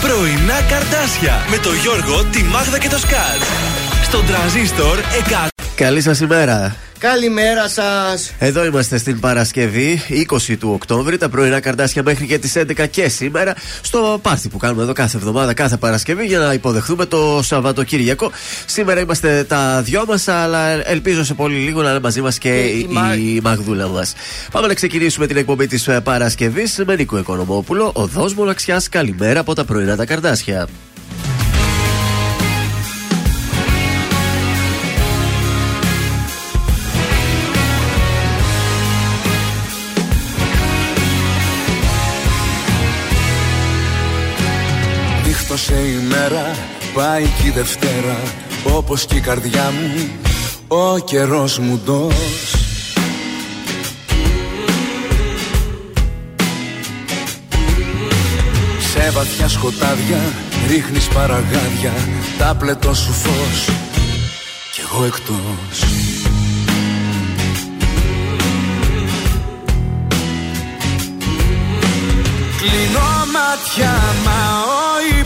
Πρωινά καρτάσια με το Γιώργο, τη Μάγδα και το Σκάτ. Στον τραζίστορ 100. Καλή σας ημέρα. Καλημέρα σας. Εδώ είμαστε στην Παρασκευή, 20 του Οκτώβρη, τα πρωινά καρτάσια μέχρι και τις 11 και σήμερα, στο πάρτι που κάνουμε εδώ κάθε εβδομάδα, κάθε Παρασκευή, για να υποδεχθούμε το Σαββατοκύριακο. Σήμερα είμαστε τα δυο μας, αλλά ελπίζω σε πολύ λίγο να είναι μαζί μας και, η, η Μαγδούλα μας. Πάμε να ξεκινήσουμε την εκπομπή της Παρασκευής με Νίκο Οικονομόπουλο, οδό Μοναξιάς. Καλημέρα από τα πρωινά τα καρτάσια. Πάει και η Δευτέρα Όπως και η καρδιά μου, ο καιρός μου ντός. Σε βαθιά σκοτάδια ρίχνεις παραγάδια Τα πλετό σου φως κι εγώ εκτός. Κλείνω μάτια μα ο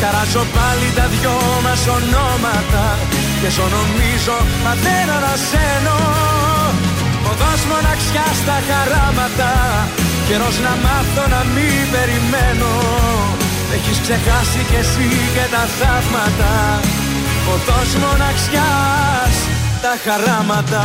Χαράζω πάλι τα δυο μας ονόματα Και ζω νομίζω μα δεν ανασένω Οδός μοναξιά στα χαράματα Καιρός να μάθω να μην περιμένω. Έχεις ξεχάσει κι εσύ και τα θαύματα Οδός μοναξιάς τα χαράματα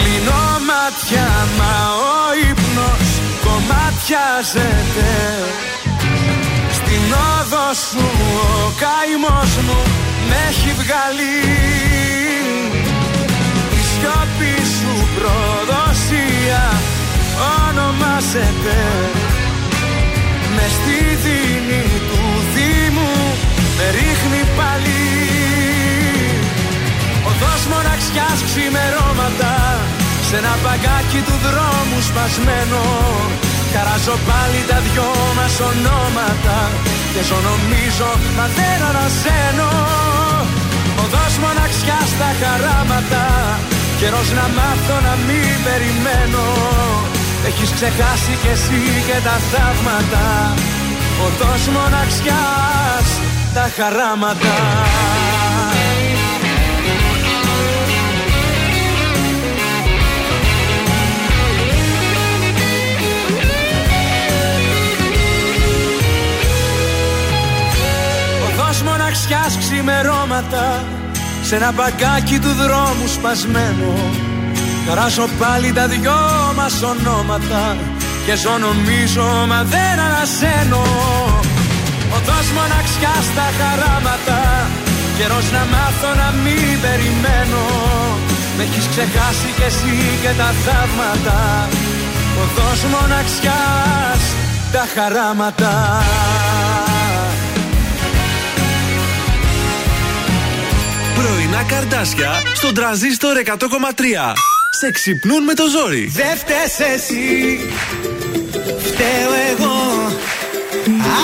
Κλείνω μάτια μα ο κομμάτιαζεται Στην όδο σου ο καημός μου με έχει βγάλει. Η σιώπη σου προδοσία ονομάζεται. Μες στη δίνη του Δήμου με ρίχνει πάλι Οδός μοναξιάς ξημερώματα σε ένα παγκάκι του δρόμου σπασμένο. Χαράζω πάλι τα δυο μας ονόματα Και ζω νομίζω μα δεν ανασένω. Οδός μοναξιάς στα χαράματα Καιρός να μάθω να μην περιμένω. Έχεις ξεχάσει κι εσύ και τα θαύματα. Οδός μοναξιάς τα χαράματα μοναξιάς ξημερώματα σε ένα μπαγκάκι του δρόμου σπασμένο. Χαράσω πάλι τα δυο μας ονόματα και ζω νομίζω μα δεν ανασένω. Οδός μοναξιάς στα χαράματα Καιρός να μάθω να μην περιμένω. Με έχεις ξεχάσει κι εσύ και τα θαύματα. Οδός μοναξιάς τα χαράματα Πρωινά καρτάσια στον τραζίστορ 100,3. Σε ξυπνούν με το ζόρι. Δεν φταίς εσύ, φταίω εγώ.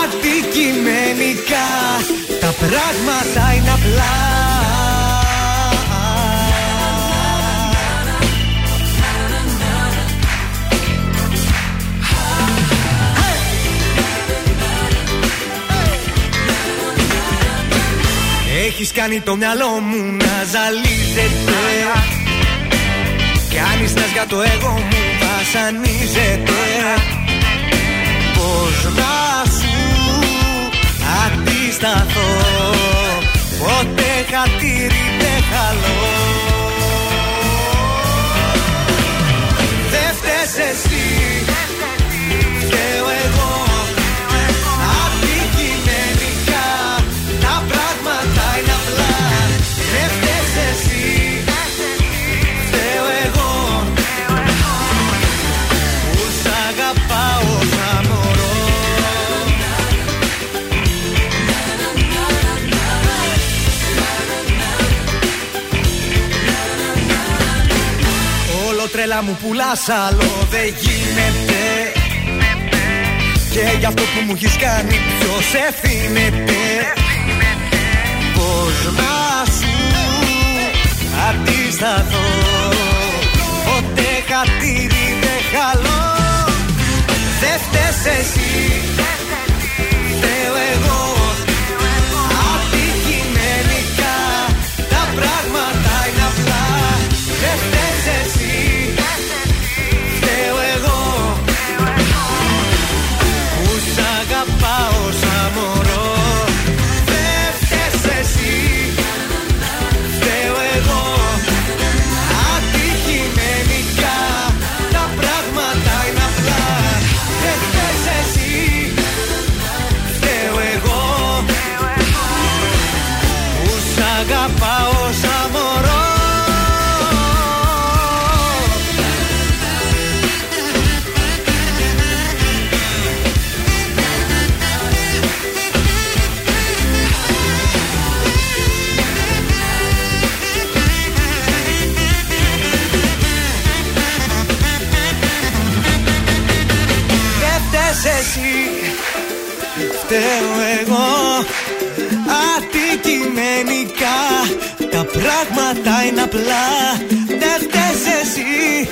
Αντικειμενικά τα πράγματα είναι απλά. Έχεις κάνει το μυαλό μου να ζαλίζεται. Κάνεις νες για το εγώ μου βασανίζεται. Πώς να σου αντισταθώ Ποτέ χατήρι δεν χαλώ. Δεν φταίς εσύ Όλο τρέλα μου πουλάς άλλο δεν γίνεται. Και για αυτό που μου έχεις κάνει ποιος ευθύνεται. Πώς να σου αντισταθώ. Ποτέ χατήρι δεν χαλώ. Δεν φταίς εσύ είναι απλά Δεν φταίς εσύ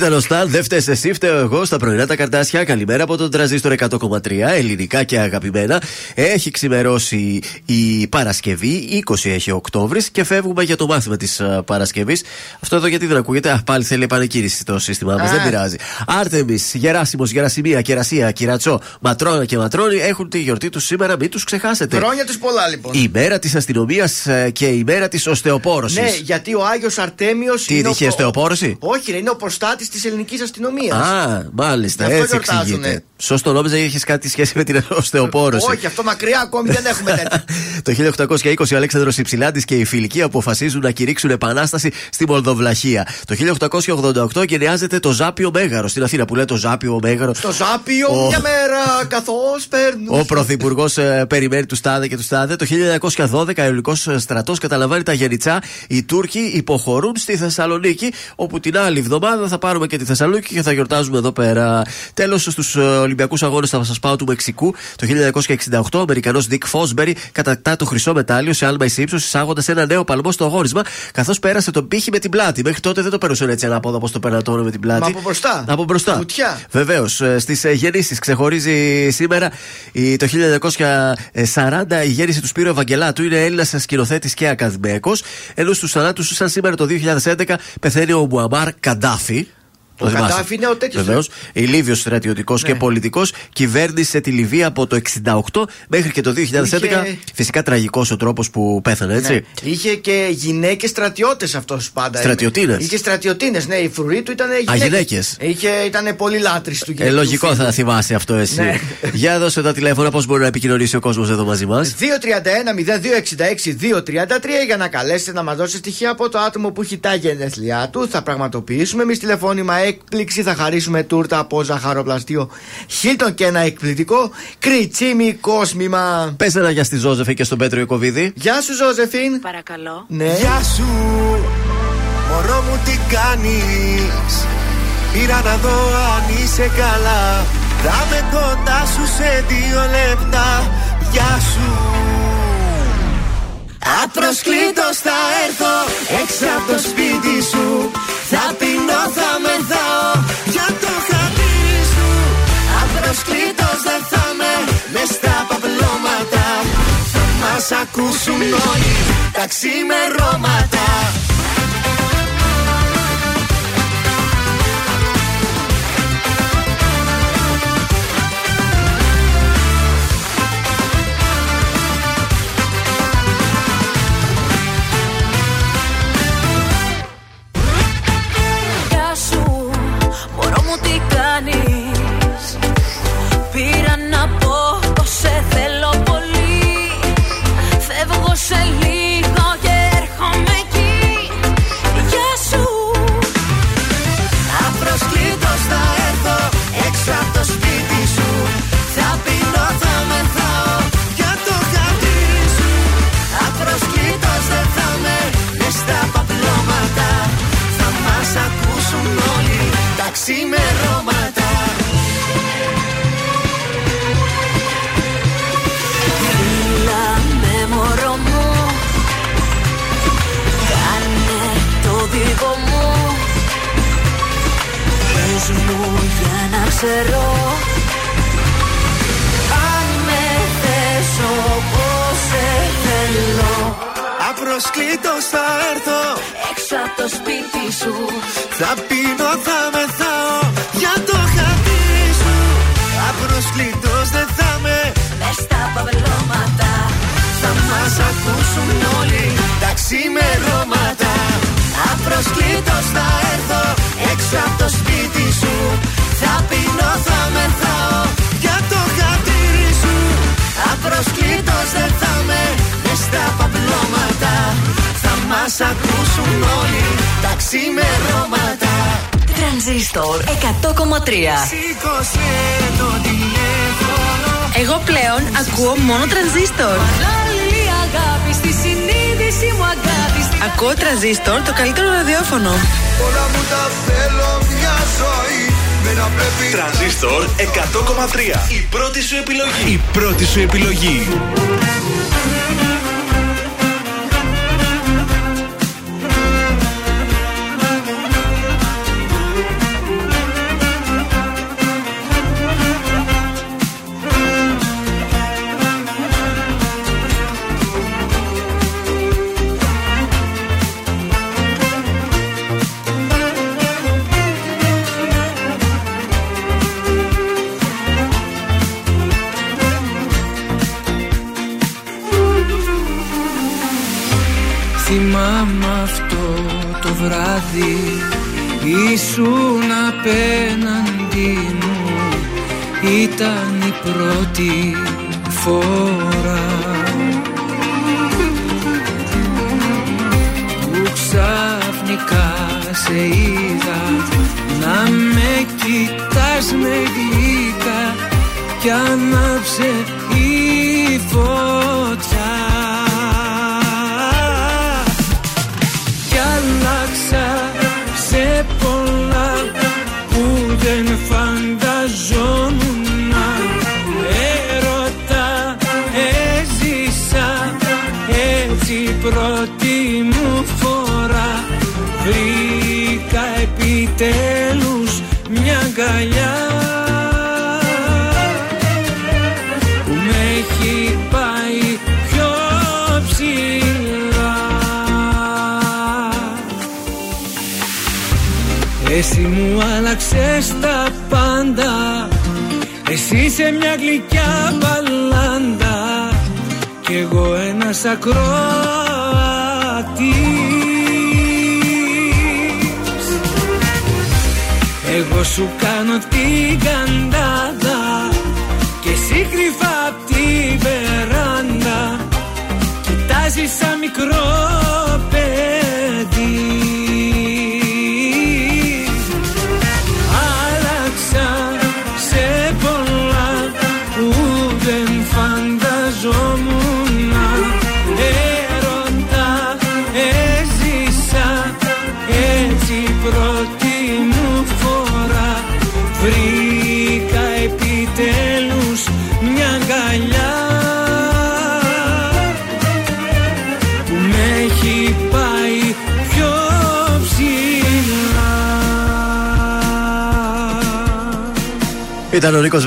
Ήταν ο Σταν, δεν φταίει εσύ, φταίω εγώ στα πρωινά τα καρτάσια. Καλημέρα από τον τραζίστορ 100,3, ελληνικά και αγαπημένα. Έχει ξημερώσει η Παρασκευή, 20 έχει Οκτώβρης και φεύγουμε για το μάθημα της Παρασκευής. Αυτό εδώ γιατί δεν ακούγεται; Α, πάλι θέλει επανεκκίνηση το σύστημά μας, δεν πειράζει. Άρτεμις, Γεράσιμος, Γερασιμία, Κερασία, Κυρατσό, Ματρόνα και Ματρόνη έχουν τη γιορτή τους σήμερα, μην τους ξεχάσετε. Χρόνια τους πολλά λοιπόν. Η μέρα της αστυνομίας και η μέρα της οστεοπόρωσης. Ναι, γιατί ο Άγιος Αρτέμιος. Τι, είχε οστεοπόρωση; Όχι, ρε, είναι ο προστάτης της ελληνικής αστυνομίας. Α, μάλιστα, Γι' αυτό έτσι γιορτάζουνε. εξηγείται. Σωστό, νόμιζα είχες κάτι σχέση με την οστεοπόρωση. Όχι, αυτό μακριά ακόμη δεν έχουμε τέτοιο. Το 1820 ο Αλέξανδρος Υψηλάντης και οι φιλικοί αποφασίζουν να κηρύξουν επανάσταση στη Μολδοβλαχία. Το 1888 γενεάζεται το Ζάπιο Μέγαρο στην Αθήνα που λέει το Ζάπιο Μέγαρο. Στο Ζάπιο Ο- μια μέρα καθώς παίρνουν. Ο πρωθυπουργός περιμένει τους Τάδε και τους Τάδε. Το 1912 ο ελληνικός στρατός καταλαμβάνει τα Γενιτσά. Οι Τούρκοι υποχωρούν στη Θεσσαλονίκη, όπου την άλλη εβδομάδα θα πάρουμε και τη Θεσσαλονίκη και θα γιορτάζουμε εδώ πέρα. Τέλος, στους Ολυμπιακούς Αγώνες θα σας πάω του Μεξικού. Το 1968 ο Αμερικανός Διck Φόσμπερι κατακτά το χρυσό μετάλλιο σε άλμα ει ύψο, εισάγοντας ένα νέο παλμό στο αγόρισμα, καθώς πέρασε τον πύχη με την πλάτη. Μέχρι τότε δεν το πέρασαν έτσι ανάποδα όπως το περνατώνω με την πλάτη. Μα από μπροστά. Από μπροστά. Βουτιά. Βεβαίως. Στις γεννήσεις ξεχωρίζει σήμερα η- το 1940 η γέννηση του Σπύρου Ευαγγελάτου. Είναι Έλληνας σκηνοθέτης και ακαδημαϊκός. Ενώ στους θανάτους, σαν σήμερα το 2011, πεθαίνει ο Μουαμάρ Καντάφη. Ο Καντάφη είναι ο τέτοιος, Βεβαίως. Ηλίβιο στρατιωτικός και πολιτικός. Κυβέρνησε τη Λιβύη από το 68 μέχρι και το 2011. Είχε- Φυσικά τραγικός ο τρόπος που πέθανε, έτσι. Ναι. Είχε και γυναίκες στρατιώτες αυτός πάντα. Στρατιωτίνες. Είχε στρατιωτίνες, ναι. Η φρουρή του ήταν γυναίκες. γυναίκες. Είχε, ήταν πολύ λάτρης του Ε, γυναίκου λογικό θα θυμάσαι αυτό εσύ. Ναι. Για δώσε τα τηλέφωνα, πώς μπορεί να επικοινωνήσει ο κόσμος εδώ μαζί μας. 231-0266-233 για να καλέσετε να μας δώσετε στοιχεία από το άτομο που έχει τα γενέθλιά του. Θα πραγματοποιήσουμε εμείς τηλεφώνημα έκπληξη. Θα χαρίσουμε τούρτα από ζαχαροπλαστείο Χίλτον και ένα εκπληκτικό κριτσίμι κόσμημα. Πες ένα για στη Ζώζεφη και στον Πέτρο Ιακοβίδη. Γεια σου, Ζώζεφιν. Παρακαλώ. Ναι. Γεια σου, μωρό μου τι κάνεις; Πήρα να δω αν είσαι καλά Θα με κοντά σου σε δύο λεπτά Γεια σου Απροσκλήτως θα έρθω έξω από το σπίτι σου θα πεινώ, θα μεθάω για το χατί σου. Απροσκλήτως δεν θα μες στα παπλώματα. Θα μας ακούσουν όλοι τα ξημερώματα.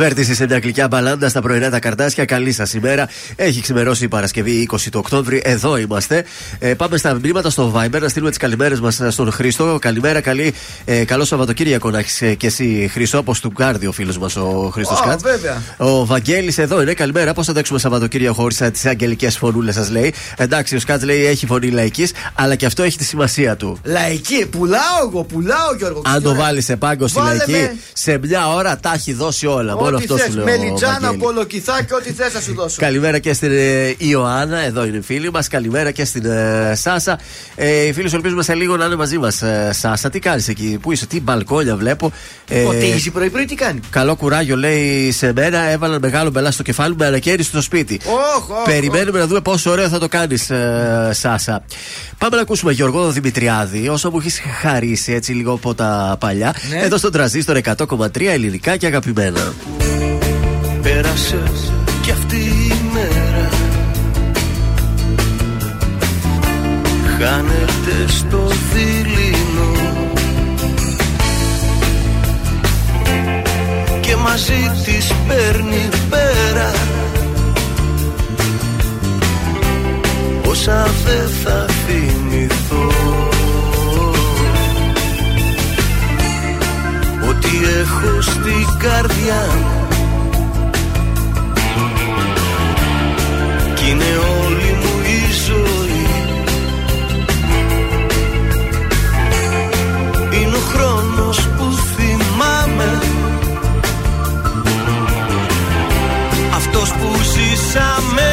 Ήταν ο Νίκο Βέρτη σε μια γλυκιά μπαλάντα στα πρωινά τα καρτάσια. Καλή σας ημέρα. Έχει ξημερώσει η Παρασκευή 20 του Οκτώβρη. Εδώ είμαστε. Ε, πάμε στα μηνύματα στο Viber να στείλουμε τις καλημέρες μας στον Χρήστο. Καλημέρα, καλή, ε, καλό Σαββατοκύριακο να έχεις ε, και εσύ, Χρήστο, από του Γκάρδι ο φίλος μας ο Χρήστος oh, Κάτ. Ο Βαγγέλης εδώ είναι. Καλημέρα. Πώς θα αντέξουμε Σαββατοκύριακο χωρίς τις αγγελικές φωνούλες, σας λέει. Εντάξει, ο Σκάτς λέει έχει φωνή λαϊκής, αλλά και αυτό έχει τη σημασία του. Λαϊκή, πουλάω εγώ, πουλάω Γιώργο. Αν το βάλεις σε πάγκο στη λαϊκή, σε μια ώρα τα έχει δώσει δώσει όλα. Μόνο αυτό σου λέω. Μελιτζάνα, πολλοκυθά και ό,τι θες θα σου δώσω. Καλημέρα και στην ε, Ιωάννα, εδώ είναι η φίλη μας. Καλημέρα και στην ε, Σάσα. Ε, οι φίλοι σου ελπίζουμε σε λίγο να είναι μαζί μας. Ε, Σάσα, τι κάνεις εκεί, πού είσαι, τι μπαλκόνια βλέπω. Ε, Ποτίζει πρωί-πρωί, τι κάνει; Καλό κουράγιο λέει σε μένα. Έβαλαν μεγάλο μπελά στο κεφάλι με ανακαίρι στο σπίτι. Oh, Περιμένουμε να δούμε πόσο ωραίο θα το κάνεις, ε, Σάσα. Πάμε να ακούσουμε Γιώργο Δημητριάδη, όσο μου έχεις χαρίσει έτσι λίγο από τα παλιά. Ναι. Εδώ στον τραζίστορ 100,3 ελληνικά και αγαπημένα. Πέρασες κι αυτή η μέρα. Χάνεται στο μαζί της παίρνει πέρα. Όσα δεν θα θυμηθώ. Ότι έχω στην καρδιά Κι είναι όλη μου η ζωή. Είναι ο χρόνος που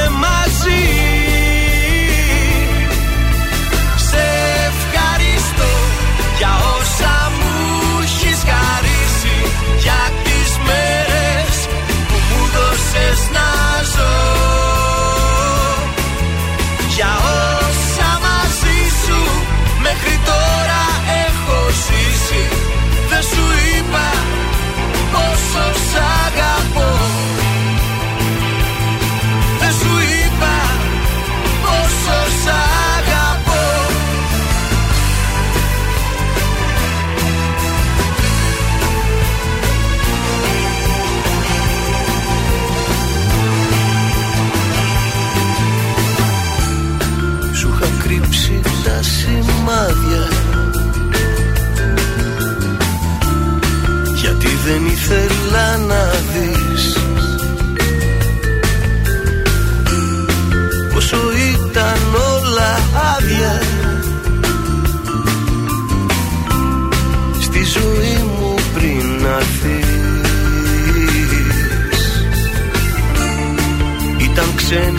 Ήταν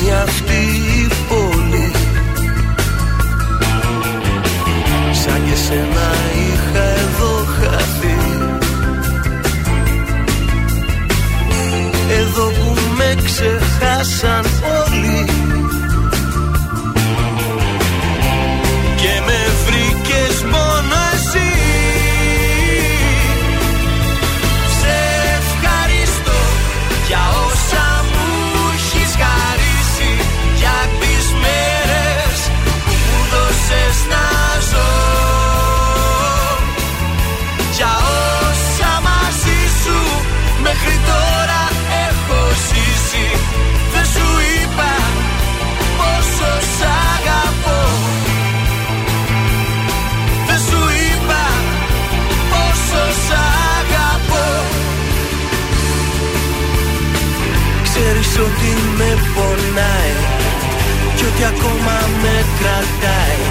Κι ότι ακόμα με κρατάει.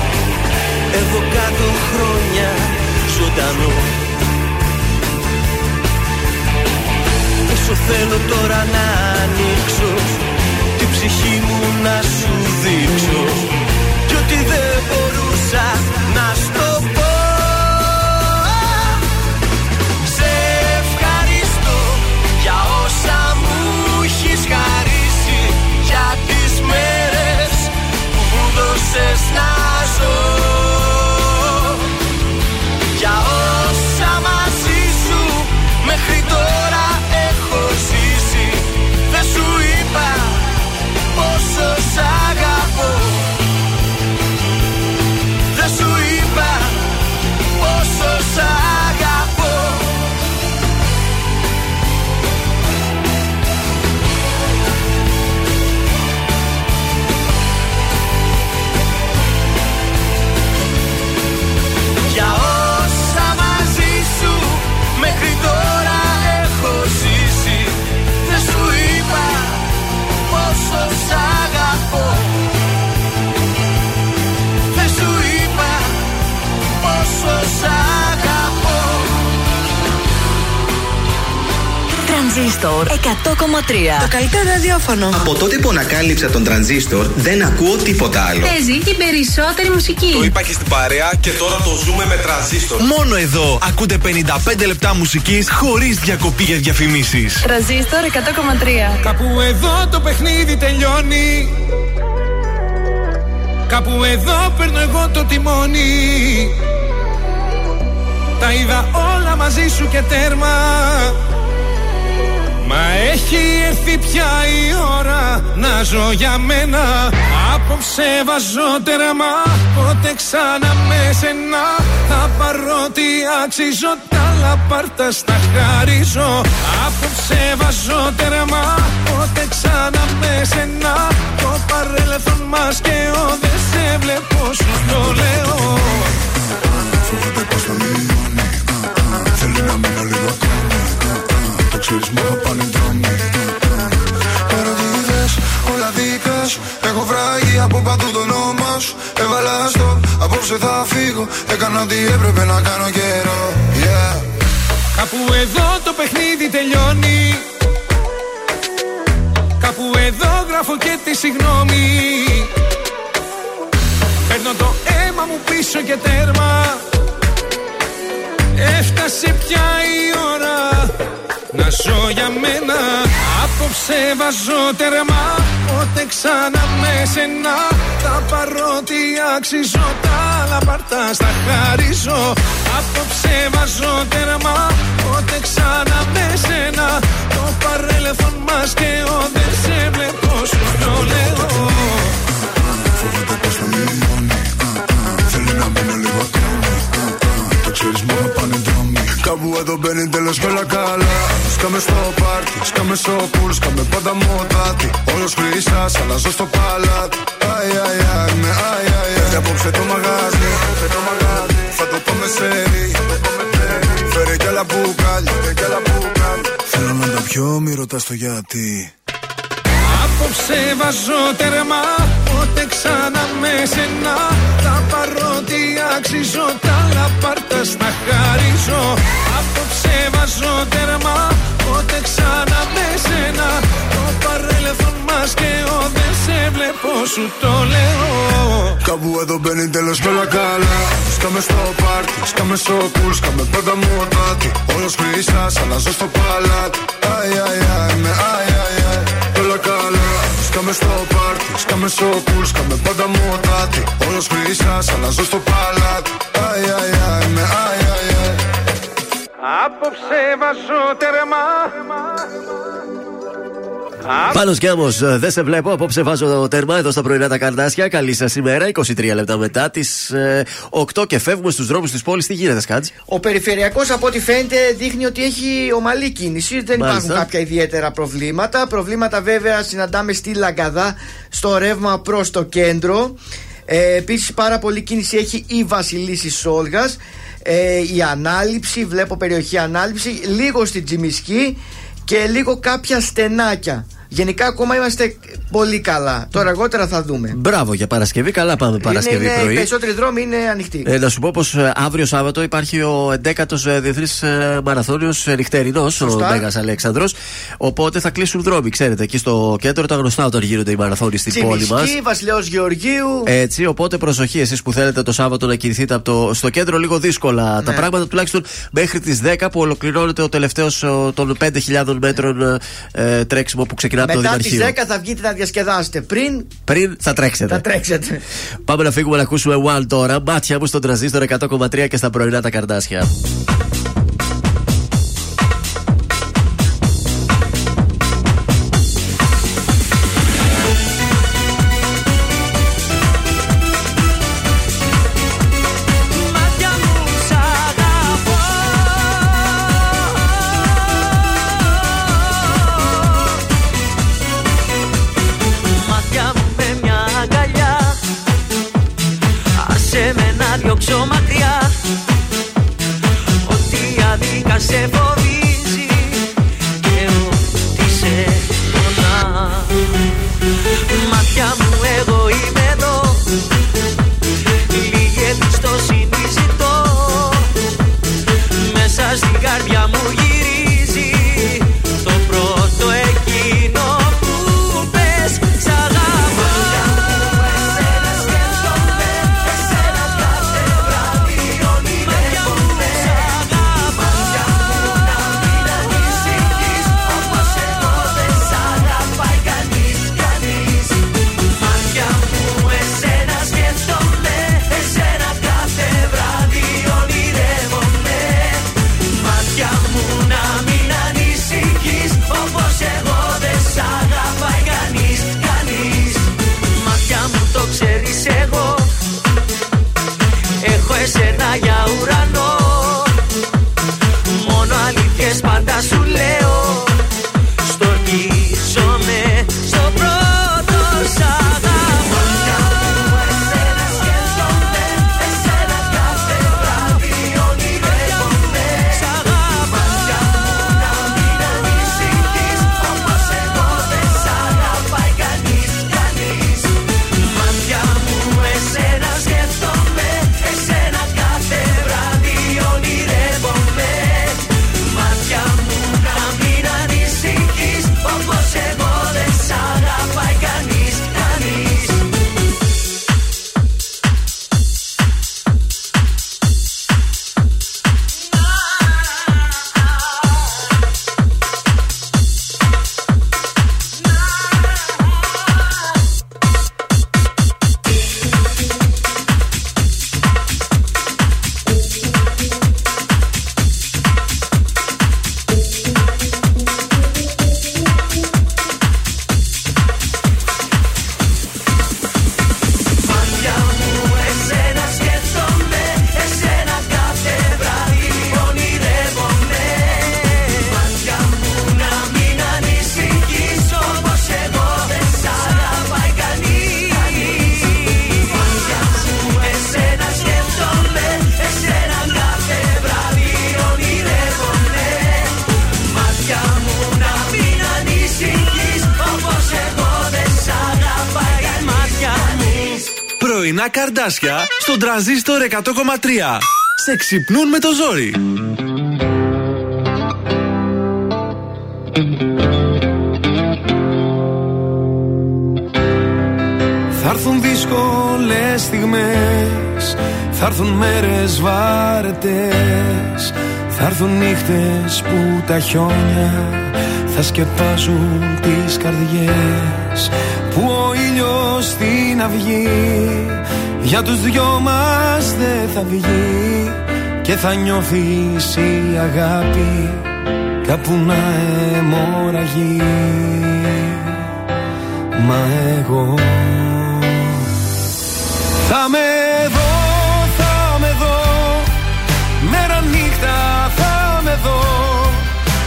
Εδώ κάτω χρόνια ζωντανό. Όσο θέλω τώρα να ανοίξω Την ψυχή μου να σου Τρανζίστορ 100,3. Το καλύτερο ραδιόφωνο. Από τότε που ανακάλυψα τον τρανζίστορ, δεν ακούω τίποτα άλλο. Παίζει την περισσότερη μουσική. Το είπα και στην παρέα και τώρα το ζούμε με τρανζίστορ. Μόνο εδώ ακούτε 55 λεπτά μουσικής χωρίς διακοπή για διαφημίσεις. Τρανζίστορ 100,3. Κάπου εδώ το παιχνίδι τελειώνει Κάπου εδώ παίρνω εγώ το τιμόνι Τα είδα όλα μαζί σου και τέρμα Μα έχει έρθει πια η ώρα να ζω για μένα. Απόψε βάζω τέρμα Πότε ξανά με σένα. Θα πάρω τι αξίζω Τα λαπάρτα στα χαρίζω. Απόψε βάζω τέρμα Πότε ξανά με σένα. Το παρέλθον μας και ο Δεν σε βλέπω σου το λέω. Φοβάται πως θα μειώνει Θέλει να μείνω λίγο ακόμη Το ξέρεις μου θα πάνε δρόμοι Ερωτήτες, όλα δικά σου Έχω βράγει από παντού το όνομα σου Έβαλα στο, απόψε θα φύγω Έκανα ό,τι έπρεπε να κάνω καιρό Yeah. Κάπου εδώ το παιχνίδι τελειώνει. Κάπου εδώ γράφω και τη συγγνώμη Παίρνω το αίμα μου πίσω και τέρμα. Έφτασε πια η ώρα να ζω για μένα Απόψε βάζω τέρμα. Πότε ξανά με σένα Τα παρότι αξίζω Τα λαπαρτά στα χαρίζω. Απόψε βάζω τέρμα Πότε ξανά με σένα. Το παρέλθον μας και ο Δεν σε βλέπω σου το λέω. Φοβάται πως θα μειώνει Θέλει να μείνω λίγο ακόμη Το ξέρεις μου θα πάνε δρόμοι Κάπου εδώ μπαίνει τέλος και όλα καλά. Σκάμε στο πάρτι, σκάμε στο κουλ Σκάμε πάντα μοτάτι. Όλος χρυσάς, αλλάζω στο παλάτι. Αι, αι, αι, με αι, αι, αι. Απόψε το μαγάζι Θα το πάμε σε Φέρε κι άλλα μπουκάλια. Θέλω να τα πιω, μη ρωτάς το γιατί Απόψε βάζω τέρμα Πότε ξανά με σένα Τα παρότι αξίζω Τα λαπάρτα στα χαρίζω. Απόψε βάζω τέρμα Πότε ξανά με σένα Το παρέλθον μας και ο Δεν σε βλέπω σου το λέω. Κάπου εδώ μπαίνει τέλος και όλα καλά. Σκάμε στο πάρτι, σκάμε στο κουλ Σκάμε πάντα μοτάτι Όλος χρυσάς, αλλάζω στο παλάτι. Αι, αι, αι, με αι, αι, αι Όλα καλά. Σκάμε στο πάρτι, σκάμε στο κουλ Σκάμε πάντα μοτάτι. Όλος χρυσάς, αλλάζω στο παλάτι. Αι, αι, αι, με αι, αι, αι. Απόψε βάζω τέρμα Πάνω κι όμως, δεν σε βλέπω. Απόψε βάζω το τέρμα εδώ στα πρωινά τα καρδάσια. Καλή σας ημέρα. 23 λεπτά μετά τις 8 και φεύγουμε στους δρόμους της πόλης. Τι γίνεται, Σκάτζ. Ο περιφερειακός, από ό,τι φαίνεται, δείχνει ότι έχει ομαλή κίνηση. Δεν Μάλιστα. υπάρχουν κάποια ιδιαίτερα προβλήματα. Προβλήματα, βέβαια, συναντάμε στη Λαγκαδά, στο ρεύμα προς το κέντρο. Ε, Επίσης, πάρα πολύ κίνηση έχει η Βασιλίση Σόλγας. Ε, η ανάληψη, βλέπω περιοχή ανάληψη. Λίγο στην Τζιμισκή και λίγο κάποια στενάκια. Γενικά, ακόμα είμαστε πολύ καλά. Τώρα, αργότερα θα δούμε. Μπράβο για Παρασκευή. Καλά πάμε Παρασκευή είναι, είναι, Οι πρωί. περισσότεροι δρόμοι είναι ανοιχτοί. Ε, να σου πω πως αύριο Σάββατο υπάρχει ο 11ο Διεθνής Μαραθώνιος Νυχτερινός, ο Σωστά. Μέγας Αλέξανδρος. Οπότε θα κλείσουν δρόμοι, ξέρετε. Εκεί στο κέντρο τα γνωστά όταν γίνονται οι μαραθώνιοι στην πόλη μας. Τσιμισκή, Βασιλέος Γεωργίου. Έτσι, οπότε προσοχή εσείς που θέλετε το Σάββατο να κινηθείτε από το, στο κέντρο λίγο δύσκολα Ναι. τα πράγματα, τουλάχιστον μέχρι τις 10 που ολοκληρώνεται ο τελευταίος των 5.000 μέτρων ε, τρέξιμο που ξεκινά από το Μετά τις Δημαρχείο. 10 θα βγείτε να διασκεδάσετε. Πριν Πριν θα τρέξετε. θα τρέξετε. Πάμε να φύγουμε να ακούσουμε One τώρα. Μάτια μου στον τραζίστρο 100,3 και στα πρωινά τα καρδάσια. Καρδάσια στον τραζίστορ 100,3. Σε ξυπνούν με το ζόρι. Θα έρθουν δύσκολες στιγμές Θα έρθουν μέρες βάρετες Θα έρθουν νύχτες που τα χιόνια Θα σκεπάζουν τις καρδιές Που ο ήλιος στην αυγή Για τους δυο μας δεν θα βγει Και θα νιώθεις η αγάπη Κάπου να αιμορραγεί. Μα εγώ θα με δω, θα με δω Μέρα νύχτα θα με δω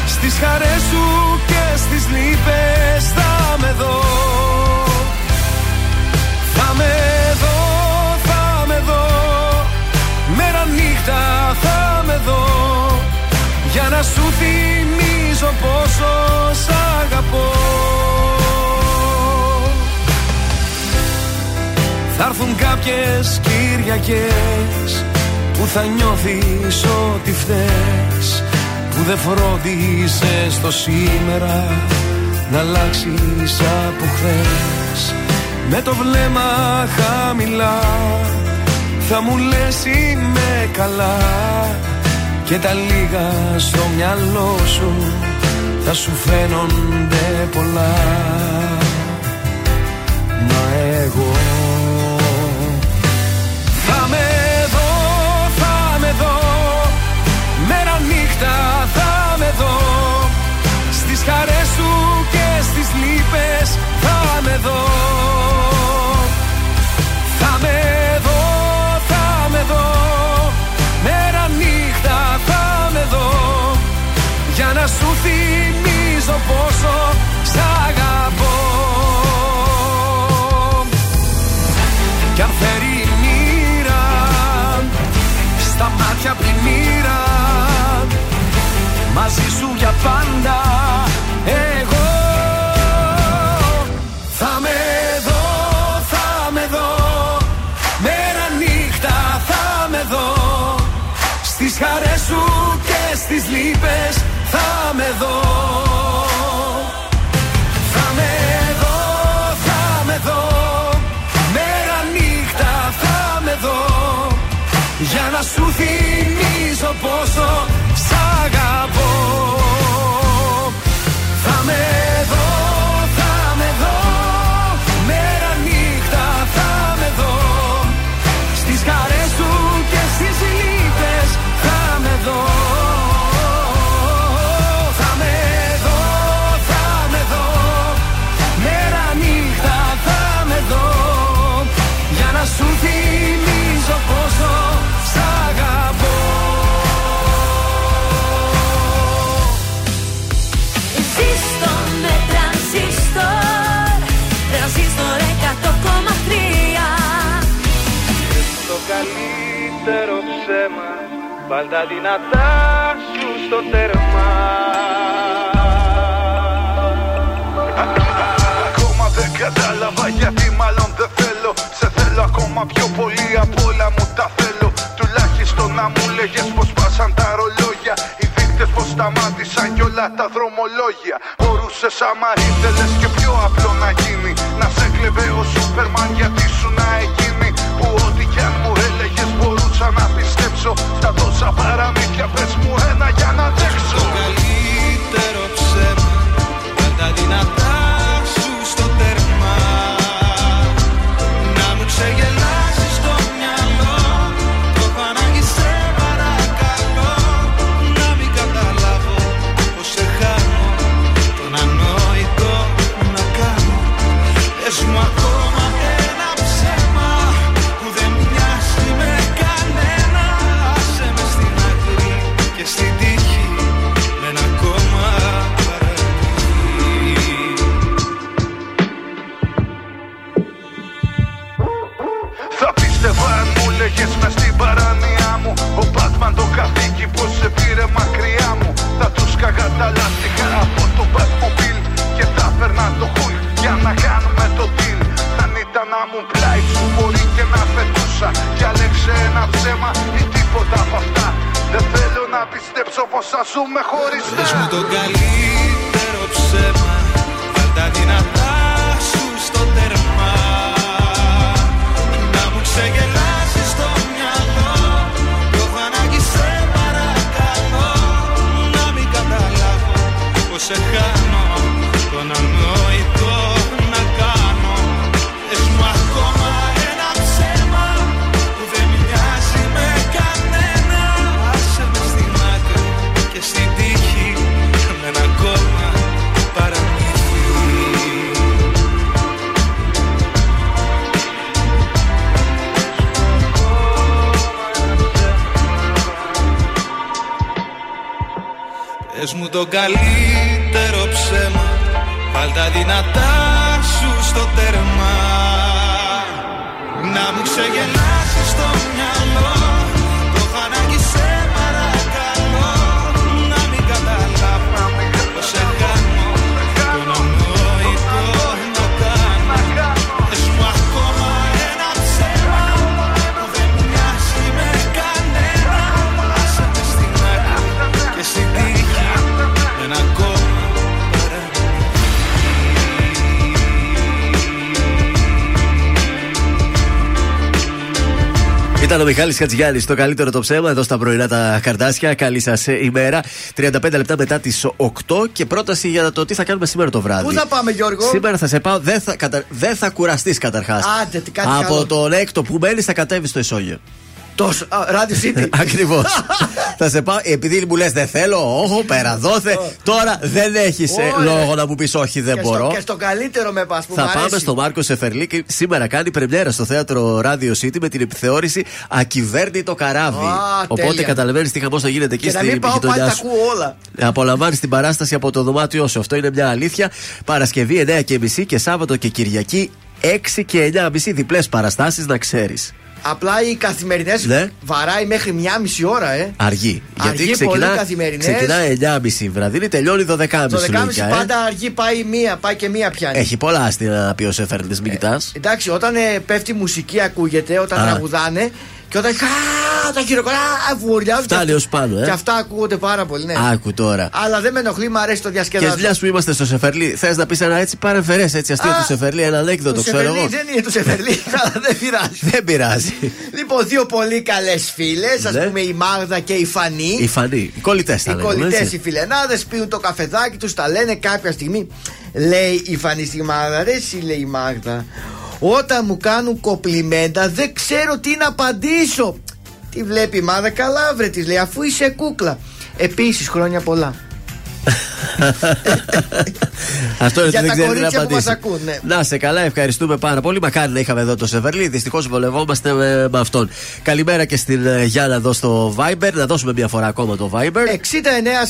Στις χαρές σου και στις λύπες θα με δω. Θα με νύχτα θα με δω. Για να σου θυμίζω πόσο σ' αγαπώ. Θα έρθουν κάποιες Κυριακές Που θα νιώθεις ότι φταίς Που δεν φρόντισες το σήμερα Να αλλάξεις από χθες. Με το βλέμμα χαμηλά Θα μου λες είμαι καλά Και τα λίγα στο μυαλό σου Θα σου φαίνονται πολλά Μα εγώ θα με δω, θα με δω Μέρα νύχτα θα με δω. Στις χαρές σου και στις λύπες θα με δω. Θα με θα με δω Για να σου θυμίζω πόσο σ' αγαπώ. Κι αν φέρει η μοίρα Στα μάτια πλημμύρα Μαζί σου για πάντα Εγώ Θα με δω, θα με δω. Μέρα νύχτα θα με δω. Στις χαρές σου και στις λύπες θα με δω. Θα με δω, θα με δω. Μέρα νύχτα θα με δω. Για να σου θυμίζω πόσο καλύτερο ψέμα Βάλ τα δυνατά σου στο τέρμα. Ακόμα δεν κατάλαβα γιατί μάλλον δεν θέλω. Σε θέλω ακόμα πιο πολύ από όλα μου τα θέλω. Τουλάχιστον να μου λέγες πως πάσαν τα ρολόγια. Οι δείκτες πως σταμάτησαν κι όλα τα δρομολόγια. Μπορούσες άμα ήθελες και πιο απλό να γίνει. Να σε κλεβε ο Σούπερμαν γιατί σου να πιστέψω να κάνουμε το deal. Αν ήταν να μου πλάι σου μπορεί και να πετούσα Κι αλέξε ένα ψέμα ή τίποτα από αυτά. Δεν θέλω να πιστέψω πως θα ζούμε χωριστά Πες μου το καλύτερο ψέμα το καλύτερο ψέμα. Βάλ τα δυνατά σου στο τέρμα. Να μου ξεγελάσεις Ήταν ο Μιχάλης Χατζιάννη, το καλύτερο το ψέμα εδώ στα πρωινά τα καρτάσια. Καλή σας ημέρα. 35 λεπτά μετά τις 8 και πρόταση για το τι θα κάνουμε σήμερα το βράδυ. Πού θα πάμε, Γιώργο; Σήμερα θα σε πάω, δεν θα, κατα... δεν θα κουραστείς καταρχάς. Άντε, τι κάτι Από καλό. τον έκτο που μένεις θα κατέβεις στο Ισόγειο. Τόσο. Α, Radio City. Ακριβώς. θα σε πάω, επειδή μου λες δεν θέλω, όχο, πέρα δόθε. Τώρα δεν έχεις Ωραία. λόγο να μου πεις όχι, δεν Και μπορώ. Στο, και στο καλύτερο με πας που Θα μ' πάμε αρέσει. στο Μάρκο Σεφερλί και σήμερα κάνει πρεμιέρα στο θέατρο Radio City με την επιθεώρηση Ακυβέρνητο καράβι. Α, Οπότε τέλεια. καταλαβαίνεις τι χαμός θα γίνεται εκεί Και να στην μην πάω πάλι γειτονιά τα σου. ακούω όλα. Απολαμβάνεις την παράσταση από το δωμάτιό σου. Αυτό είναι μια αλήθεια. Παρασκευή 9 και μισή και Σάββατο και Κυριακή 6 και 9 μισή διπλές παραστάσεις να ξέρεις. Απλά οι καθημερινές Ναι. βαράει μέχρι μία μισή ώρα, ε. Αργή. Αργή, Γιατί πολύ ξεκινά, καθημερινές. ξεκινάει 9.30 βραδινή, τελειώνει 12.30 Το 10.30 λογικά, ε. πάντα αργή πάει μία, πάει και μία πιάνει. Έχει πολλά αστεία να πει ο Σεφερλί, μην κοιτάς. Εντάξει, όταν ε, πέφτει η μουσική ακούγεται, όταν Α. τραγουδάνε και όταν χα, τα χειροκροτά, βουριάζουν. Φτάνει και- ως πάνω, ε. Και αυτά ακούγονται πάρα πολύ, ναι. Άκου τώρα. Αλλά δεν με ενοχλεί, μου αρέσει το Και διασκεδάσμα. μια που είμαστε στο Σεφερλί, θες να πεις ένα έτσι παρεμφερέ έτσι αστείο Α, του Σεφερλί, ένα ανέκδοτο, Το ξέρω Σεφερλί εγώ. δεν είναι το Σεφερλί, αλλά δεν πειράζει. Δεν πειράζει. Λοιπόν, δύο πολύ καλές φίλες, ας Ναι. πούμε η Μάγδα και η Φανή. Οι φανοί, οι κολλητές τα Οι λέγαμε, κολλητές, έτσι. οι φιλενάδες πίνουν το καφεδάκι τους, τα λένε κάποια στιγμή. Λέει η Φανή στη Μάγδα, ρε εσύ λέει η Μάγδα. Όταν μου κάνουν κοπλιμέντα δεν ξέρω τι να απαντήσω. Τι βλέπει η Μάγδα, καλά βρε της λέει, αφού είσαι κούκλα. Επίσης χρόνια πολλά. Αυτό είναι Για ότι δεν τα ξέρει να κορίτσια που απαντήσει. μας ακούν, ναι. Να σε καλά, ευχαριστούμε πάρα πολύ. Μακάρι να είχαμε εδώ το Σεβερλί. Δυστυχώς βολευόμαστε με, με αυτόν. Καλημέρα και στην ε, Γιάννα εδώ στο Viber. Να δώσουμε μια φορά ακόμα το Viber. 69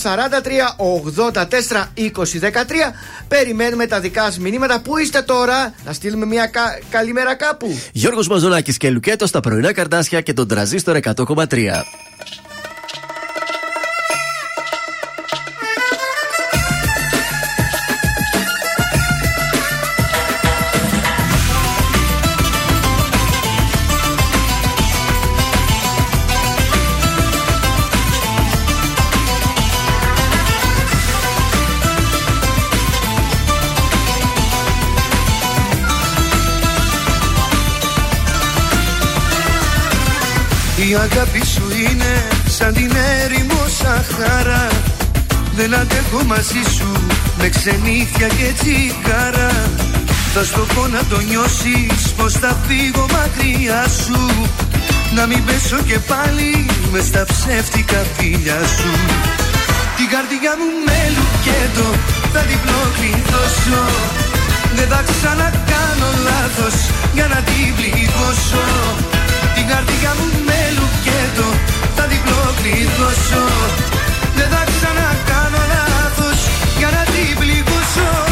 43 84 20 13 Περιμένουμε τα δικά σας μηνύματα. Πού είστε τώρα, να στείλουμε μια κα... καλημέρα κάπου. Γιώργος Μαζονάκης και Λουκέτος στα πρωινά καρτάσια και τον τραζίστορ 100,3. Η αγάπη σου είναι σαν την έρημο Σαχάρα. Δεν αντέχω μαζί σου με ξενύχια και τσιγάρα. Θα στο πω να το νιώσεις πως θα φύγω μακριά σου. Να μην πέσω και πάλι μες στα ψεύτικα φίλια σου. Την καρδιά μου με λουκέτο θα την κλειδώσω Δεν θα ξανακάνω λάθος για να την πληγώσω την καρδιά μου με λουκέτο θα διπλό κλειδώσω Δεν θα ξανακάνω λάθος για να την πληγώσω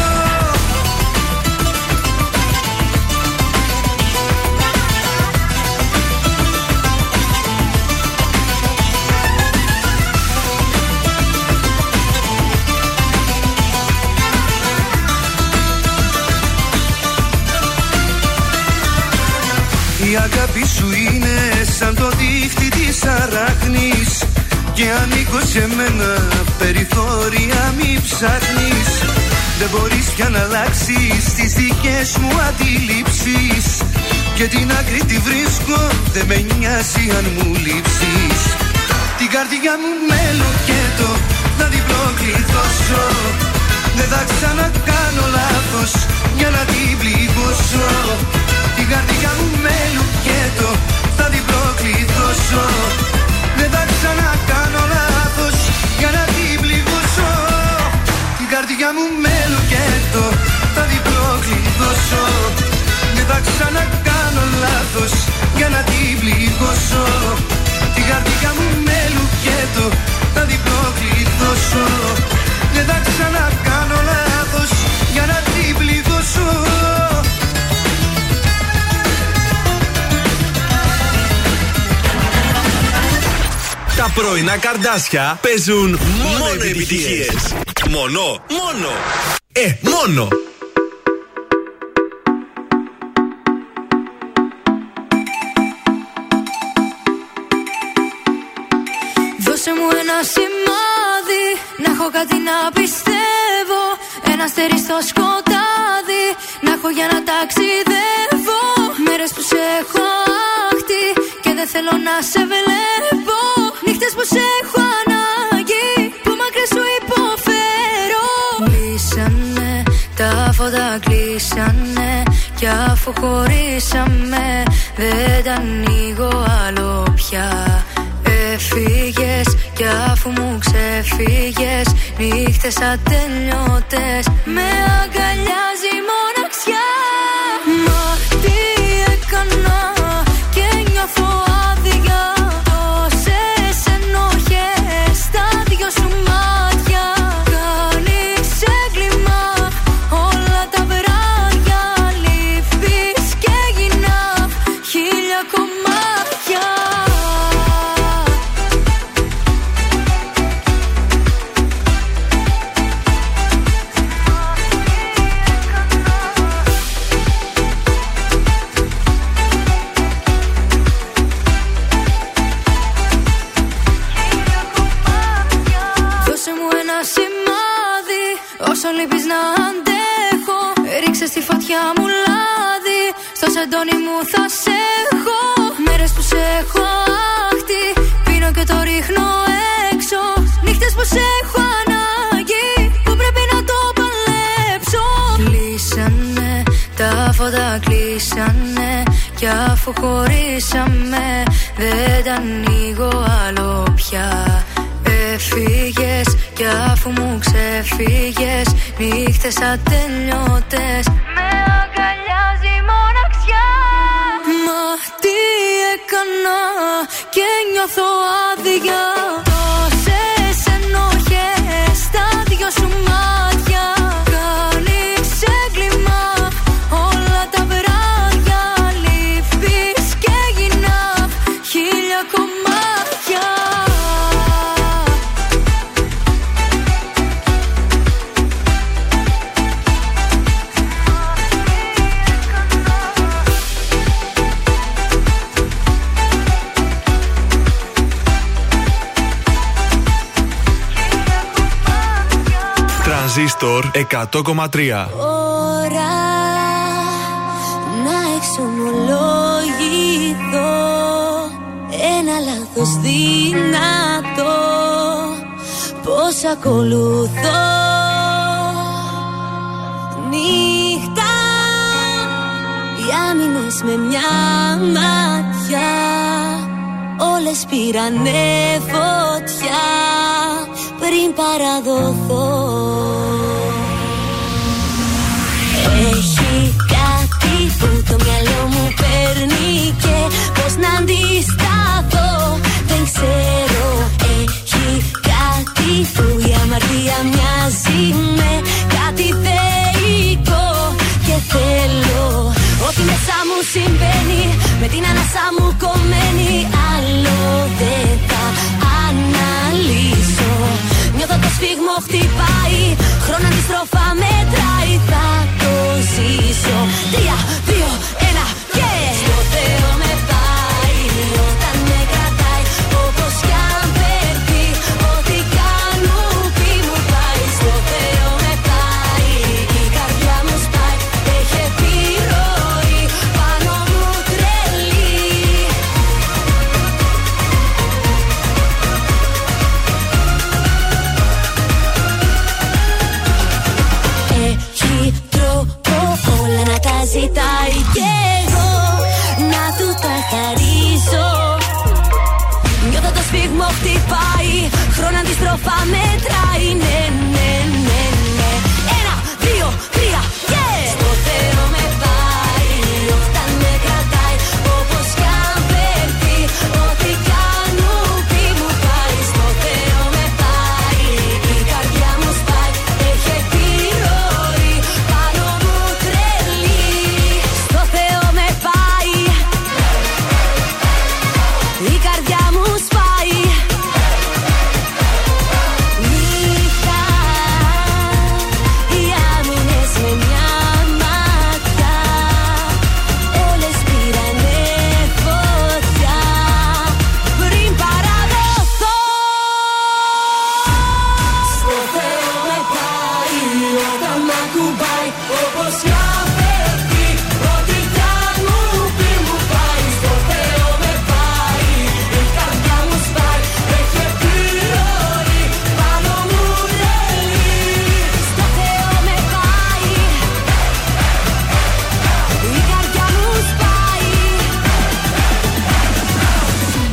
Η αγάπη σου είναι σαν το δίχτυ της αράχνης. Και ανήκω σε μένα περιθώρια μη ψάχνεις. Δεν μπορείς πια να αλλάξεις τις δικές μου αντιλήψεις. Και την άκρη τη βρίσκω δεν με νοιάζει αν μου λείψεις. Την καρδιά μου με λοκέτο να διπλό κλειδώσω Δεν θα ξανακάνω λάθος για να την πληγώσω την καρδιά μου με λουκέτο θα την προκλειδώσω Δεν θα ξανακάνω λάθος για να την πληγώσω. Την καρδιά μου με λουκέτο θα την προκλειδώσω Δεν θα ξανακάνω λάθος για να την πληγώσω. Την καρδιά μου με λουκέτο θα την προκλειδώσω Δεν θα ξανακάνω Τα πρωινά καρδάσια παίζουν μόνο επιτυχίες. Μόνο, μόνο. Ε, μόνο. Δώσε μου ένα σημάδι Να έχω κάτι να πιστεύω Ένα αστέρι στο σκοτάδι Να έχω για να ταξιδεύω Μέρες που σε έχω άχτη Και δεν θέλω να σε βλέπω Νύχτες που σε έχω ανάγκη Που μακριά σου υποφέρω. Κλείσανε τα φώτα κλείσανε Κι αφού χωρίσαμε Δεν τα ανοίγω άλλο πια. Έφυγες κι αφού μου ξεφύγες Νύχτες ατελειώτες Με αγκαλιάζει η μοναξιά Νύχτες ατελειώτες Τρανζίστορ 100,3 ώρα να εξομολογηθώ. Ένα λάθος δυνατό. Πως ακολουθώ. Νύχτα οι άμυνες με μια ματιά. Όλες πήρανε φωτιά πριν παραδοθώ. Έχει κάτι που το μυαλό μου παίρνει και πώς να αντισταθώ. Δεν ξέρω Έχει κάτι που η αμαρτία μοιάζει με κάτι θεϊκό. Και θέλω Ό,τι μέσα μου συμβαίνει με την ανάσα μου κομμένη. Άλλο δεν θα αναλύσω. Νιώθω το σφίγμο χτυπάει Χρόνο αντιστροφά μετράει. Θα το ζήσω. Τρία, δύο, ένα και Στο Θεό με πάει Χρόνο αντιστροφά μετράει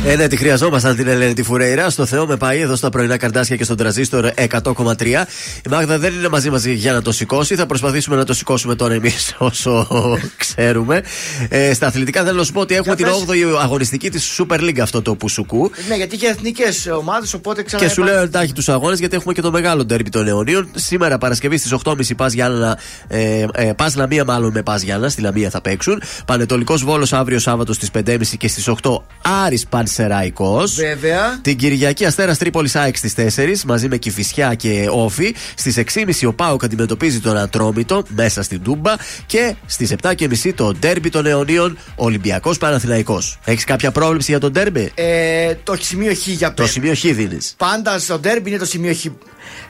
Ε, ναι, τη χρειαζόμασταν την Ελένη τη Φουρέιρα. Στο Θεό με πάει εδώ στα πρωινά καρτάσια και στον τραζίστορ 100,3. Η Μάγδα δεν είναι μαζί μαζί για να το σηκώσει. Θα προσπαθήσουμε να το σηκώσουμε τώρα εμείς όσο ξέρουμε. Ε, στα αθλητικά θέλω να σου πω ότι έχουμε Για την πες. 8η αγωνιστική της Super League αυτό το Πουσουκού. Ναι, γιατί και εθνικές ομάδες, οπότε ξανά. Και σου λέω εντάχει τους αγώνες γιατί έχουμε και το μεγάλο ντέρμπι των αιωνίων. Σήμερα Παρασκευή στις 8.30 πας Γιάννα, ε, ε, πας Λαμία μάλλον με πας Γιάννα, στη Λαμία θα παίξουν. Πανετολικός Βόλος αύριο Σάββατο στις 5.30 και στις 8 Άρης Πανσεράικο. Βέβαια. Την Κυριακή Αστέρας Τρίπολης ΑΕΚ στις 4 μαζί με Κυφυσιά και Όφη. Στις 6.30 ο Πάοκ αντιμετωπίζει τον Ατρόμητο μέσα στην Τούμπα. Και στις 7.30 το ντέρμπι των αιωνίων Ολυμπιακός Παναθηναϊκός. Έχεις κάποια πρόβλεψη για τον ντέρμπι; Ε, το σημείο Χ για Το πέρα. σημείο Χ δίνεις. Πάντα στο ντέρμπι είναι το σημείο Χ.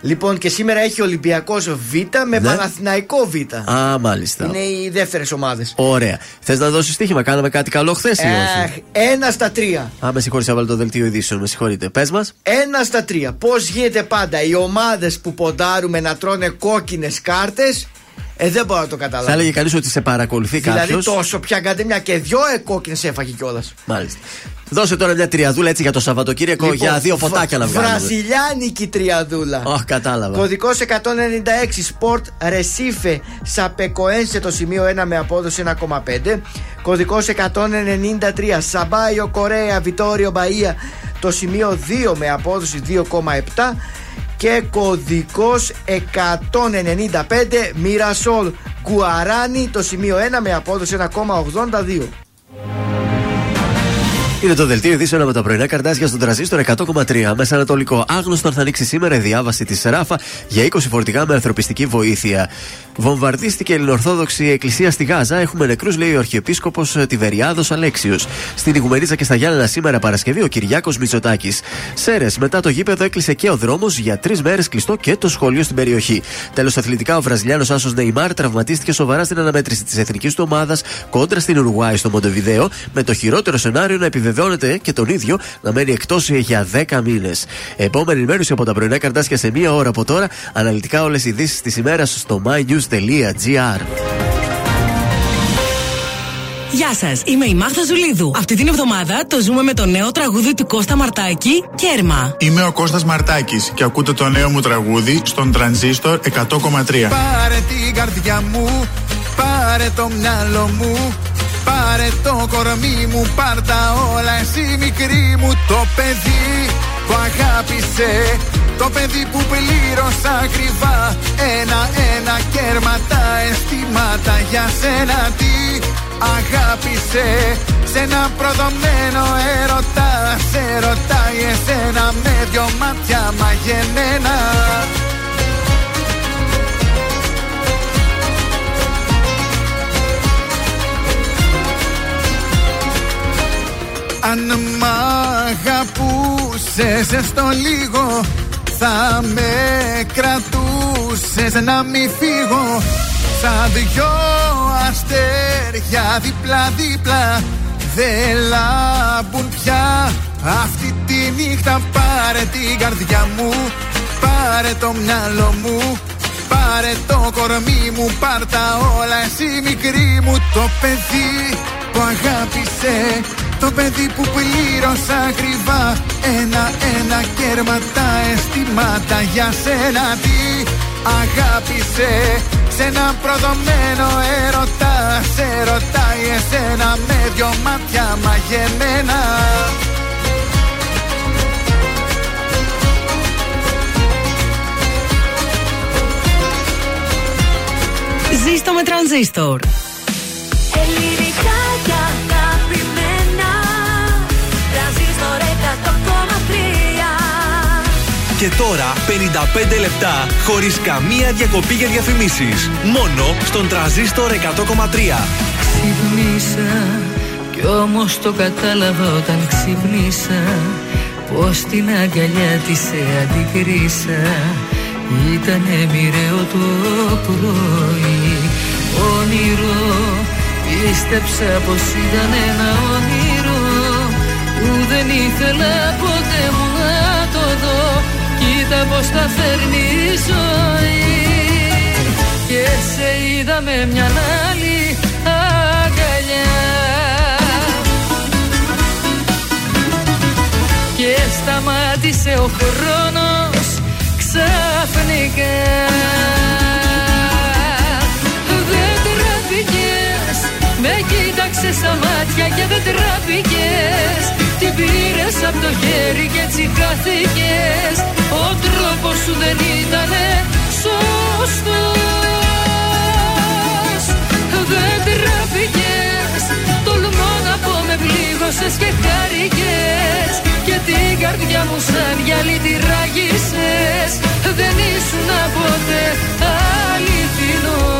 Λοιπόν, και σήμερα έχει Ολυμπιακός Β με Ναι. Παναθηναϊκό Β. Α, μάλιστα. Είναι οι δεύτερες ομάδες. Ωραία. Θες να δώσεις στοίχημα, κάναμε κάτι καλό χθες ή όχι; Ένα στα τρία. Α, με συγχωρείτε, έβαλε το δελτίο ειδήσεων, με συγχωρείτε. Πες μας. Ένα στα τρία. Πώς γίνεται πάντα οι ομάδες που ποντάρουμε να τρώνε κόκκινες κάρτες Ε, δεν μπορώ να το Θα καταλάβω. έλεγε κανείς ότι σε παρακολουθεί Δηλαδή κάποιος. τόσο πια κάντε μια και δυο εκόκκινες έφαγε κιόλας. Μάλιστα. Δώσε τώρα μια τριαδούλα έτσι για το Σαββατοκύριακο Λοιπόν, για δύο φωτάκια να βγάλουμε. Βραζιλιάνικη τριαδούλα. Αχ, κατάλαβα. Κωδικός 196 Sport Recife Σαπεκοένσε το σημείο 1 με απόδοση 1,5. Κωδικός 193 Σαμπάιο Κορέα Βιτόριο Μπαία το σημείο 2 με απόδοση 2,7. Και κωδικός 195 Μιρασόλ Γκουαράνι το σημείο 1 με απόδοση 1,82. Είναι το δελτίο ειδήσεων από τα πρωινά καρτάσια στον τραζίστορ 100,3. Μέσα Ανατολικό. Άγνωστο θα ανοίξει σήμερα η διάβαση της Ράφα για 20 φορτηγά με ανθρωπιστική βοήθεια. Βομβαρδίστηκε η Ελληνορθόδοξη Εκκλησία στη Γάζα. Έχουμε νεκρούς, λέει ο Αρχιεπίσκοπος Τιβεριάδος Αλέξιος. Στην Ιγουμενίτσα και στα Γιάννενα σήμερα Παρασκευή ο Κυριάκος Μητσοτάκης. Σέρες, μετά το γήπεδο έκλεισε και ο δρόμος για τρεις μέρες κλειστό και το σχολείο στην περιοχή. Τέλος, αθλητικά, ο Βραζιλιάνος Άσος Νεϊμάρ τραυματίστηκε σοβαρά στην αναμέτρηση της εθνικής του ομάδας κόντρα στην Ουρουγουάη στο Μοντεβιδέο, με το χειρότερο σενάριο να επιβεβαιώνεται και τον ίδιο να μένει εκτός για 10 μήνες. Επόμενη ενημέρωση από τα πρωινά καρτάσια σε μία ώρα από τώρα. Αναλυτικά όλες οι ειδήσεις της ημέρας στο mynews.gr. Γεια σας, είμαι η Μάρθα Ζουλίδου. Αυτή την εβδομάδα το ζούμε με το νέο τραγούδι του Κώστα Μαρτάκη, Κέρμα. Είμαι ο Κώστας Μαρτάκης και ακούτε το νέο μου τραγούδι στον Τρανζίστορ 100,3. Πάρε την καρδιά μου, πάρε το μυαλό μου Πάρε το κορμί μου, πάρ' τα όλα εσύ μικρή μου Το παιδί που αγάπησε, το παιδί που πλήρωσα ακριβά Ένα-ένα κέρμα τα αισθήματα για σένα. Τι αγάπησε Σε ένα προδομένο έρωτα σε ρωτάει εσένα με δυο μάτια μαγεμένα Αν μ' αγαπούσες στο λίγο Θα με κρατούσες να μη φύγω. Σαν δυο αστέρια δίπλα-δίπλα Δεν λάμπουν πια. Αυτή τη νύχτα Πάρε την καρδιά μου Πάρε το μυαλό μου Πάρε το κορμί μου, πάρ' τα όλα εσύ μικρή μου. Το παιδί που αγάπησε Το παιδί που πλήρωσα ακριβά Ένα-ένα κέρμα τα αισθήματα για σένα τι αγάπησε Σε ένα προδομένο έρωτα Σε ρωτάει εσένα με δυο μάτια μαγεμένα Ζήστο με τρανζίστορ. Και τώρα 55 λεπτά χωρίς καμία διακοπή για διαφημίσεις. Μόνο στον τραζίστορ 100,3. Ξυπνήσα κι όμως το κατάλαβα όταν ξυπνήσα Πως την αγκαλιά της σε αντικρίσα Ήτανε μοιραίο το πρωί Όνειρο Πίστεψα πως ήταν ένα όνειρο Που δεν ήθελα ποτέ μου να το δω Κοίτα πως τα φέρνει η ζωή. Και σε είδα με μια άλλη αγκαλιά. Και σταμάτησε ο χρόνος ξαφνικά Με κοίταξε στα μάτια και δεν τραπήκες Την πήρες από το χέρι και έτσι χάθηκες. Ο τρόπος σου δεν ήταν σωστός. Δεν τραπήκες Τολμώ να πω με πλήγωσες και χάρηκες. Και την καρδιά μου σαν γυαλί τη ράγισες Δεν ήσουν ποτέ αληθινός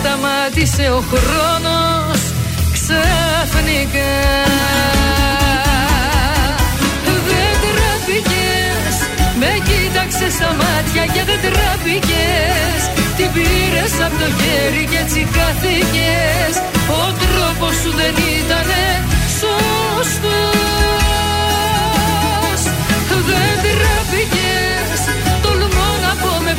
σταμάτησε ο χρόνος ξαφνικά. Δεν τραπήκες Με κοίταξες στα μάτια και δεν τραπήκες. Την πήρες από το χέρι και έτσι χάθηκες Ο τρόπος σου δεν ήτανε σωστός. Δεν τραπήκες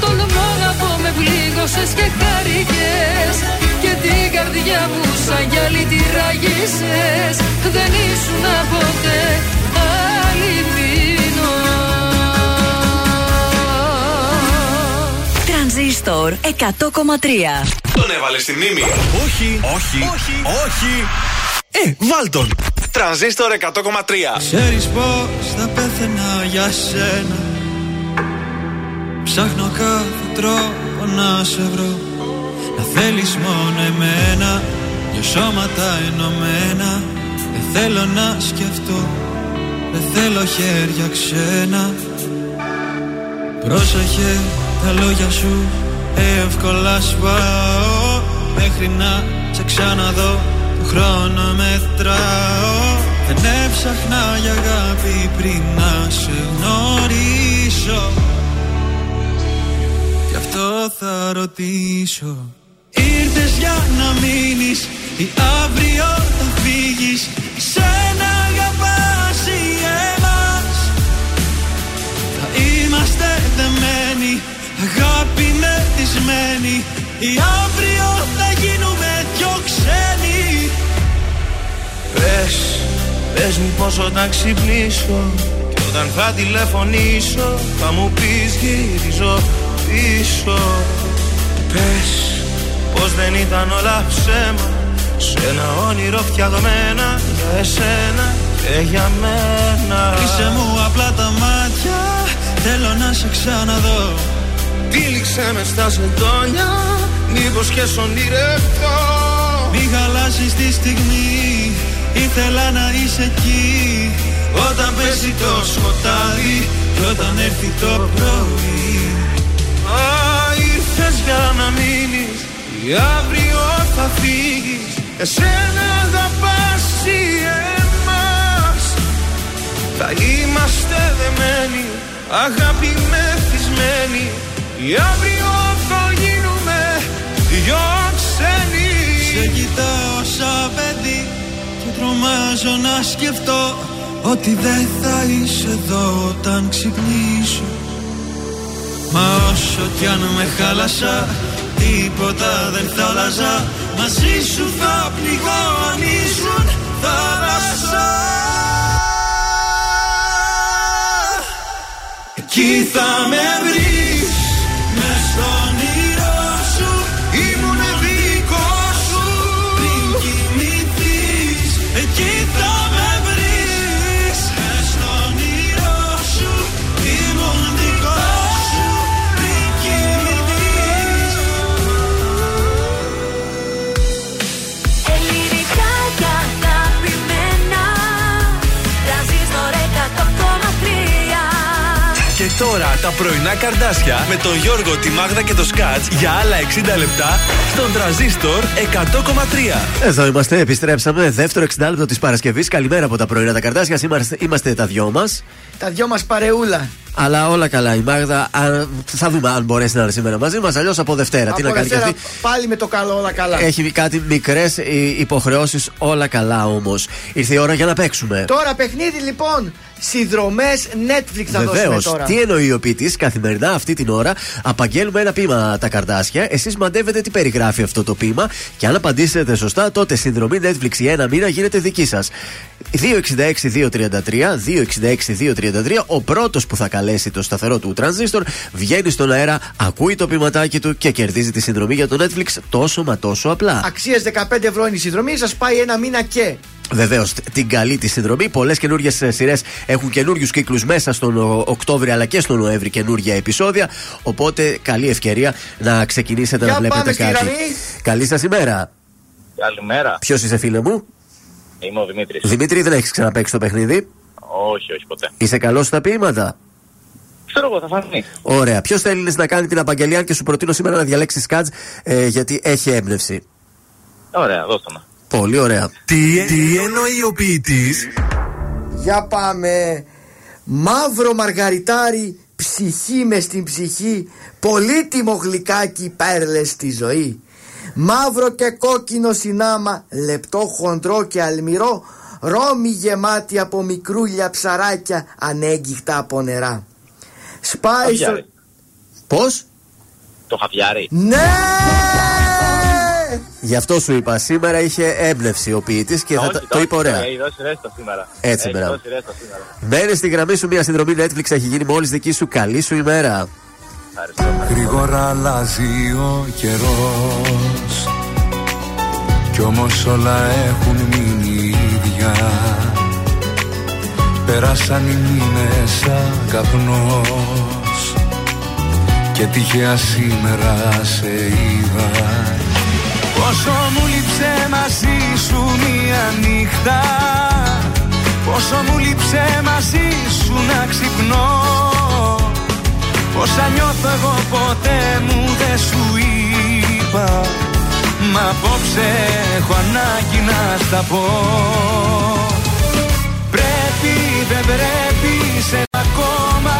Τολμώ να πω με πλήγωσες και χάρηκες Και την καρδιά μου σαν γυαλί τη ράγισες Δεν ήσουν ποτέ αληθινός Τρανζίστορ 100,3. Τον έβαλες στη μνήμη; Όχι, όχι, όχι, όχι. Ε, βάλ τον. Τρανζίστορ 100,3. Ξέρεις πως θα πέθαινα για σένα Ψάχνω κάθε τρόπο να σε βρω. Να θέλεις μόνο εμένα Δυο σώματα ενωμένα. Δεν θέλω να σκεφτώ Δεν θέλω χέρια ξένα. Πρόσεχε τα λόγια σου Εύκολα σπάω. Μέχρι να σε ξαναδώ Το χρόνο μετράω. Δεν έψαχνα για αγάπη πριν να σε γνωρίσω Γι' αυτό θα ρωτήσω. Ήρθες για να μείνεις Ή αύριο θα φύγεις. Σένα αγαπάς ή εμάς. Θα είμαστε δεμένοι Αγάπη μεθυσμένη. Ή αύριο θα γίνουμε δυο ξένοι. Πες, πες μου πως όταν ξυπνήσω Και όταν θα τηλεφωνήσω Θα μου πεις γυρίζω πίσω. Πες πως δεν ήταν όλα ψέμα. Σε ένα όνειρο φτιαγμένα Για εσένα και για μένα. Κλείσε μου απλά τα μάτια Θέλω να σε ξαναδώ. Τύλιξε με στα σεντόνια Μήπως και σ' ονειρευτώ Μη χαλάσεις τη στιγμή Ήθελα να είσαι εκεί. Όταν πέσει το σκοτάδι Και όταν έρθει το πρωί. Α, ήρθες για να μείνεις Ή αύριο θα φύγεις. Εσένα αγαπάς ή εμάς. Θα είμαστε δεμένοι Αγάπη μεθυσμένη. Ή αύριο θα γίνουμε δυο ξένοι. Σε κοιτάω σαν παιδί Και τρομάζω να σκεφτώ Ότι δεν θα είσαι εδώ όταν ξυπνήσω Μα όσο κι αν με χάλασα Τίποτα δεν θα άλλαζα Μαζί σου θα πληγώ αν ήσουν θάλασσα Εκεί θα με βρεις τώρα τα πρωινά καρδάσια με τον Γιώργο, τη Μάγδα και το Σκάτ για άλλα 60 λεπτά στον τραζίστορ 100,3. Εδώ είμαστε, επιστρέψαμε. Δεύτερο 60 λεπτό της Παρασκευής. Καλημέρα από τα πρωινά τα καρτάσια. Είμαστε, είμαστε τα δυο μας. Τα δυο μας παρεούλα. Αλλά όλα καλά. Η Μάγδα α, θα δούμε αν μπορέσει να είναι σήμερα μαζί μας. Αλλιώς από Δευτέρα. Τι Από να κάνει και Δευτέρα αυτή. Πάλι με το καλό, όλα καλά. Έχει κάτι μικρές υποχρεώσεις. Όλα καλά όμως. Ήρθε η ώρα για να παίξουμε. Τώρα παιχνίδι λοιπόν. Συνδρομές Netflix θα δώσουμε Βεβαίως. τώρα. Τι εννοεί ο ποιητής, καθημερινά αυτή την ώρα απαγγέλουμε ένα ποίημα τα καρδάσια. Εσείς μαντεύετε τι περιγράφει αυτό το ποίημα και αν απαντήσετε σωστά, τότε συνδρομή Netflix για ένα μήνα γίνεται δική σας. 266-233, 266-233. Ο πρώτος που θα καλέσει το σταθερό του τρανζίστορ βγαίνει στον αέρα, ακούει το ποιηματάκι του και κερδίζει τη συνδρομή για το Netflix τόσο μα τόσο απλά. Αξία 15 ευρώ είναι η συνδρομή, σας πάει ένα μήνα και. Βεβαίως, την καλή τη συνδρομή. Πολλές καινούριε σειρές έχουν καινούριους κύκλους μέσα στον ο, Οκτώβριο αλλά και στον Νοέμβρη καινούργια επεισόδια. Οπότε, καλή ευκαιρία να ξεκινήσετε Για να βλέπετε πάμε στη κάτι. γραμμή. Καλή σας ημέρα. Καλημέρα. Ποιος είσαι, φίλε μου, Είμαι ο Δημήτρης. Δημήτρη, δεν έχεις ξαναπέξει το παιχνίδι; Όχι, όχι ποτέ. Είσαι καλός στα ποίηματα; Ξέρω εγώ, θα φανεί. Ωραία. Ποιος θέλεις να κάνει την απαγγελία και σου προτείνω σήμερα να διαλέξεις σκάτζ ε, γιατί έχει έμπνευση; Ωραία, δώστε να. Πολύ ωραία. Τι, τι εννοεί ο ποιητής; Για πάμε. Μαύρο μαργαριτάρι, ψυχή μες στην ψυχή, πολύτιμο γλυκάκι πέρλες στη ζωή. Μαύρο και κόκκινο συνάμα, λεπτό χοντρό και αλμυρό, ρόμι γεμάτη από μικρούλια ψαράκια, ανέγκυχτα από νερά. Σπάει στο... Χαβιάρι. Πώς; Το χαβιάρι. Ναι! Γι' αυτό σου είπα, σήμερα είχε έμπνευση ο ποιητής και θα, τα- το είπε ωραία. Έχει δώσει ρέστα σήμερα. Έτσι, Έχει μπράβο. δώσει ρέστα σήμερα. Μένε στη γραμμή σου μια συνδρομή Netflix έχει γίνει μόλις δική σου. Καλή σου ημέρα. Γρήγορα αλλάζει ο καιρός Κι όμως όλα έχουν μείνει ίδια Πέρασαν οι μήνες σαν καπνός Και τυχαία σήμερα σε είδα Πόσο μου λείψε μαζί σου μία νύχτα. Πόσο μου λείψε μαζί σου να ξυπνώ. Πόσα νιώθω εγώ ποτέ μου δεν σου είπα. Μα απόψε έχω ανάγκη να στα πω. Πρέπει δεν πρέπει σε ακόμα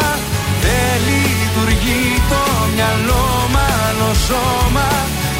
Δεν λειτουργεί το μυαλό μάλλον σώμα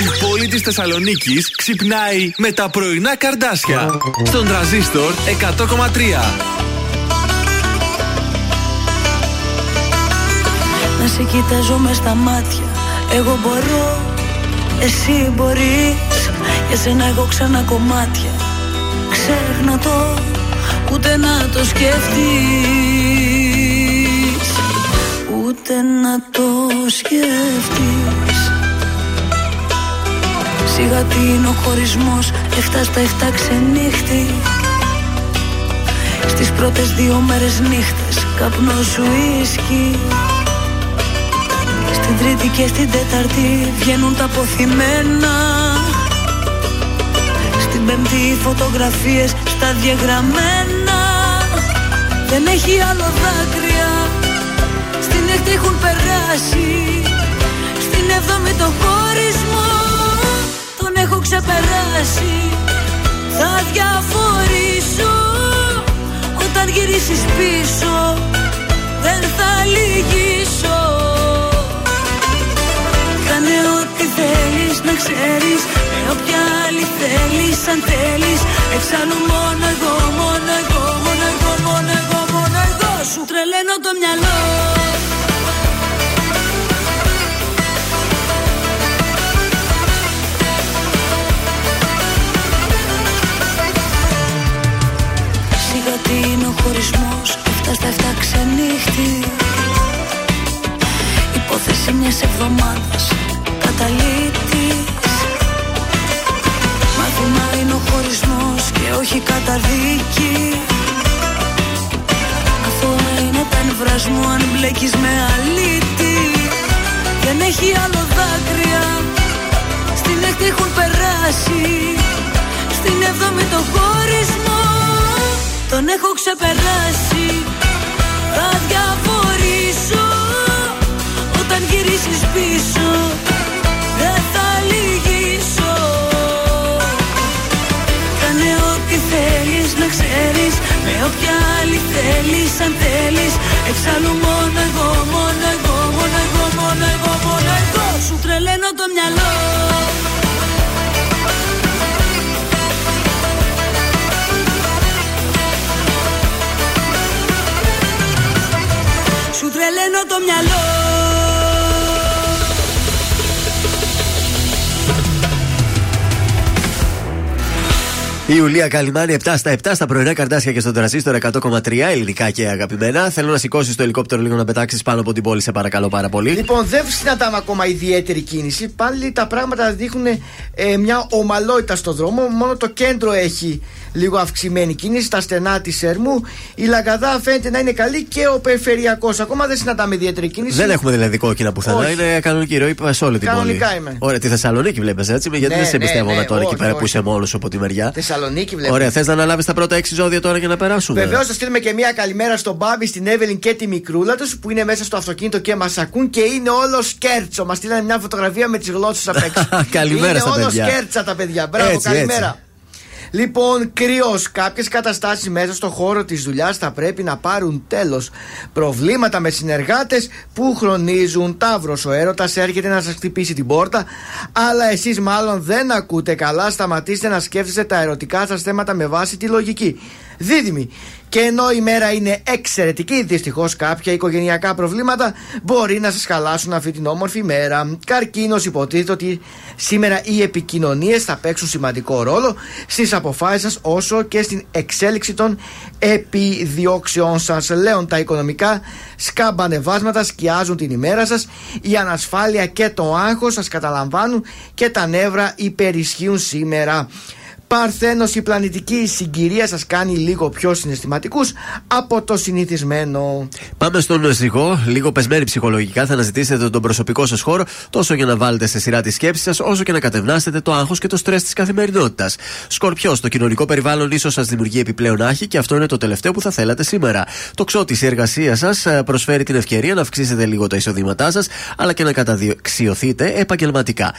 Η πόλη της Θεσσαλονίκης ξυπνάει με τα πρωινά καρδάσια. Στον τραζίστορ 100,3. Να σε κοιτάζω μες στα μάτια. Εγώ μπορώ, εσύ μπορείς. Για σένα έχω ξανά κομμάτια. Ξέχνα το, ούτε να το σκεφτείς Ούτε να το σκεφτείς Σιγά τι είναι ο χωρισμός Εφτά στα εφτά ξενύχτη. Στις πρώτες δύο μέρες νύχτες Καπνό σου ίσκι. Στην τρίτη και στην τέταρτη Βγαίνουν τα αποθυμένα. Στην πέμπτη οι φωτογραφίες Στα διαγραμμένα. Δεν έχει άλλο δάκρυα. Στην έκτη έχουν περάσει. Στην έβδομη το χωρισμό Τον έχω ξεπεράσει. Θα διαφορήσω Όταν γυρίσεις πίσω. Δεν θα λυγίσω. Κάνε ό,τι θέλεις να ξέρεις. Με όποια άλλη θέλεις αν θέλεις. Εξάλλου μόνο εγώ, μόνο εγώ, μόνο εγώ, μόνο εγώ, μόνο εγώ. Σου τρελαίνω το μυαλό χωρισμός Εφτά στα εφτά ξενύχτη. Υπόθεση μιας εβδομάδας Καταλήτης. Μάθημα είναι ο χωρισμός Και όχι καταδίκη. Αθώα είναι τα νευράς μου Αν μπλέκεις με αλήτη. Δεν έχει άλλο δάκρυα Στην έκτη έχουν περάσει. Στην έβδομη το χωρισμό Τον έχω ξεπεράσει. Θα διαφορήσω Όταν γυρίσεις πίσω. Δεν θα λυγίσω. Κάνε ό,τι θέλεις να ξέρεις. Με όποια άλλη θέλεις αν θέλεις. Εξάλλου μόνο εγώ, μόνο εγώ, μόνο εγώ, μόνο εγώ, μόνο εγώ. Σου τρελαίνω το μυαλό Σου τρελαίνω το μυαλό Η Ιουλία Καλυμάνη 7 στα 7 στα πρωινά καρτάσια και στον τρασίστρο 100,3 ελληνικά και αγαπημένα. Θέλω να σηκώσεις το ελικόπτερο λίγο να πετάξεις πάνω από την πόλη, σε παρακαλώ πάρα πολύ. Λοιπόν, δεν συναντάμε ακόμα ιδιαίτερη κίνηση. Πάλι τα πράγματα δείχνουν ε, μια ομαλότητα στο δρόμο. Μόνο το κέντρο έχει λίγο αυξημένη κίνηση. Στα στενά της Ερμού. Η Λαγκαδά φαίνεται να είναι καλή και ο περιφερειακός. Ακόμα δεν συναντάμε ιδιαίτερη κίνηση. Δεν έχουμε δηλαδή κόκκινα πουθενά. Όχι. Είναι κανονική ροή σε όλη την Κανονικά πόλη. είμαι. Ωραία, τη Θεσσαλονίκη βλέπεις έτσι. Γιατί Ναι, δεν σε ναι, εμπιστεύομαι ναι, τώρα εκεί όχι, πέρα που όχι. είσαι μόνος από τη μεριά. Θεσσαλονίκη βλέπω. Ωραία, θες να αναλάβεις τα πρώτα έξι ζώδια τώρα για να περάσουμε. Βεβαίως θα στείλουμε και μια καλημέρα στον Μπάμπη, στην Εύελιν και τη μικρούλα τους που είναι μέσα στο αυτοκίνητο και μας ακούν και είναι όλος σκέρτσο. Μας στείλανε μια φωτογραφία με τις γλώσσες απ' έξω. Καλημέρα είναι στα όλος παιδιά. σκέρτσα τα παιδιά. Μπράβο, Έτσι, καλημέρα. έτσι. Λοιπόν, κρυό. Κάποιες καταστάσεις μέσα στο χώρο της δουλειάς θα πρέπει να πάρουν τέλος. Προβλήματα με συνεργάτες που χρονίζουν. Ταύρος, ο έρωτας έρχεται να σας χτυπήσει την πόρτα. Αλλά εσείς μάλλον δεν ακούτε καλά. Σταματήστε να σκέφτεστε τα ερωτικά σας θέματα με βάση τη λογική. Δίδυμη. Και ενώ η μέρα είναι εξαιρετική, δυστυχώς κάποια οικογενειακά προβλήματα μπορεί να σας χαλάσουν αυτή την όμορφη μέρα. Καρκίνος υποτίθεται ότι σήμερα οι επικοινωνίες θα παίξουν σημαντικό ρόλο στις αποφάσεις σας όσο και στην εξέλιξη των επιδιώξεών σας. Λέων τα οικονομικά σκαμπανεβάσματα σκιάζουν την ημέρα σας. Η ανασφάλεια και το άγχος σας καταλαμβάνουν και τα νεύρα υπερισχύουν σήμερα. Παρθένος η πλανητική συγκυρία σας κάνει λίγο πιο συναισθηματικούς από το συνηθισμένο. Πάμε στον ζυγό, λίγο πεσμένοι ψυχολογικά. Θα αναζητήσετε τον προσωπικό σας χώρο τόσο για να βάλετε σε σειρά τη σκέψη σας, όσο και να κατευνάσετε το άγχος και το στρες της καθημερινότητας. Σκορπιό, το κοινωνικό περιβάλλον ίσως σας δημιουργεί επιπλέον άχη και αυτό είναι το τελευταίο που θα θέλατε σήμερα. Το ξότι η εργασία σας προσφέρει την ευκαιρία να αυξήσετε λίγο τα εισοδήματά σας, αλλά και να καταδεξιωθείτε επαγγελματικά.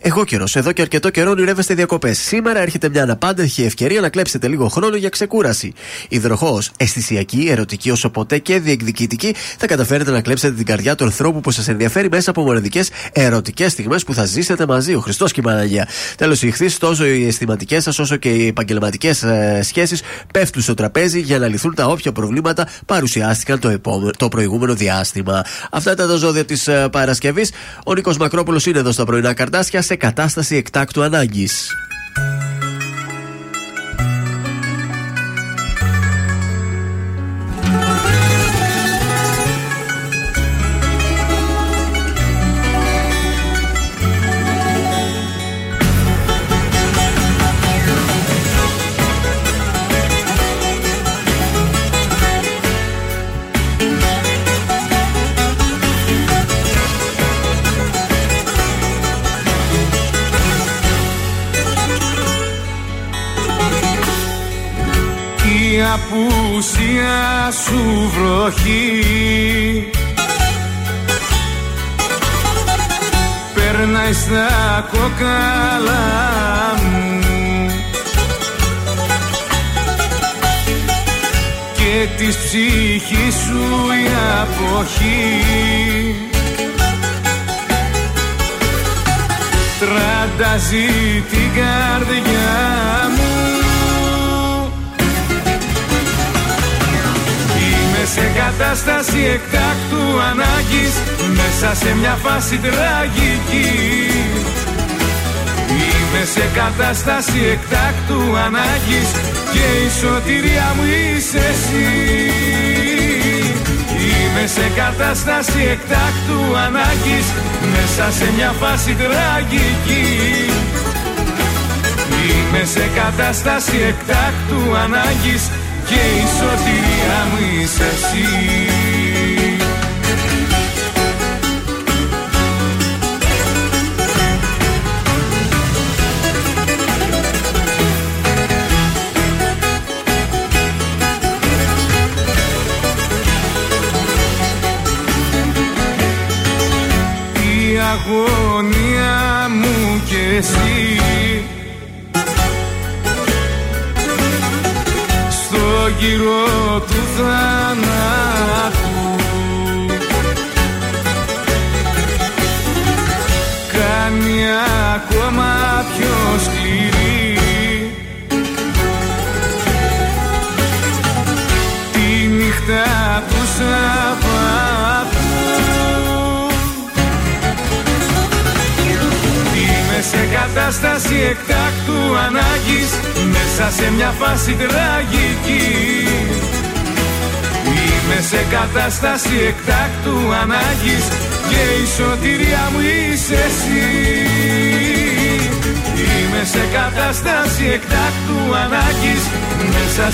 Εγώ καιρός, εδώ και αρκετό καιρό ονειρεύεστε διακοπές. Σήμερα έρχεται μια μια αναπάντεχη ευκαιρία να κλέψετε λίγο χρόνο για ξεκούραση. Υδροχό, αισθησιακή, ερωτική όσο ποτέ και διεκδικητική, θα καταφέρετε να κλέψετε την καρδιά του ανθρώπου που σας ενδιαφέρει μέσα από μοναδικές ερωτικές στιγμές που θα ζήσετε μαζί. Ο Χριστός και η Παναγία. Τέλος, οι ηχθείς, τόσο οι αισθηματικές σας όσο και οι επαγγελματικές ε, σχέσεις πέφτουν στο τραπέζι για να λυθούν τα όποια προβλήματα παρουσιάστηκαν το, επόμενο, το προηγούμενο διάστημα. Αυτά ήταν τα ζώδια της ε, Παρασκευής. Ο Νίκος Μακρόπουλος είναι εδώ στα πρωινά καρτάσια σε κατάσταση εκτάκτου ανάγκης. Σου βροχή. Περνάεις στα κόκαλα μου. Και της ψυχής σου η αποχή. Τραντάζει την καρδιά μου σε κατάσταση εκτάκτου ανάγκης Μέσα σε μια φάση τραγική. Είμαι σε κατάσταση εκτάκτου ανάγκης Και η σωτηρία μου είσαι εσύ. Είμαι σε κατάσταση εκτάκτου ανάγκης Μέσα σε μια φάση τραγική. Είμαι σε κατάσταση εκτάκτου ανάγκης Και η σωτηρία μου είσαι εσύ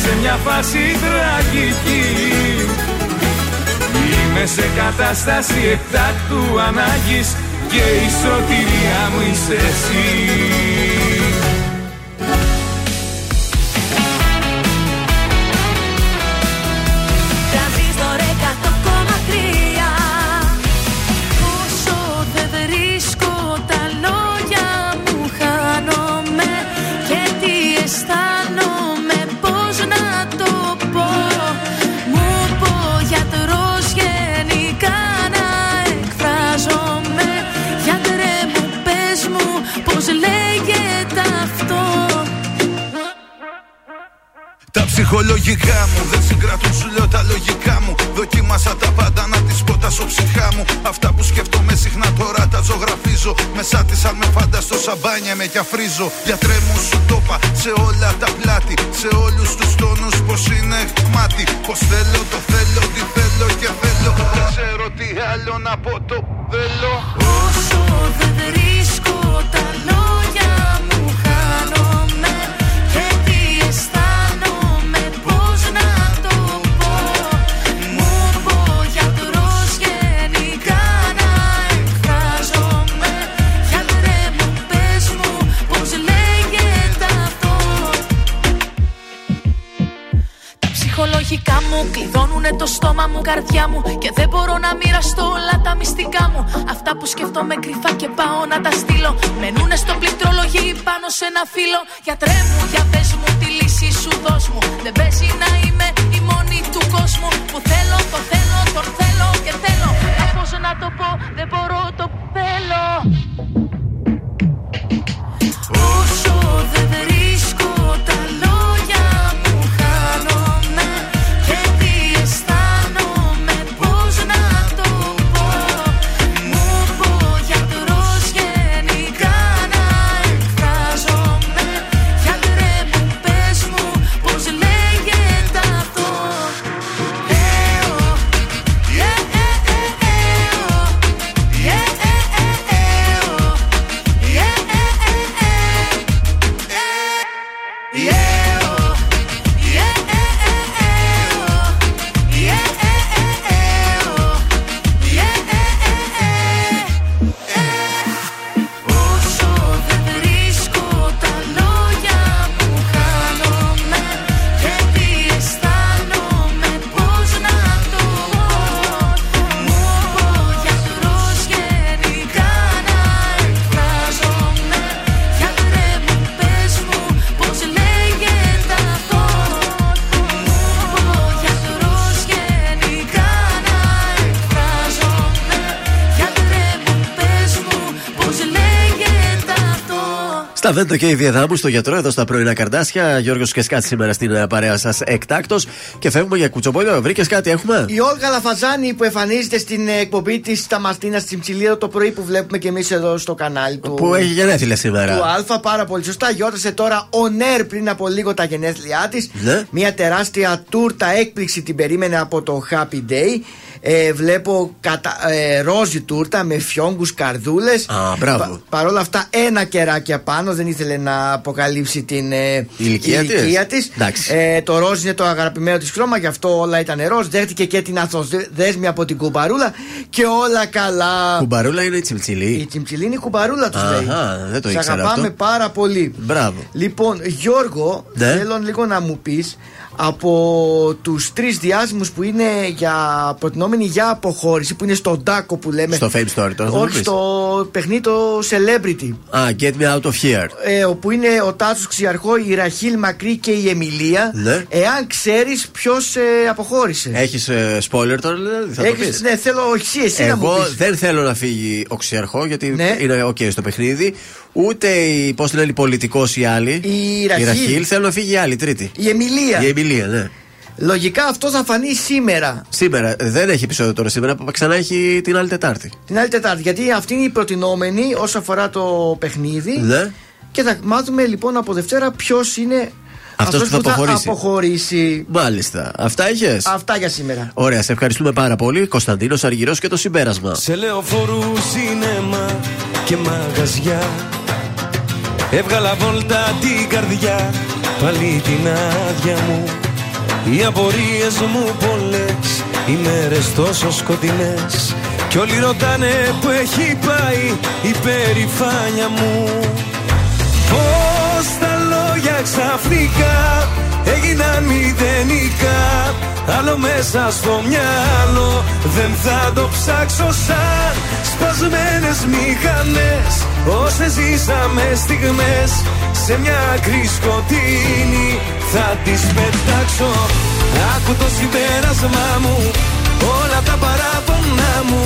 σε μια φάση τραγική. Είμαι σε κατάσταση εκτάκτου ανάγκης Και η σωτηρία μου είσαι εσύ σαμπάνια με κι αφρίζω Γιατρέ μου, καρδιά μου. Και δεν μπορώ να μοιραστώ όλα τα μυστικά μου. Αυτά που σκέφτομαι κρυφά και πάω να τα στείλω. Μενούνε στο πληκτρολογί πάνω σε ένα φύλλο. Γιατρέ μου, για πες μου τη λύση σου δώσ' μου. Δεν παίζει να είμαι Στα Βέντο και η Διαδάμου στο γιατρό εδώ στα πρωινά καρδάσια. Γιώργος Κεσκάτ σήμερα στην ε, παρέα σας εκτάκτο. Και φεύγουμε για κουτσομπόλιο. Βρήκες κάτι, έχουμε; Η Όλγα Λαφαζάνη που εμφανίζεται στην ε, εκπομπή της στα Μαρτίνα στην Ψηλία το πρωί που βλέπουμε και εμείς εδώ στο κανάλι του. Που έχει γενέθλια σήμερα. Του Α, πάρα πολύ σωστά. Γιόρτασε τώρα ο Νέρ πριν από λίγο τα γενέθλιά της. Ναι. Μια τεράστια τούρτα έκπληξη την περίμενε από το Happy Day. Ε, βλέπω κατα, ε, ρόζι τούρτα με φιόγκους καρδούλες. Α, μπράβο. Παρ' όλα αυτά, ένα κεράκι απάνω δεν ήθελε να αποκαλύψει την ε, ηλικία της. της. Εντάξει. Ε, το ροζ είναι το αγαπημένο της χρώμα, γι' αυτό όλα ήταν ροζ. Δέχτηκε και την αθοδέσμη από την κουμπαρούλα και όλα καλά. Κουμπαρούλα είναι η τσιμτσιλή. Η τσιμψιλή είναι η κουμπαρούλα τους λέει. Αχα, δεν το Σε ήξερα αγαπάμε αυτό. πάρα πολύ. Μπράβο. Λοιπόν, Γιώργο, Ναι. θέλω λίγο να μου πεις από τους τρεις διάσημους που είναι για προτινόμενοι για αποχώρηση, που είναι στο Ντάκο που λέμε. Στο Fame Story τώρα. θα μου Όχι, πεις. στο παιχνίδι το Celebrity. Α, get me out of here. Ε, όπου είναι ο Τάσος Ξιαρχό, η Ραχίλ Μακρύ και η Εμιλία. Ναι. Εάν ξέρεις ποιος ε, αποχώρησε. Έχεις spoiler τώρα, δηλαδή, θα το Έχεις- πεις; ναι, θέλω όχι εσύ να μου Εγώ πεις. δεν θέλω να φύγει ο Ξιαρχό γιατί Ναι. είναι οκ στο παιχνίδι. Ούτε η, πώς λένε, η πολιτικός η άλλη. Η Ραχίλ. Θέλω να φύγει η άλλη, τρίτη. Η Εμιλία. Η Εμιλία, ναι. Λογικά αυτό θα φανεί σήμερα. Σήμερα ε, δεν έχει επεισόδιο τώρα σήμερα, ξανά έχει την άλλη Τετάρτη. Την άλλη Τετάρτη. Γιατί αυτή είναι η προτεινόμενη όσο αφορά το παιχνίδι. Ναι. Και θα μάθουμε λοιπόν από Δευτέρα ποιος είναι Αυτός αυτός που θα αποχωρήσει. αποχωρήσει. Μάλιστα. Αυτά είχες; Αυτά για σήμερα. Ωραία, σε ευχαριστούμε πάρα πολύ. Κωνσταντίνος Αργυρός και το συμπέρασμα. Σε λεωφορού, σινέμα και μαγαζιά Έβγαλα βόλτα την καρδιά, πάλι την άδεια μου. Οι απορίες μου πολλές, οι μέρες τόσο σκοτεινές. Κι όλοι ρωτάνε που έχει πάει η περηφάνια μου. Πώς τα λόγια ξαφνικά έγιναν μηδενικά. Άλλο μέσα στο μυαλό δεν θα το ψάξω σαν Σπασμένες μηχανές. Όσες ζήσαμε στιγμές Σε μια άκρη σκοτεινή θα τις πετάξω. Άκου το συμπέρασμά μου Όλα τα παράπονά μου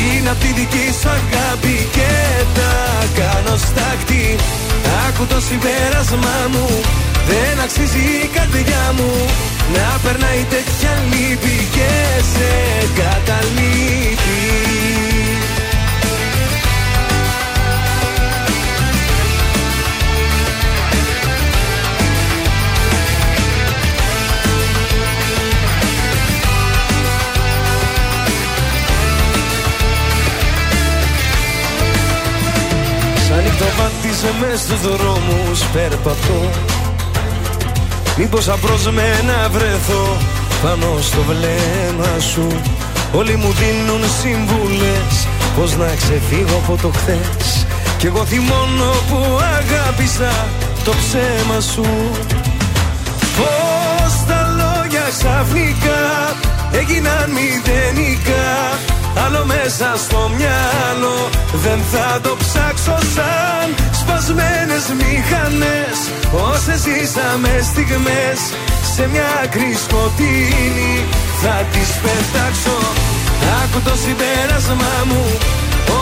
είναι απ' τη δική σου αγάπη και τα κάνω στάχτη Άκου το συμπέρασμά μου Δεν αξίζει η καρδιά μου. Να περνάει τέτοια λύπη και σε καταλείπει Σαν νυχτοβάτισε μες στους δρόμους περπατώ Μήπως απρόσμενα βρεθώ πάνω στο βλέμμα σου. Όλοι μου δίνουν συμβουλές Πώς να ξεφύγω από το χθες. Κι εγώ θυμώνω που αγάπησα το ψέμα σου. Πώς τα λόγια ξαφνικά έγιναν μηδενικά Άλλο μέσα στο μυαλό. Δεν θα το ψάξω σαν Σπασμένες μηχανές. Όσες ζήσαμε στιγμές Σε μια άκρη σκοτεινή θα τις πετάξω. Άκου το συμπέρασμά μου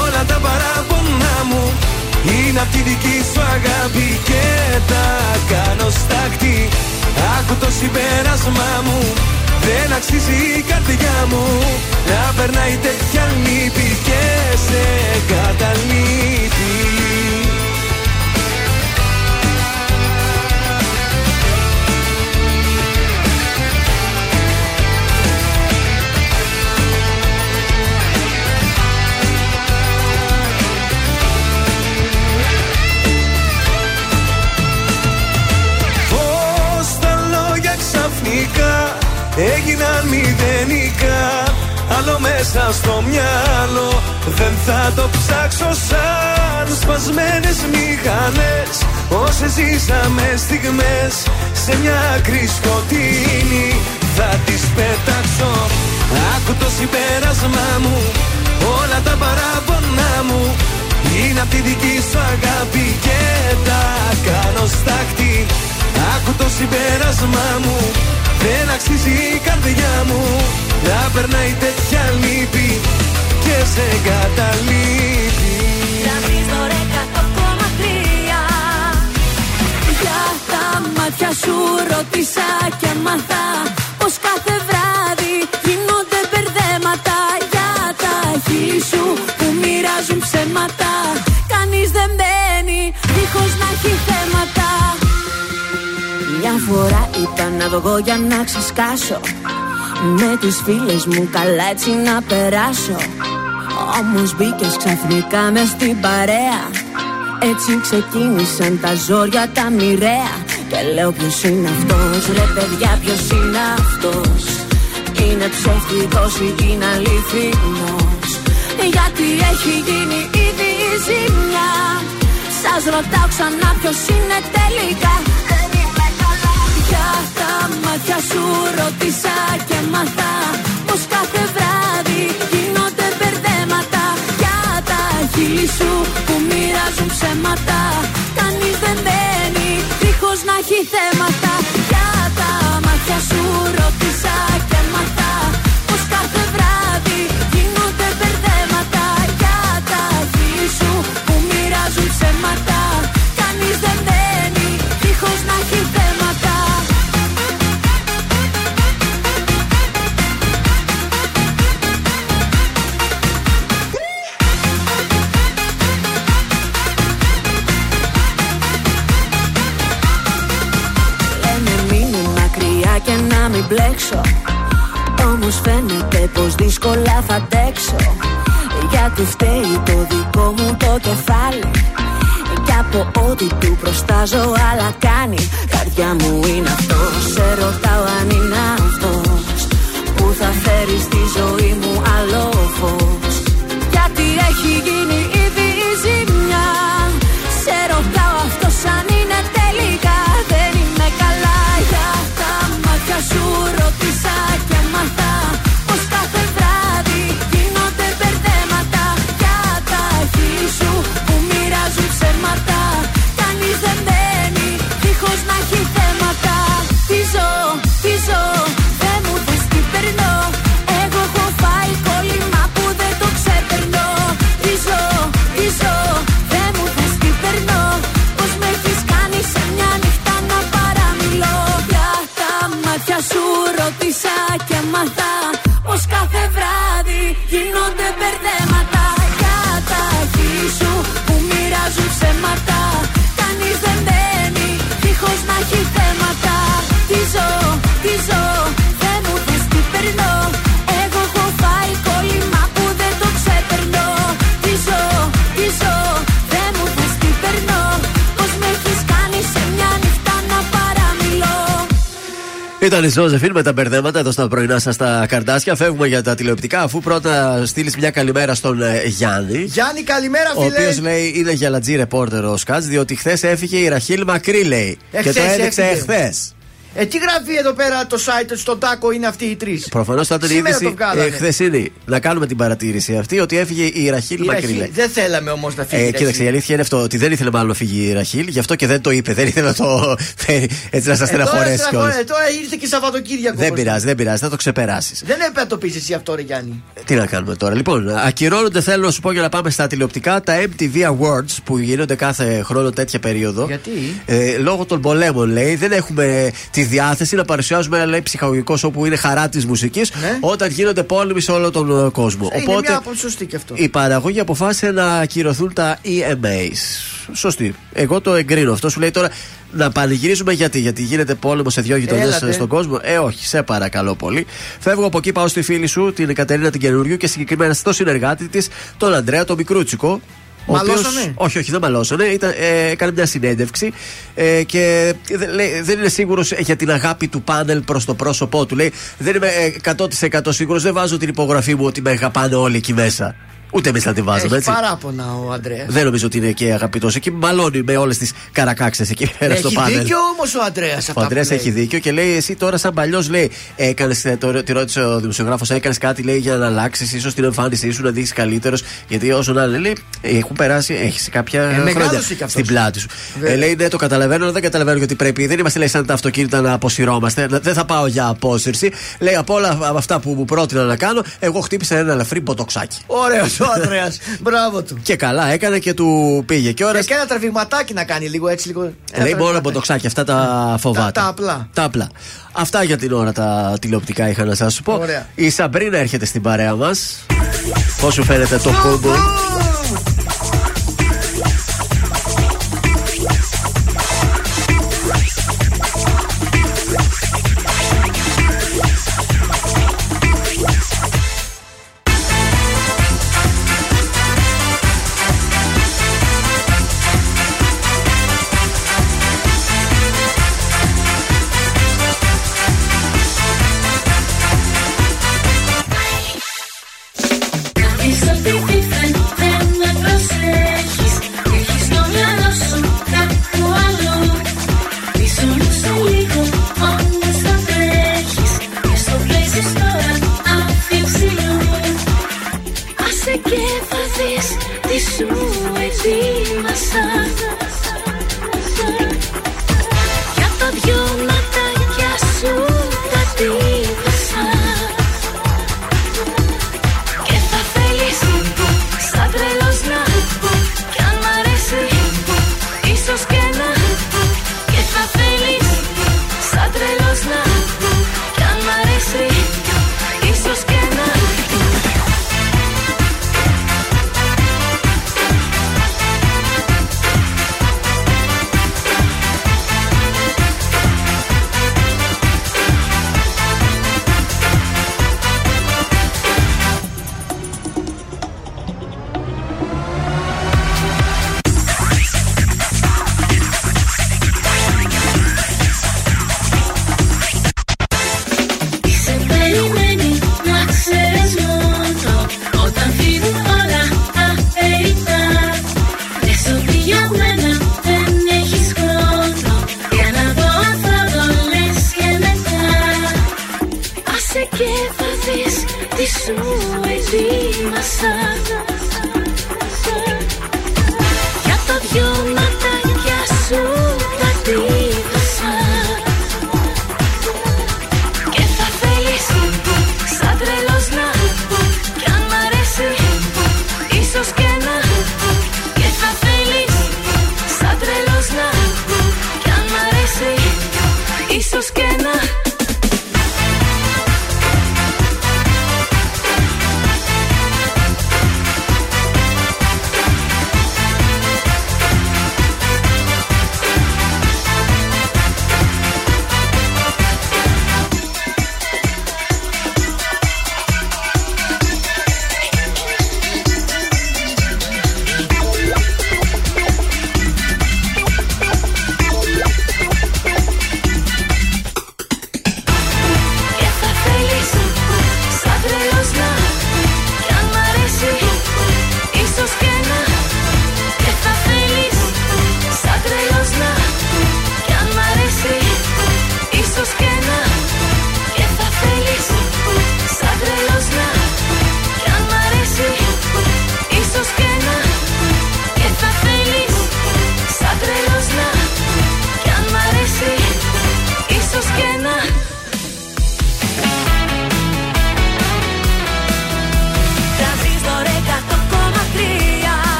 Όλα τα παράπονά μου. Είναι απ' τη δική σου αγάπη και τα κάνω στάχτη Άκου το συμπέρασμά μου Δεν αξίζει η καρδιά μου Να περνάει τέτοια λύπη και σε καταλείπει έγιναν μηδενικά Άλλο μέσα στο μυαλό. Δεν θα το ψάξω σαν σπασμένες μηχανές. Όσες ζήσαμε στιγμές σε μια άκρη σκοτεινή. Θα τις πετάξω. Άκου το συμπέρασμά μου όλα τα παράπονά μου. Είναι απ' τη δική σου αγάπη και τα κάνω στάχτη Άκου το συμπέρασμά μου Δεν αξίζει η καρδιά μου Να περνάει τέτοια λύπη Και σε καταλείπει Τρανζίστορ 100,3 Για τα μάτια σου ρώτησα και μάθα Πως κάθε βράδυ γίνονται μπερδέματα. Για τα χείλη σου που μοιράζουν ψέματα. Κανείς δεν μπαίνει δίχως να έχει θέματα. Μια φορά ήταν να βγω για να ξεσκάσω. Με τις φίλες μου καλά έτσι να περάσω. Όμως μπήκες ξαφνικά μες στην παρέα. Έτσι ξεκίνησαν τα ζόρια τα μοιραία. Και λέω ποιος είναι αυτός Ρε παιδιά ποιος είναι αυτός. Είναι ψεύτικος ή είναι αληθινός. Γιατί έχει γίνει ήδη η ζημιά. Σας ρωτάω ξανά ποιος είναι τελικά τα μάτια σου ρώτησα και μάθα Πως κάθε βράδυ γίνονται μπερδέματα. Για τα χείλη σου που μοιράζουν ψέματα Κανείς δεν μπαίνει δίχως να έχει θέματα ό,τι του προστάζω άλλα κάνει. Καρδιά μου Ήταν η Ζώζεφιν με τα μπερδέματα εδώ στα πρωινά σας τα καρτάσια. Φεύγουμε για τα τηλεοπτικά, αφού πρώτα στείλεις μια καλημέρα στον ε, Γιάννη. Γιάννη, καλημέρα, Ο φίλε. οποίος λέει είναι γυαλατζή ρεπόρτερ ο Σκάτς, διότι χθες έφυγε η Ραχίλ Μακρύ, λέει. και το Εχθές έδειξε έφυγε. εχθέ. Ε, τι γράφει εδώ πέρα το site στον τάκο είναι αυτοί οι τρεις; Προφανώς θα ήταν η Σήμερα το είδηση βγάλανε. ε, χθεσινή. Να κάνουμε την παρατήρηση αυτή ότι έφυγε η Ραχίλ Η Μακρύλε. Ραχίλ. Δεν θέλαμε όμως να φύγει. Ε, ρε, κοίταξε, εσύ. η αλήθεια είναι αυτό ότι δεν ήθελε μάλλον να φύγει η Ραχίλ, γι' αυτό και δεν το είπε. Δεν ήθελε να το φέρει έτσι να σας Ε, τώρα, στεναχωρέσει στεναχωρέ- κιόλας. ε, τώρα ήρθε και Σαββατοκύριακο. Δεν όπως πειράζει, δεν πειράζει, θα το ξεπεράσεις. Δεν έπρεπε να το πεις εσύ αυτό, ρε Γιάννη. Τι να κάνουμε τώρα. Λοιπόν, ακυρώνονται, θέλω να σου πω για να πάμε στα τηλεοπτικά, τα MTV Awards που γίνονται κάθε χρόνο τέτοια περίοδο. Γιατί; Ε, λόγω των πολέμων, λέει, δεν έχουμε τη διάθεση να παρουσιάζουμε ένα λέει, ψυχαγωγικό show που είναι χαρά της μουσικής όταν γίνονται πόλεμοι σε όλο τον ε, κόσμο. Ναι. Ε, Είναι μια άποψη σωστή και αυτό. η παραγωγή αποφάσισε να ακυρωθούν τα EMAs. Σωστή. Εγώ το εγκρίνω. Αυτό σου λέει τώρα να πανηγυρίζουμε γιατί. Γιατί γίνεται πόλεμος σε δύο γειτονιές Έλατε. στον κόσμο. Ε, όχι, σε παρακαλώ πολύ. Φεύγω από εκεί, πάω στη φίλη σου, την Κατερίνα την Καινούριου και συγκεκριμένα στο συνεργάτη της, τον Αντρέα, τον Μικρούτσικο. Ο Μαλώσανε; οποίος- όχι, όχι, δεν μαλώσανε. Ήταν, ε, έκανε μια συνέντευξη ε, και δεν, λέει, δεν είναι σίγουρος για την αγάπη του πάνελ προς το πρόσωπό του. Λέει, δεν είμαι ε, 100% σίγουρος, δεν βάζω την υπογραφή μου ότι με αγαπάνε όλοι εκεί μέσα. Ούτε εμείς θα την βάζαμε, Έχει έτσι. παράπονα ο Αντρέα. Δεν νομίζω ότι είναι και αγαπητός εκεί. Μαλώνει με όλες τις καρακάξες εκεί πέρα στο Έχει πάνελ. δίκιο όμως ο Αντρέας. Ο Αντρέας έχει δίκιο και λέει: Εσύ τώρα, σαν παλιός, λέει, έκανες. Τη ρώτησε ο δημοσιογράφος, έκανες κάτι λέει, για να αλλάξεις ίσως την εμφάνισή σου, να δείξει καλύτερος. Γιατί όσο να είναι, λέει, έχουν περάσει, έχεις κάποια Ε, χρόνια μεγάλωσε κι αυτός. στην πλάτη σου. Βέβαια. Ε, λέει: Ναι, το καταλαβαίνω, αλλά δεν καταλαβαίνω γιατί πρέπει. Δεν είμαστε, λέει, σαν τα αυτοκίνητα να αποσυρώμαστε. Να- Δεν θα πάω για απόσυρση. Λέει: Από όλα αυτά που μου πρότεινα να κάνω, εγώ χτύπησα ένα ελαφρύ μποτοξάκι. Ωραίος ο Αντρέα. Μπράβο του. Και καλά έκανε και του πήγε. Και ώρα Και ένα τραβηγματάκι να κάνει λίγο έτσι λίγο. ένα Λέει μόνο τραβηγματάκι. από το ξάκι, αυτά τα φοβάται. Τα- τα απλά. Τα απλά. Αυτά για την ώρα τα τηλεοπτικά είχα να σας πω. Ωραία. Η Σαμπρίνα έρχεται στην παρέα μας. Πώς σου φαίνεται το κούμπο.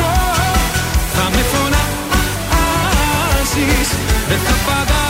απουσιάζω Θα με φωνάζεις Δεν θα παντάω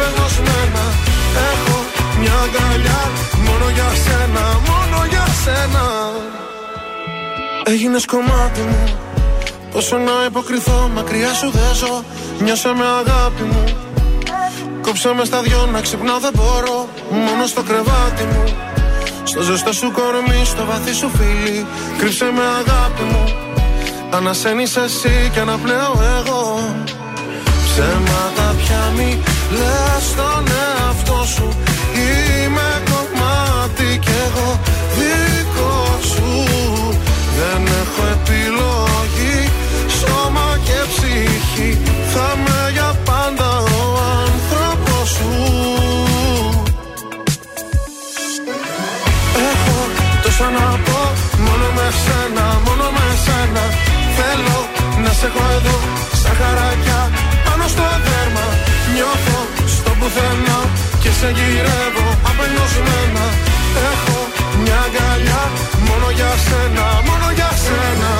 απεγνωσμένα Έχω μια αγκαλιά Μόνο για σένα, μόνο για σένα. Έγινες κομμάτι μου. Πόσο να υποκριθώ μακριά σου δεν ζω. Νιώσε με αγάπη μου. Κόψε με στα δυο να ξυπνάω δεν μπορώ. Μόνο στο κρεβάτι μου. Στο ζεστό σου κορμί, στο βαθύ σου φίλι. Κρύψε με αγάπη μου. Ανασένεις εσύ και αναπνέω εγώ. Ψέματα πια μη λες στον εαυτό σου Είμαι κομμάτι κι εγώ δικό σου Δεν έχω επιλογή Σώμα και ψυχή Θα με για πάντα ο άνθρωπος σου. Έχω τόσα να πω Μόνο με σένα, μόνο με σένα. Θέλω να σε έχω εδώ Σαν χαράκια πάνω στο δέρμα Νιώθω στο πουθενά Και σε γυρεύω απελπισμένα. Έχω μια αγκαλιά Μόνο για σένα, μόνο για σένα.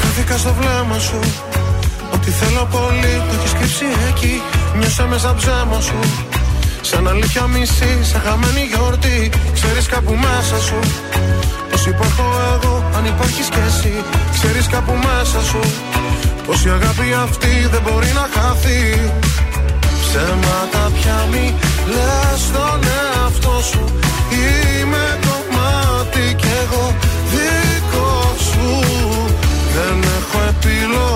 Χάθηκα στο βλέμμα σου. Ότι θέλω πολύ το έχεις κρύψει εκεί. Νιώσα μέσα ψέμα σου. Σαν αλήθεια μισή, σαν χαμένη γιορτή. Ξέρεις κάπου μέσα σου. Πως υπάρχω εγώ, αν υπάρχεις κι εσύ Ξέρεις κάπου μέσα σου. Πως η αγάπη αυτή δεν μπορεί να χαθεί. Ψέματα πια μη λες στον εαυτό σου. Είμαι κομμάτι κι εγώ δικό σου. Δεν έχω επιλογή. Σώμα και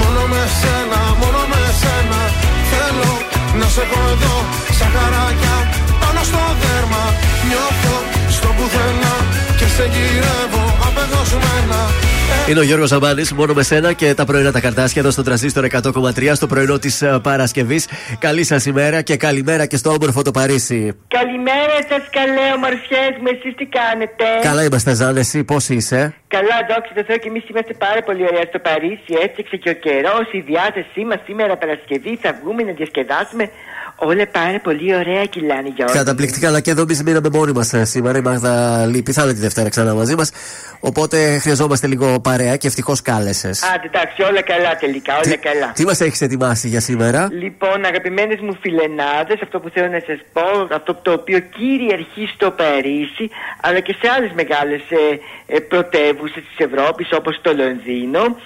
Μόνο με σένα, μόνο με σένα Θέλω να σε έχω εδώ Σαν χαράκια πάνω στο δέρμα. Νιώθω στο πουθενά Και σε γυρεύω απεγνωσμένα Είναι ο Γιώργος Ζαμπάνη, μόνο με σένα και τα πρωινά τα καρτάσια εδώ στο τραζίστρο 100,3 στο πρωινό της Παρασκευής. Καλή σας ημέρα και καλημέρα και στο όμορφο το Παρίσι. Καλημέρα σας, καλέ ομορφιές μου, εσείς τι κάνετε; Καλά είμαστε, Ζαν, εσύ πώς είσαι; Καλά, δόξα τω Θεώ και εμείς είμαστε πάρα πολύ ωραία στο Παρίσι. Έφτιαξε και ο καιρός, η διάθεσή μας σήμερα Παρασκευή θα βγούμε να διασκεδάσουμε. Όλα πάρα πολύ ωραία κυλάνε Γιώργο. Καταπληκτικά, αλλά και εδώ εμείς μείναμε μόνοι μας σήμερα. Η Μάγδα λείπει, θα είναι τη Δευτέρα ξανά μαζί μας. Οπότε χρειαζόμαστε λίγο παρέα και ευτυχώς κάλεσες. Άντε, εντάξει, όλα καλά τελικά, όλα καλά. Τι μας έχεις ετοιμάσει για σήμερα, Λοιπόν, αγαπημένες μου φιλενάδες, αυτό που θέλω να σας πω, αυτό το οποίο κυριαρχεί στο Παρίσι, αλλά και σε άλλες μεγάλες ε, ε, πρωτεύουσες της Ευρώπης, όπως το Λονδίνο,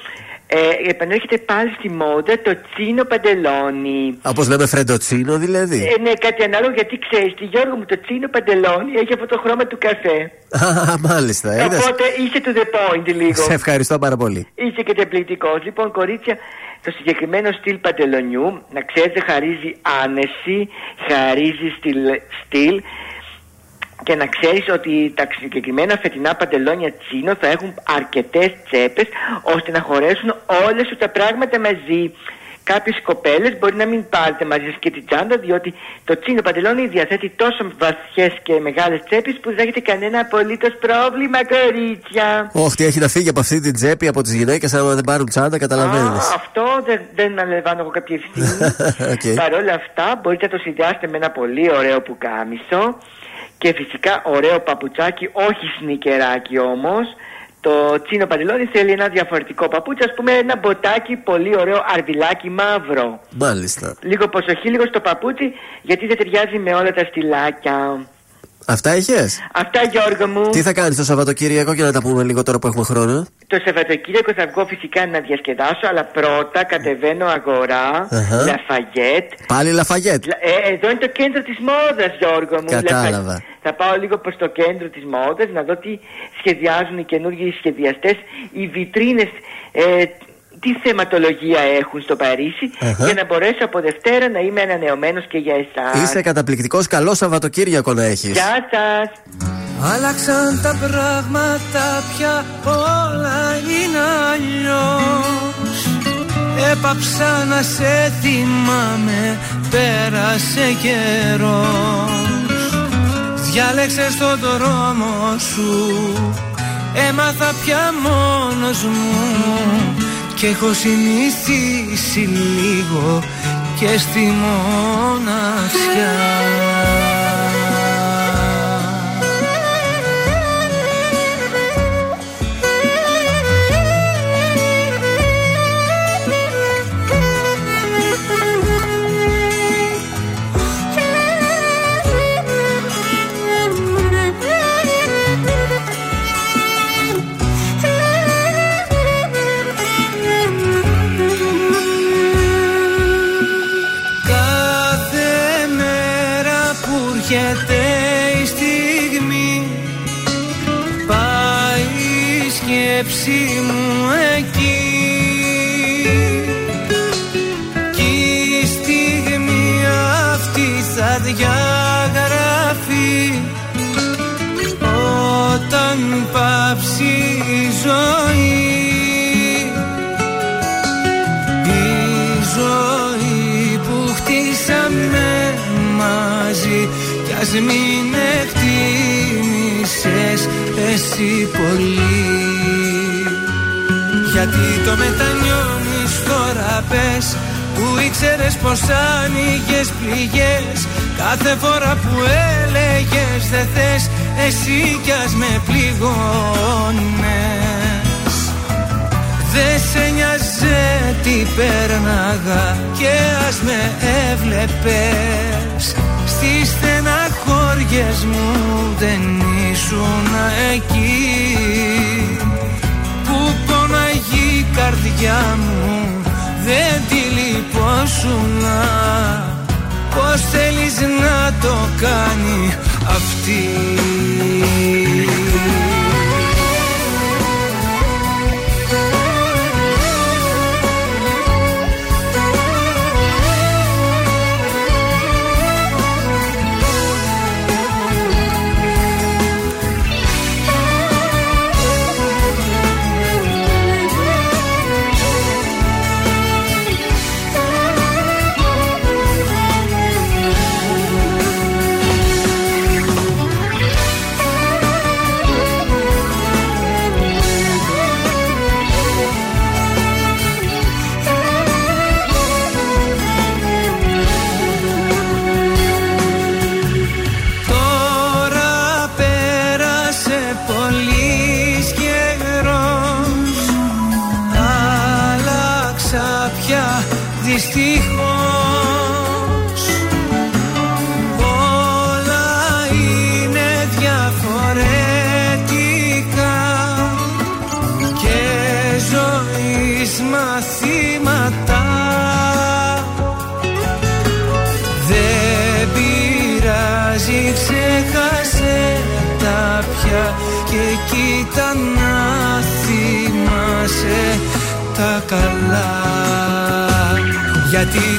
ε, επανέρχεται πάλι στη μόδα το τσίνο παντελόνι. Όπως λέμε φρεντοτσίνο δηλαδή. Ε, ναι, κάτι ανάλογο γιατί ξέρεις, τη Γιώργο μου το τσίνο παντελόνι έχει αυτό το χρώμα του καφέ. Α, μάλιστα. είδες. Οπότε είσαι to the point λίγο. Σε ευχαριστώ πάρα πολύ. Είσαι και τεπληκτικό. Λοιπόν, κορίτσια, το συγκεκριμένο στυλ παντελονιού, να ξέρετε, χαρίζει άνεση, χαρίζει στυλ, στυλ και να ξέρεις ότι τα συγκεκριμένα φετινά παντελόνια τσίνο θα έχουν αρκετές τσέπες ώστε να χωρέσουν όλες σου τα πράγματα μαζί. Κάποιες κοπέλες μπορεί να μην πάρετε μαζί σας και την τσάντα διότι το chino παντελόνι διαθέτει τόσο βαθιές και μεγάλες τσέπες που δεν έχετε κανένα απολύτως πρόβλημα κορίτσια. Όχι, τι έχει να φύγει από αυτή την τσέπη από τις γυναίκες, άμα δεν πάρουν τσάντα, καταλαβαίνεις. Α, αυτό δεν, δεν αναλαμβάνω εγώ κάποια ευθύνη. Οκ. Παρ' όλα αυτά μπορείτε να το συνδυάσετε με ένα πολύ ωραίο πουκάμισο και φυσικά ωραίο παπουτσάκι, όχι σνικεράκι όμως. Το chino παντελόνι θέλει ένα διαφορετικό παπούτσι, ας πούμε ένα μποτάκι πολύ ωραίο αρβιλάκι μαύρο. Μάλιστα. Λίγο προσοχή, λίγο στο παπούτσι, γιατί δεν ταιριάζει με όλα τα στυλάκια. Αυτά είχες; Αυτά Γιώργο μου. Τι θα κάνεις το Σαββατοκύριακο για να τα πούμε λίγο τώρα που έχουμε χρόνο; Το Σαββατοκύριακο θα βγω φυσικά να διασκεδάσω, αλλά πρώτα κατεβαίνω αγορά, Αχα. Λαφαγέτ. Πάλι Λαφαγέτ; Ε, εδώ είναι το κέντρο της μόδας Γιώργο μου. Κατάλαβα. Λαφα- Θα πάω λίγο προς το κέντρο της μόδας να δω τι σχεδιάζουν οι καινούργιοι σχεδιαστές, οι βιτρίνες, ε, τι θεματολογία έχουν στο Παρίσι Αχα. για να μπορέσω από Δευτέρα να είμαι ανανεωμένος και για εσάς. Είσαι καταπληκτικός. Καλό Σαββατοκύριακο να έχεις. Γεια σας. Άλλαξαν τα πράγματα πια όλα είναι αλλιώς Έπαψα να σε θυμάμαι πέρασε καιρός Διάλεξες τον δρόμο σου. Έμαθα πια μόνος μου. Και έχω συνηθίσει λίγο και στη μοναξιά μην εκτίμησες εσύ πολύ. Γιατί το μετανιώνεις τώρα πες. Που ήξερες πως άνοιγες πληγές. Κάθε φορά που έλεγες δεν θες Εσύ κι ας με πληγώνες Δεν σε νοιάζε τι πέρναγα Και ας με έβλεπες. Στις στεναχώριες μου δεν ήσουν εκεί. Που ποναγεί η καρδιά μου δεν τη λυπόσουνα. Πώς θέλεις να το κάνει αυτή;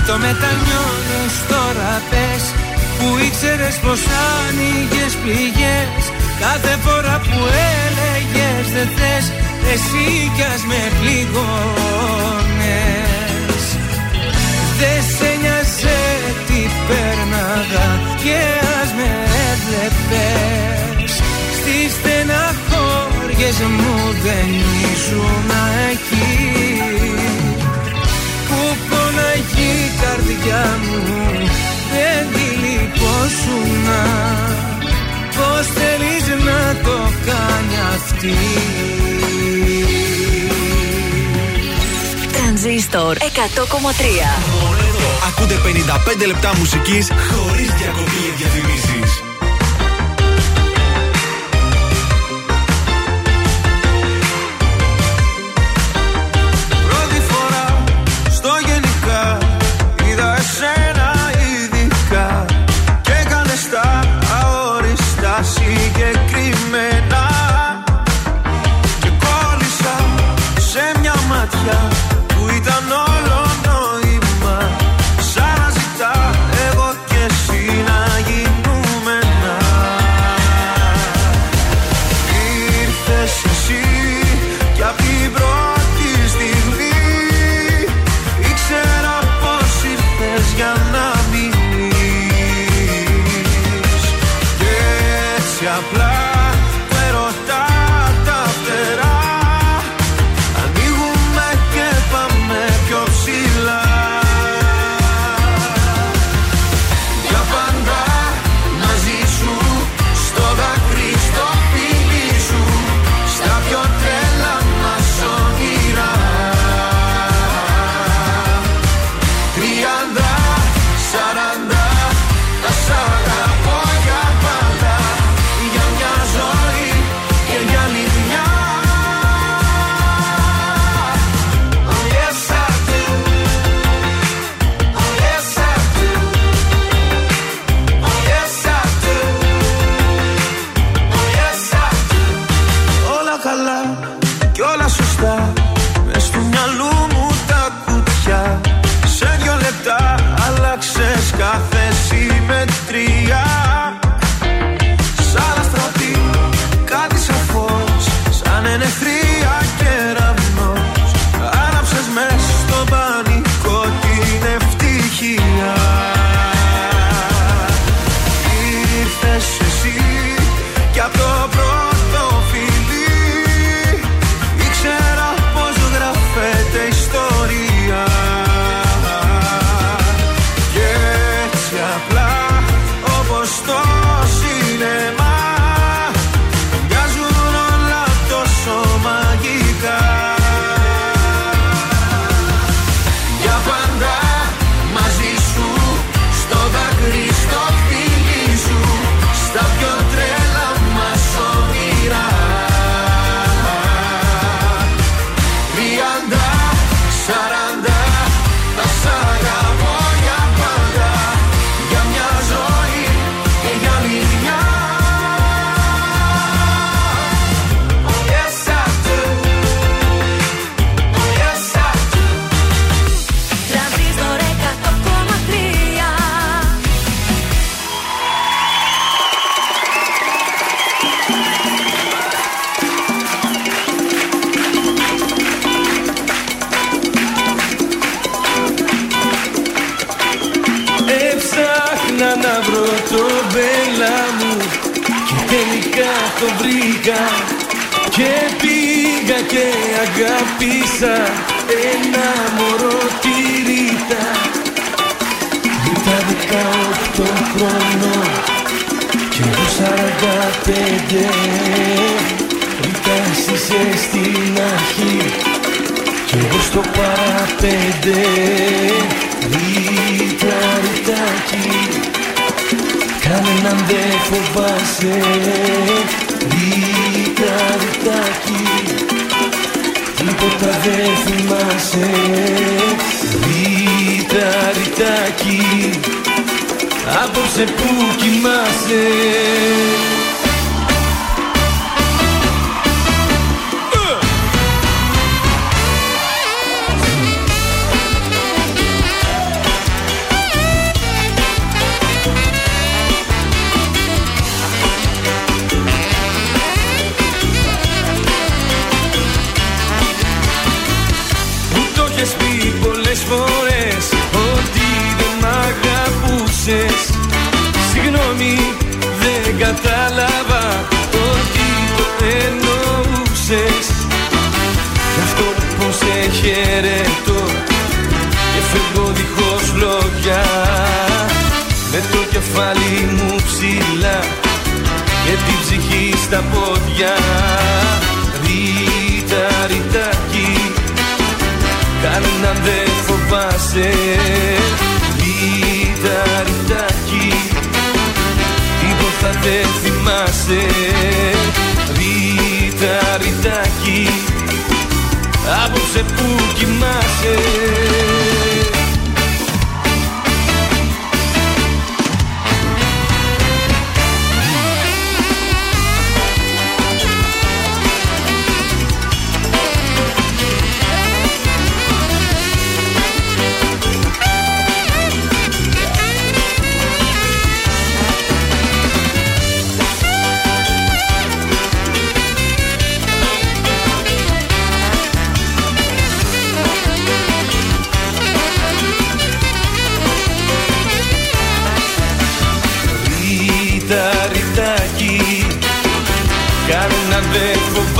Το μετανιώνεις τώρα πες που ήξερες πως άνοιγες πληγές. Κάθε φορά που έλεγες δεν θες εσύ κι ας με πληγώνες. Δεν σε νοιάζε τι πέρναγα και ας με έβλεπες. Στις στεναχώριες μου δεν ήσουν εκεί καρδιά μου. Δεν τη λυπόσουνα. Πώς θέλεις να το κάνει αυτή; Τρανζίστορ 100,3. Ακούτε 55 λεπτά μουσικής χωρίς διακοπή για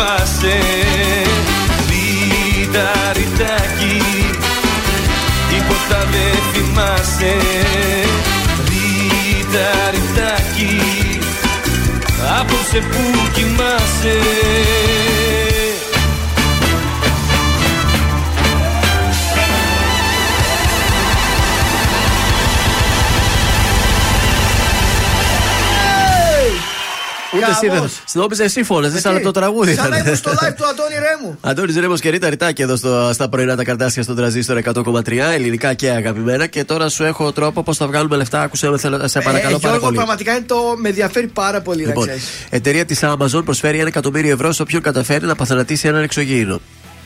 φοβάσαι Ρίτα, ρητάκι Τίποτα δεν θυμάσαι. Ρίτα, ρητάκι Απόψε που κοιμάσαι Ούτε εσύ δεν. Χαμός. Συνόμιζα εσύ φώναζες, σαν Γιατί; το τραγούδι. Σαν να ήταν. ήμουν στο live του Αντώνη Ρέμου. Αντώνης Ρέμος και Ρίτα Ριτάκη εδώ στο, στα πρωινά τα καρτάσια στον τραζίστορ 100,3 ελληνικά και αγαπημένα. Και τώρα σου έχω τρόπο πώς θα βγάλουμε λεφτά. Άκουσε με, θέλω, σε παρακαλώ ε, πάρα Γιώργο, πολύ. πραγματικά είναι το, με ενδιαφέρει πάρα πολύ Λοιπόν, να ξέρεις. εταιρεία της Amazon προσφέρει ένα εκατομμύριο ευρώ σε όποιον καταφέρει να παθανατήσει έναν εξωγήινο.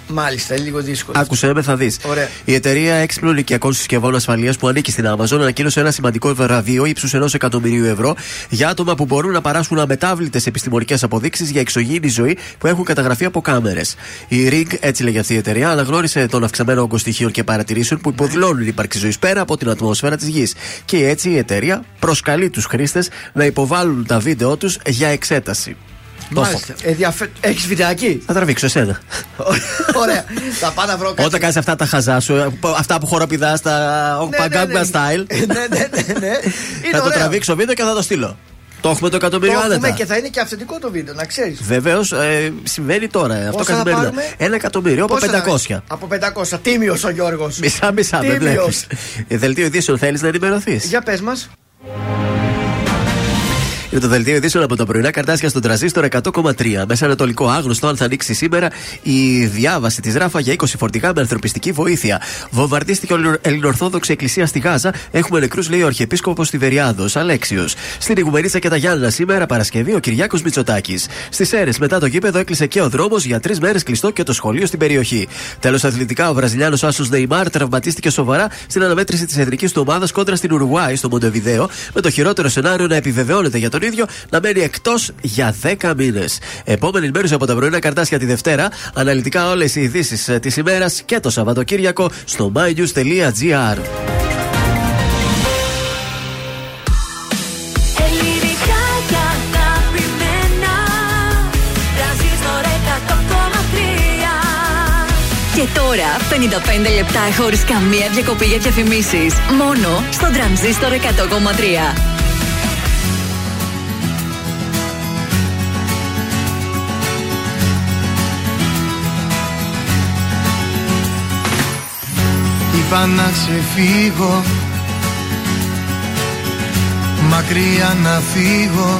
Μάλιστα, είναι λίγο δύσκολο. Άκουσε με, θα δεις. Ωραία. Η εταιρεία έξυπνων οικιακών συσκευών ασφαλείας που ανήκει στην Amazon ανακοίνωσε ένα σημαντικό βραβείο ύψους ενός εκατομμυρίου ευρώ για άτομα που μπορούν να παράσχουν αμετάβλητες επιστημονικές αποδείξεις για εξωγήινη ζωή που έχουν καταγραφεί από κάμερες. Η Ring, έτσι λέγεται αυτή η εταιρεία, αναγνώρισε τον αυξημένο όγκο στοιχείων και παρατηρήσεων που υποδηλώνουν ύπαρξη ζωής πέρα από την ατμόσφαιρα της γης. Και έτσι η εταιρεία προσκαλεί τους χρήστες να υποβάλουν τα βίντεο τους για εξέταση. Το έχω. Μάλιστα. Ενδιαφε... Έχεις βιντεάκι; Θα τραβήξω εσένα. Ωραία. Θα πάω να βρω κάτι. Όταν κάνεις αυτά τα χαζά σου, αυτά που χοροπηδά στα Ναι, ναι, ναι. Gangnam Style, ναι, ναι, ναι, ναι. Είναι θα το ωραίο. τραβήξω βίντεο και θα το στείλω. Το έχουμε το Το εκατομμύριο έχουμε άνετα. και θα είναι και αυθεντικό το βίντεο, να ξέρεις. Βεβαίως ε, συμβαίνει τώρα αυτό Πόσα θα καθημερινά. πάρουμε; Ένα εκατομμύριο από Πόσα θα 500. είναι; Από 500. Τίμιος ο Γιώργος. Μισά μισά, δεν βλέπεις. Δελτίο ειδήσεων θέλεις να ενημερωθείς; Για πες μας. Είναι το δελτίο ειδήσεων από τα πρωινά καρτάσια στον τραζίστορ 100,3. Μέσα Ανατολικό άγνωστο αν θα ανοίξει σήμερα η διάβαση της Ράφα για 20 φορτηγά με ανθρωπιστική βοήθεια. Βομβαρδίστηκε η Ελληνορθόδοξη Εκκλησία στη Γάζα. Έχουμε νεκρούς, λέει ο Αρχιεπίσκοπος Τιβεριάδος Αλέξιος. Στην Ιγουμερίτσα και τα Γιάννα σήμερα Παρασκευή ο Κυριάκος Μητσοτάκης. Στις αίρε μετά το γήπεδο έκλεισε και ο δρόμος για τρεις μέρες κλειστό και το σχολείο στην περιοχή. Τέλος αθλητικά, ο Βραζιλιάνος Άσος Νεϊμάρ τραυματίστηκε σοβαρά στην αναμέτρηση της εθνικής του ομάδας κόντρα στην Ουρουάη στο Μοντεβιδέο, με το χειρότερο σενάριο να επιβεβαιώνεται για τον να μένει εκτός για 10 μήνες. Επόμενη μέρου από τα πρωινά καρτάσια τη Δευτέρα, αναλυτικά όλες οι ειδήσεις ε, της ημέρας και το Σαββατοκύριακο στο mynews.gr. Και τώρα 55 λεπτά χωρίς καμία διακοπή για διαφημίσεις. Μόνο στο τρανζίστορ 100,3. Είπα να ξεφύγω. Μακριά να φύγω.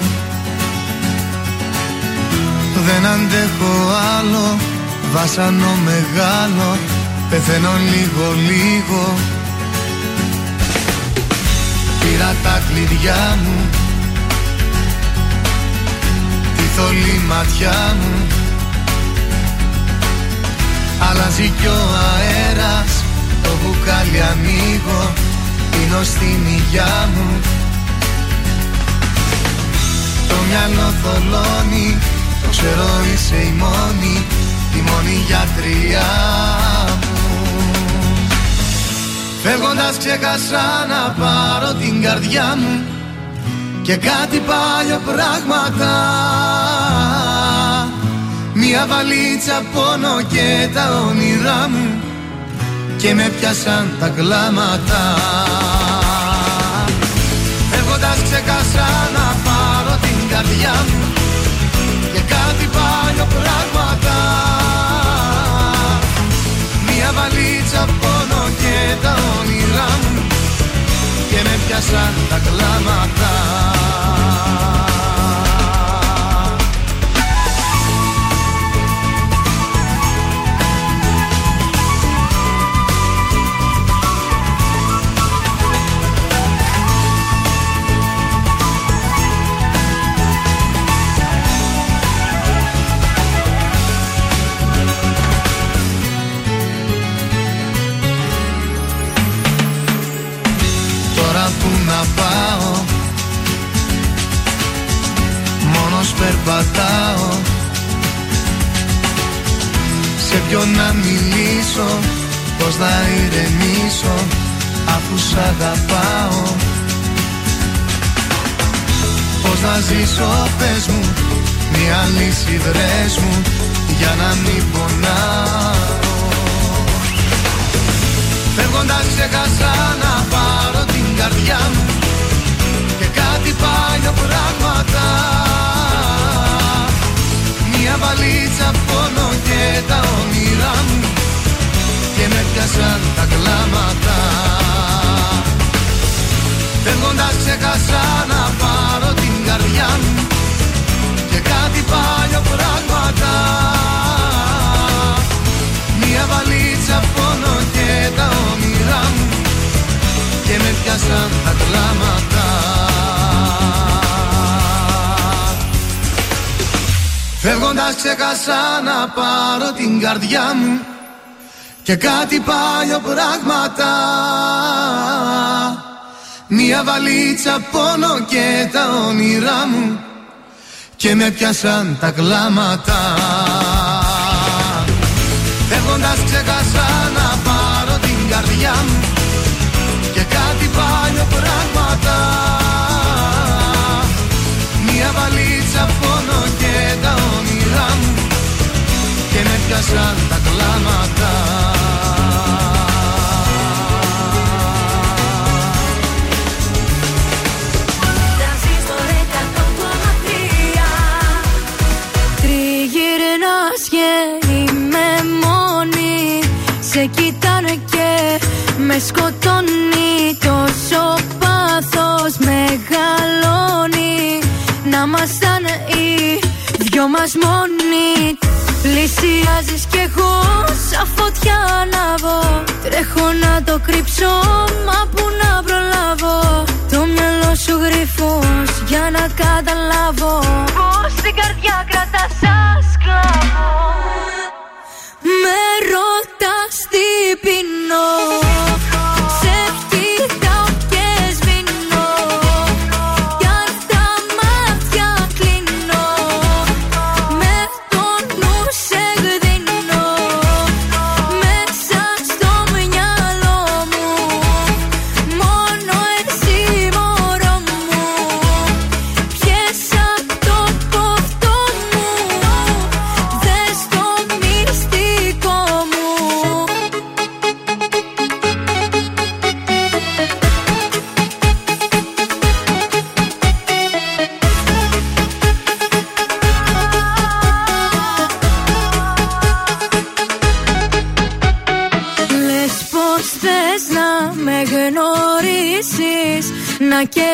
Δεν αντέχω άλλο. Βάσανο μεγάλο. Πεθαίνω λίγο λίγο. Πήρα τα κλειδιά μου. Τη θολή ματιά μου. Αλλάζει κι ο αέρας Το μπουκάλι ανοίγω Πίνω στην υγειά μου. Το μυαλό θολώνει Το ξέρω είσαι η μόνη Η μόνη γιατριά μου. Φεύγοντας ξέχασα να πάρω την καρδιά μου Και κάτι παλιό πράγματα. Μια βαλίτσα πόνο και τα όνειρά μου Και με πιάσαν τα κλάματα. Φεύγοντας ξέχασα να πάρω την καρδιά μου Και κάτι παλιό πράγματα Μια βαλίτσα πόνο και τα όνειρά μου Και με πιάσαν τα κλάματα περπατάω. Σε ποιον να μιλήσω Πώς να ηρεμήσω Αφού σ' αγαπάω. Πώς να ζήσω πες μου Μια λύση βρες μου Για να μην πονάω. Φεύγοντας ξέχασα πιάσαν τα κλάματα. Φεύγοντας ξέχασα να πάρω την καρδιά μου Και κάτι παλιό πράγματα. Μια βαλίτσα πόνο και τα όνειρά μου Και με πιάσαν τα κλάματα. Φεύγοντας ξέχασα να πάρω την καρδιά μου Και κάτι παλιό πράγματα. Μια βαλίτσα πόνο και τα όνειρά μου. Και με πιάσαν τα κλάματα. Φεύγοντας ξέχασα να πάρω την καρδιά μου. Και κάτι παλιό πράγματα. Μια βαλίτσα πόνο και τα όνειρά μου. Και με πιάσαν τα κλάματα και είμαι μόνη. Σε κοιτάνε και με σκοτώνει. Τόσο πάθος μεγαλώνει. Να ήμασταν οι δυο μας μόνοι. Πλησιάζεις κι εγώ σαν φωτιά ανάβω Τρέχω να το κρύψω μα που να προλάβω. Το μυαλό σου γρυφός για να καταλάβω. Πως την καρδιά κρατάς σαν σκλάβο Με ρωτάς τι πεινώ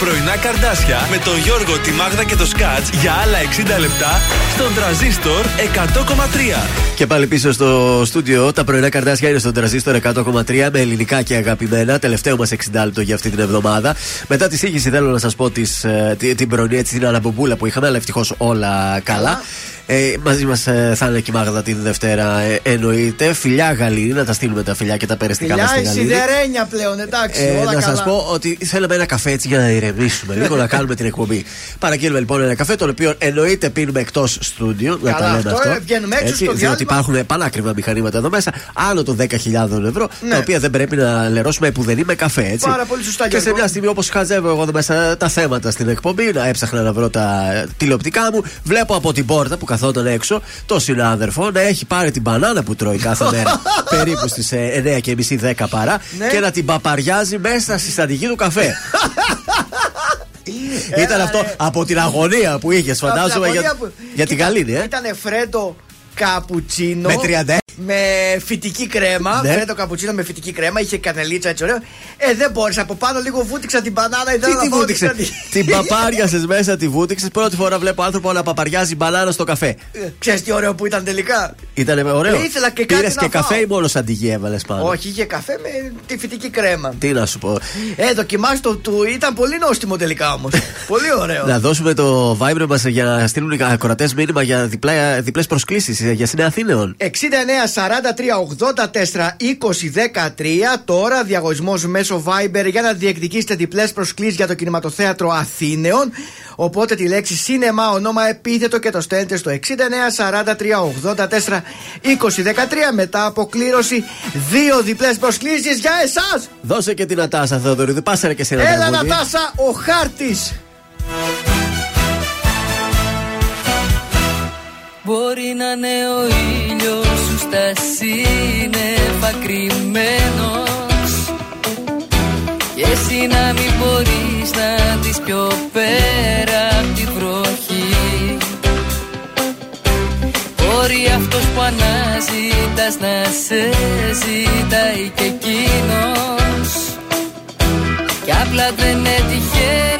πρωινά καρδάσια με τον Γιώργο, τη Μάγδα και το Σκάτς για άλλα 60 λεπτά στον τραζίστορ 100,3. Και πάλι πίσω στο στούντιο, τα πρωινά καρτάσια είναι στον τραζίστορ 100,3 με ελληνικά και αγαπημένα. Τελευταίο μας 60 λεπτό για αυτή την εβδομάδα. Μετά τη σύγχυση θέλω να σας πω τις, ε, τη- την πρωινή έτσι την αναμπομπούλα που είχαμε, αλλά ευτυχώς όλα καλά. Ε, μαζί μας θα είναι και η Μάγδα την Δευτέρα, ε, εννοείται. Φιλιά Γαλήνη, να τα στείλουμε τα φιλιά και τα περιστικά μας Φιλιά, στη η Γαλήνη. σιδερένια πλέον, εντάξει. Ε, όλα να καλά. σα πω ότι θέλαμε ένα καφέ έτσι για να ηρεμήσουμε λίγο, να κάνουμε την εκπομπή. Παραγγείλουμε λοιπόν ένα καφέ, τον οποίο εννοείται πίνουμε εκτός στούντιο. Να Καλά, τα λέμε αυτό, αυτό. ε, βγαίνουμε έξω στο διότι διάλειμμα. υπάρχουν πανάκριβα μηχανήματα εδώ μέσα, άνω των 10.000 ευρώ, Ναι. τα οποία δεν πρέπει να λερώσουμε που δεν είμαι καφέ, έτσι. Πάρα πολύ σωστά, Και σε Γιώργο. μια στιγμή, όπως χαζεύω εγώ εδώ μέσα τα θέματα στην εκπομπή, να έψαχνα να βρω τα ε, τηλεοπτικά μου, βλέπω από την πόρτα που καθόταν έξω το συνάδελφο να έχει πάρει την μπανάνα που τρώει κάθε μέρα, περίπου στις 9.30 10 παρά, Ναι. και να την παπαριάζει μέσα στη στατική του καφέ. Ήταν αυτό από την αγωνία που είχες, φαντάζομαι, για, για την Γαλήνη, ε. Ήταν φρέντο καπουτσίνο. Με 30. Με φυτική κρέμα. Ναι. Φρέντο καπουτσίνο με φυτική κρέμα. Είχε κανελίτσα έτσι ωραίο. Ε, δεν μπόρεσα. Από πάνω λίγο βούτυξα την μπανάνα. Τι τη βούτυξε; την παπάριασες μέσα, τη βούτυξες. Πρώτη φορά βλέπω άνθρωπο να παπαριάζει μπανάνα στο καφέ. Ξέρεις τι ωραίο που ήταν τελικά; Ήταν ωραίο. Ε, ήθελα και κάτι Πήρες να και φάω. καφέ ή μόνο αντιγή έβαλες πάνω; Όχι, είχε καφέ με τη φυτική κρέμα. Τι να σου πω. Ε, δοκιμάσει το του. Ήταν πολύ νόστιμο τελικά όμως. πολύ ωραίο. Να δώσουμε το Viber μας για να στείλουν οι ακροατές μήνυμα για διπλές προσκλήσεις για Συνέα Αθήνεων. 69 43 84 20 13 Τώρα διαγωνισμός μέσω Viber για να διεκδικήσετε διπλές προσκλήσεις για το κινηματοθέατρο Αθήνεων. Οπότε τη λέξη σίνεμα, ονόμα επίθετο και το στέλνετε στο 69 43 84 20 13. Μετά από κλήρωση, δύο διπλές προσκλήσεις για εσάς. Δώσε και την Ατάσα Θεοδωρίδη, πάσαρε και σε ένα Έλα, τραγούδι. Νατάσα, ο χάρτης. Μπορεί να είναι ο ήλιος σου στα σύννεφα κρυμμένος Και εσύ να μην μπορείς να δεις πιο πέρα απ' τη βροχή. Μπορεί αυτός που αναζητάς να σε ζητάει και εκείνος. Κι απλά δεν έτυχε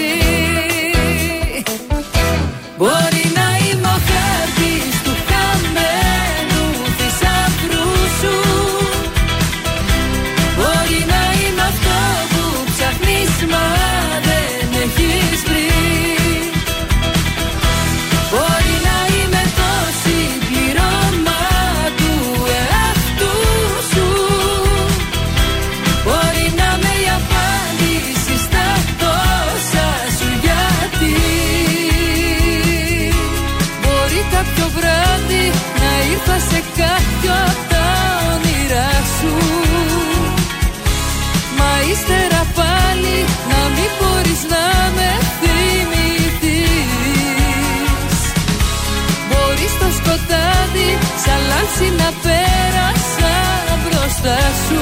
σαν λάμψη να πέρασα μπροστά σου.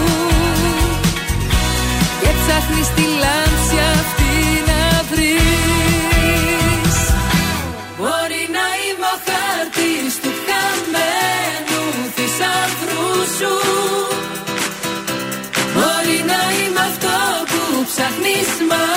Και ψάχνεις τη λάμψη αυτή να βρεις. Μπορεί να είμαι ο χάρτης του χαμένου θησαυρού σου. Μπορεί να είμαι αυτό που ψάχνεις μα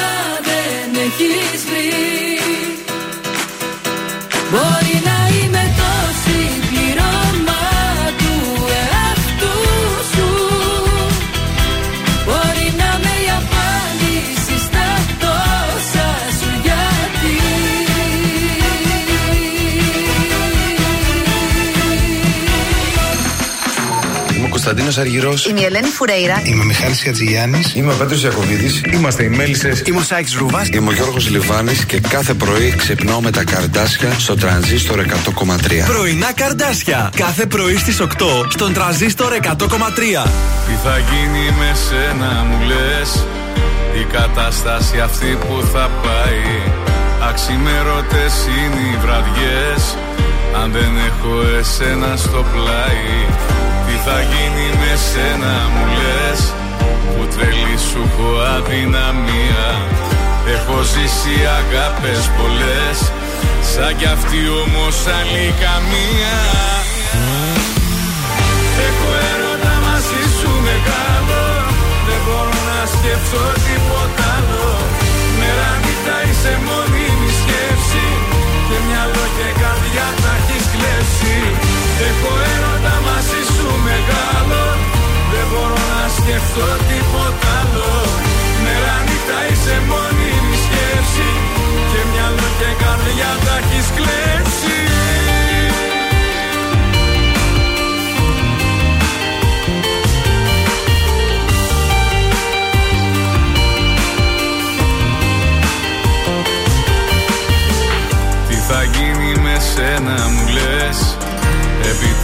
Κωνσταντίνος Αργυρός. Είμαι η Ελένη Φουρέιρα. Είμαι ο Μιχάλης Ατζηγιάννη. Είμαι ο Πέτρος Ιακοβίδη. Είμαστε οι Μέλισσες. Είμαι ο Σάιξ Ρούβα. Είμαι ο Γιώργος Λιβάνης και κάθε πρωί ξυπνάω με τα καρδάσια στο τρανζίστορ 100,3. Πρωινά καρδάσια. Κάθε πρωί στις 8 στον τραζίστορ 100,3. Τι θα γίνει με σένα μου λες; Η κατάσταση αυτή που θα πάει Αξιμέρωτες είναι οι βραδιές Αν δεν έχω εσένα στο πλάι Τι θα γίνει με σένα μου λες. Που τρελή σου έχω αδυναμία. Έχω ζήσει αγάπες πολλές. Σαν κι αυτή όμως άλλη καμία. Έχω έρωτα μαζί σου μεγάλο Δεν μπορώ να σκεφτώ τίποτα άλλο. Μέρα νύχτα είσαι μόνιμη να σκεφτώ τίποτα άλλο. Μέρα νύχτα είσαι μόνιμη σκέψη. Και μυαλό και καρδιά τα έχεις κλέψει. Τι θα γίνει με σένα μου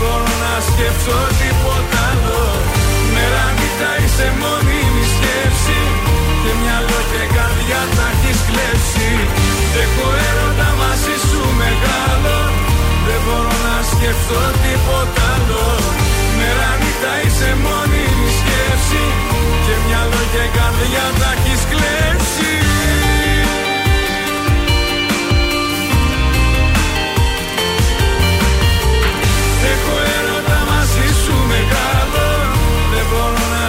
μπορώ να σκεφτώ τίποτα άλλο. Μέρα νύχτα είσαι μόνιμη σκέψη. Και μυαλό και καρδιά τα έχεις κλέψει. Έχω έρωτα μαζί σου μεγάλο. Δεν μπορώ να σκεφτώ τίποτα άλλο. Μέρα νύχτα είσαι μόνιμη σκέψη. Και μυαλό και καρδιά τα έχεις κλέψει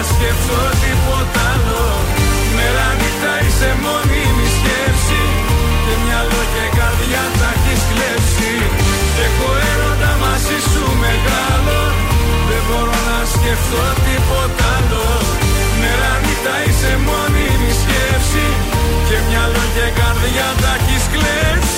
μπορώ να σκεφτώ τίποτα άλλο. Μέρα νύχτα είσαι μόνιμη σκέψη. Και μυαλό και καρδιά τα έχεις κλέψει. Έχω έρωτα μαζί σου μεγάλο. Δεν μπορώ να σκεφτώ τίποτα άλλο. Μέρα νύχτα είσαι μόνιμη σκέψη. Και μυαλό και καρδιά τα έχεις κλέψει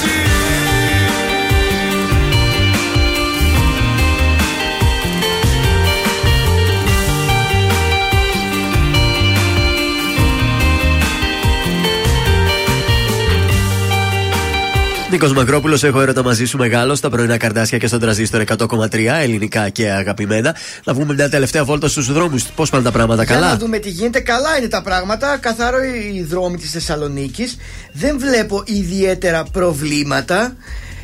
Νίκος Μακρόπουλο, έχω έρωτα μαζί σου μεγάλο στα πρωινά καρδάσια και στον τραζίστορ 100,3 ελληνικά και αγαπημένα. Να βγούμε μια τελευταία βόλτα στους δρόμους. Πώς πάνε τα πράγματα, Για καλά; να δούμε τι γίνεται. Καλά είναι τα πράγματα. Καθαρό οι δρόμοι της Θεσσαλονίκης. Δεν βλέπω ιδιαίτερα προβλήματα.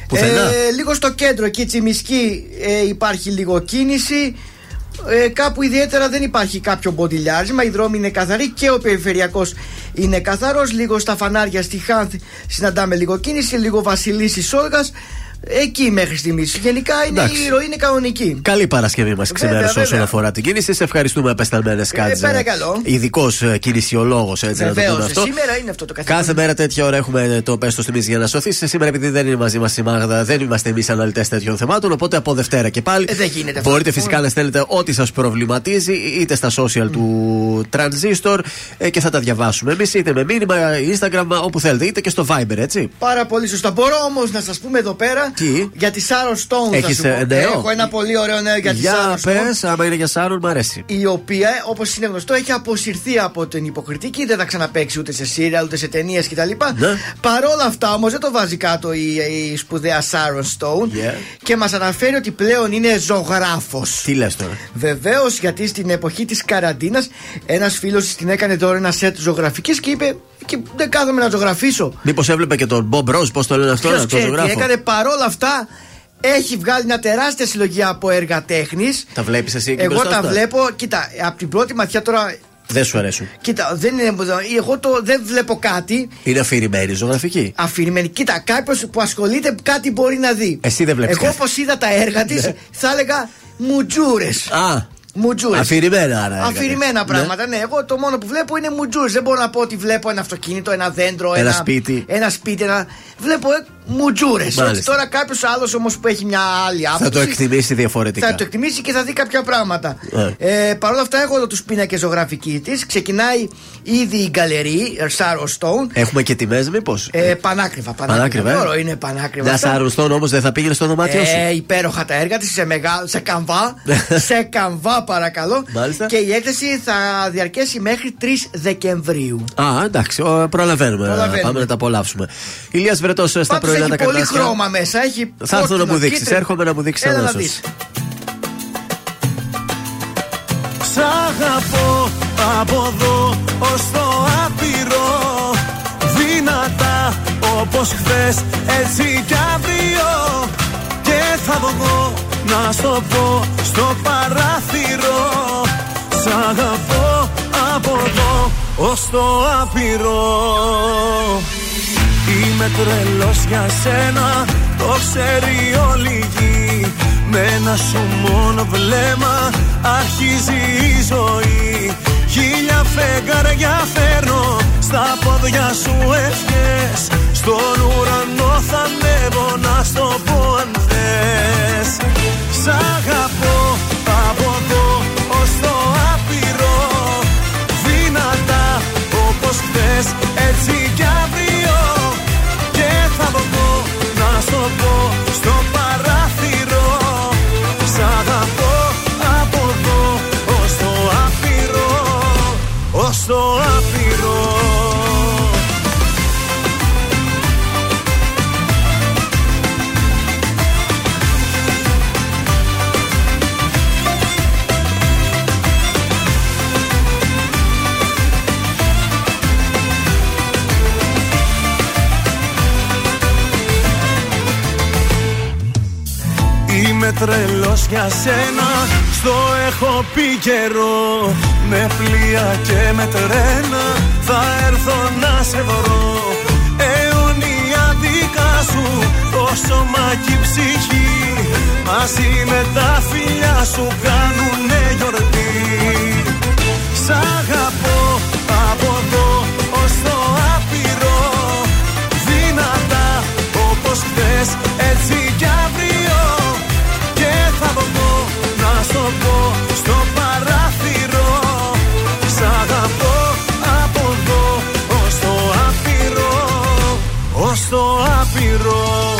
Πουθενά. Ε, λίγο στο κέντρο, εκεί Τσιμισκή, ε, υπάρχει λίγο κίνηση. Ε, κάπου ιδιαίτερα δεν υπάρχει κάποιο μποντιλιάρισμα. Οι δρόμοι είναι καθαροί και ο περιφερειακός είναι καθαρός. Λίγο στα φανάρια στη Χάνθ συναντάμε λίγο κίνηση. Λίγο Βασιλίση Σόλγα. Εκεί μέχρι στιγμής. Γενικά είναι, Εντάξει. η ροή είναι κανονική. Καλή Παρασκευή μας ξημέρωσε όσον βέβαια. αφορά την κίνηση. Σε ευχαριστούμε, απεσταλμένες Κάτζε. παρακαλώ. Ειδικός κινησιολόγος, έτσι να το Βεβαίως. πούμε αυτό. Σήμερα είναι αυτό το καθήκον. Κάθε μέρα τέτοια ώρα έχουμε το πέστο τιμή για να σωθείς. Σήμερα, επειδή δεν είναι μαζί μας η Μάγδα, δεν είμαστε εμείς αναλυτές τέτοιων θεμάτων. Οπότε από Δευτέρα και πάλι Ε, δεν γίνεται αυτό. μπορείτε φυσικά να στέλνετε ό,τι σας προβληματίζει είτε στα social του Transistor ε, και θα τα διαβάσουμε εμείς, είτε με μήνυμα, Instagram, όπου θέλετε, είτε και στο Viber, έτσι. Πάρα πολύ σωστά. Μπορώ όμως να σας πούμε εδώ πέρα για τη Sharon Stone. θα Έχεις, σου πω. ε, νέο; Έχω ένα πολύ ωραίο νέο για τη Για Sharon πες, Stone. άμα είναι για Σάρων, μ' αρέσει. Η οποία, όπως είναι γνωστό, έχει αποσυρθεί από την υποκριτική. Δεν θα ξαναπέξει ούτε σε σύριαλ ούτε σε ταινίες κτλ. Ναι. Παρόλα αυτά όμως δεν το βάζει κάτω η, η σπουδαία Sharon Stone Yeah. και μας αναφέρει ότι πλέον είναι ζωγράφος. Τι λες τώρα; Βεβαίως, γιατί στην εποχή της καραντίνας ένας φίλος την έκανε τώρα ένα σετ ζωγραφικής και είπε: Και δεν κάθομαι να ζωγραφίσω. Μήπως έβλεπε και τον Bob Ross, πώς το λένε αυτό, Ποιος να το ξέρει τι ζωγράφο. έκανε παρόλα αυτά. Έχει βγάλει μια τεράστια συλλογή από έργα τέχνης. Τα βλέπεις εσύ εκεί Εγώ μπροστά τα αυτά; βλέπω. Κοίτα, από την πρώτη ματιά τώρα. Δεν σου αρέσουν. Κοίτα, δεν είναι. Εγώ το, δεν βλέπω κάτι Είναι αφηρημένη ζωγραφική. αφηρημένη. Κοίτα, κάποιος που ασχολείται κάτι μπορεί να δει. Εσύ δεν βλέπεις. Εγώ όπως είδα τα έργα της, θα έλεγα μουτζούρες. Α, Μουτζούρε. Αφηρημένα, άρα. έλεγατε. Αφηρημένα Ναι. πράγματα, ναι. Εγώ το μόνο που βλέπω είναι μουτζούρε. Δεν μπορώ να πω ότι βλέπω ένα αυτοκίνητο, ένα δέντρο, Ένα σπίτι. Ένα σπίτι, ένα... Βλέπω ε, μουτζούρες. Μάλιστα. Τώρα κάποιος άλλος όμως που έχει μια άλλη άποψη. Θα το εκτιμήσει διαφορετικά. Θα το εκτιμήσει και θα δει κάποια πράγματα. Ε. Ε, Παρ' όλα αυτά, έχω εδώ τους πίνακες ζωγραφική της. Ξεκινάει ήδη η γκαλερί, Σάρο Στόουν. Έχουμε και τιμές, μήπως; Ε, πανάκριβα, πανάκριβα. Πανάκριβα, ε; Μπορώ, είναι πανάκριβα. Μια αυτά. σάρουστον όμως δεν θα πήγαινε στο δωμάτιό σου. Ε, υπέροχα τα έργα της σε, μεγά... σε καμβά. σε καμβά, παρακαλώ. Μάλιστα. Και η έκθεση θα διαρκέσει μέχρι 3 Δεκεμβρίου. Α, εντάξει, ο, προλαβαίνουμε. Προλαβαίνουμε. Πάμε να τα απολαύσουμε. Ηλίας Βρετός στα Πάντως πρωινά έχει τα πολύ καρτάσια. χρώμα μέσα. Έχει Θα έρθω να κόκκινο, μου δείξεις. κίτρινο. Έρχομαι να μου δείξεις Έλα να αμέσως. δεις. Σ' αγαπώ από εδώ ως το άπειρο Δυνατά όπως χθες έτσι κι αύριο Και θα βγω να στο πω στο παράθυρο. Σ' αγαπώ από εδώ ως το άπειρο. Είμαι τρελός για σένα, το ξέρει όλη η γη. Με ένα σου μόνο βλέμμα αρχίζει η ζωή. Χίλια φεγγάρια φέρνω στα πόδια σου ευχές Στον ουρανό θα ανέβω να στο πω αν θες. Σ' αγαπώ από εδώ ως το άπειρο. Δυνατά όπως χθες έτσι κι αύριο. Και θα βγω να στο πω στο παράθυρο Είμαι τρελός για σένα. Στο έχω πει καιρό Με πλοία και με τρένα. Θα έρθω να σε βρω. Αιωνία δικά σου Το σώμα και η ψυχή. Μαζί με τα φιλιά σου Κάνουνε γιορτή. Σ' αγαπώ από εδώ ως το άπειρο. Δυνατά όπως χθες πω στο παράθυρο. Σ' αγαπώ από εδώ ως το άπειρο Ως το άπειρο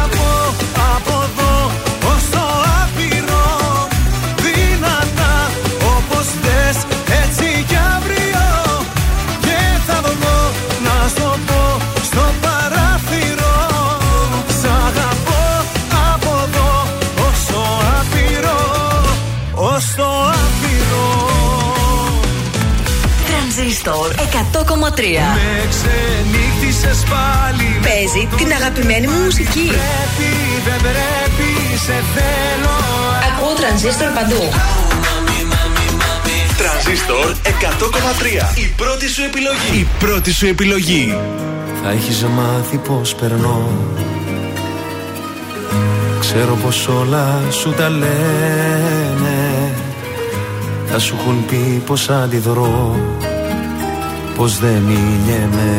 Με ξενύχτησες πάλι Παίζει την αγαπημένη μου μουσική. Πρέπει, δεν πρέπει, σε θέλω Ακούω τρανζίστορ παντού. Τρανζίστορ 100,3. Η πρώτη σου επιλογή. Η πρώτη σου επιλογή. Θα έχεις μάθει πως περνώ Ξέρω πως όλα σου τα λένε Θα σου έχουν πει πως αντιδρώ Πως δεν μιλιέμαι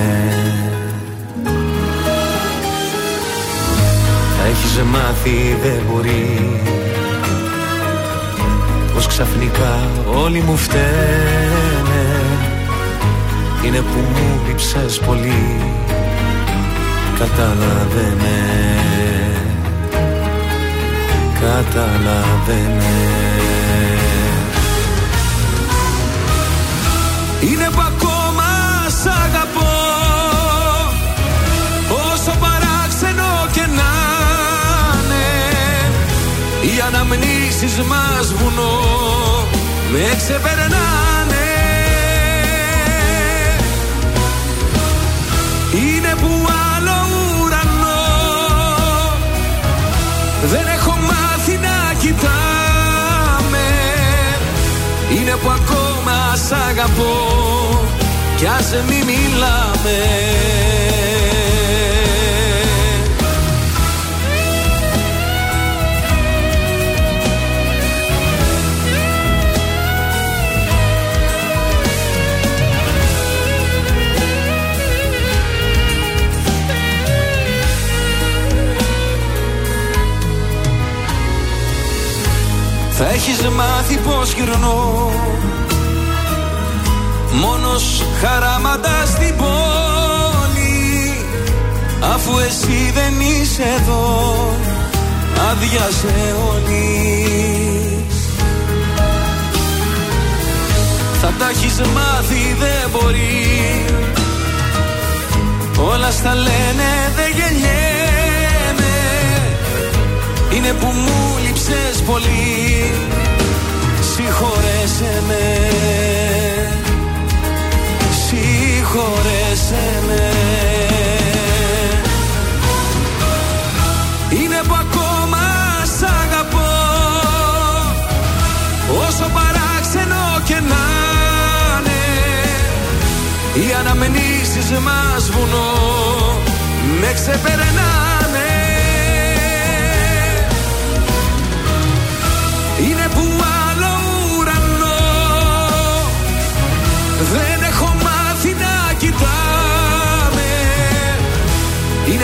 Θα έχεις μάθει δεν μπορεί. Πως ξαφνικά όλοι μου φταίνε. Είναι που μου λείψες πολύ. Κατάλαβε με Κατάλαβε με Είναι που ακόμα σ' αγαπώ. Όσο παράξενο και να είναι Οι αναμνήσεις μας βουνό Με ξεπερνάνε. Είναι που άλλο ουρανό. Δεν έχω μάθει να κοιτάμε. Είναι που ακόμα σ' αγαπώ Κι ας μη μιλάμε. Θα έχεις μάθει πως γυρνώ. Μόνος χαράματας στην πόλη Αφού εσύ δεν είσαι εδώ Άδειασε όλης. Θα τα έχεις μάθει δεν μπορεί. Όλα στα λένε δεν γεννιέμαι. Είναι που μου λείψες πολύ Συγχωρέσαι με Συγχωρέσαι με Είναι που ακόμα σ' αγαπώ. Όσο παράξενο και να είναι Οι αναμνήσεις μας βουνό. Με ξεπερνάνε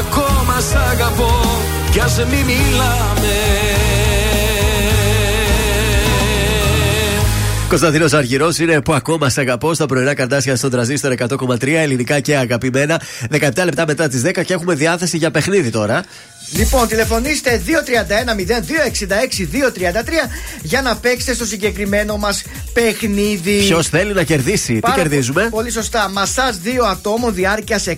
ακόμα, ακόμα σ' αγαπώ Κι ας μη μιλάμε Κωνσταντίνος Αργυρός είναι που ακόμα σε αγαπώ στα πρωινά καρτάσια στον τραζίστορ 100,3 ελληνικά και αγαπημένα. 17 λεπτά μετά τις 10 και έχουμε διάθεση για παιχνίδι τώρα. Λοιπόν, τηλεφωνήστε 231-0266-233 για να παίξετε στο συγκεκριμένο μας παιχνίδι. Ποιος θέλει να κερδίσει, τι Πάρα κερδίζουμε; Πολύ σωστά. Μασάζ δύο ατόμων διάρκειας 60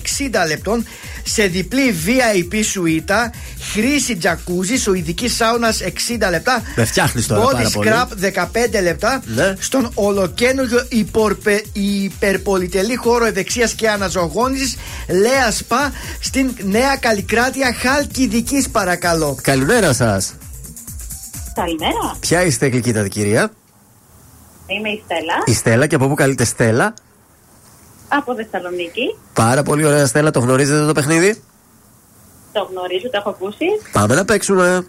λεπτών σε διπλή VIP σουίτα, χρήση τζακούζι, σουηδικής σάουνας 60 λεπτά. Με φτιάχνεις τώρα πάρα Body πολύ. scrub 15 λεπτά. Ναι. Στον ολοκένουργιο υπορπε- υπερπολιτελή χώρο ευεξίας και αναζωογόνησης Λέα Σπα στην Νέα Καλλικράτεια Χαλκιδικής, παρακαλώ. Καλημέρα σας. Καλημέρα. Ποια είστε, γλυκύτατη κυρία; Είμαι η Στέλλα Η Στέλλα και από πού καλείτε Στέλλα; Από Θεσσαλονίκη. Πάρα πολύ ωραία Στέλλα, το γνωρίζετε το παιχνίδι; Το γνωρίζω, το έχω ακούσει. Πάμε να παίξουμε.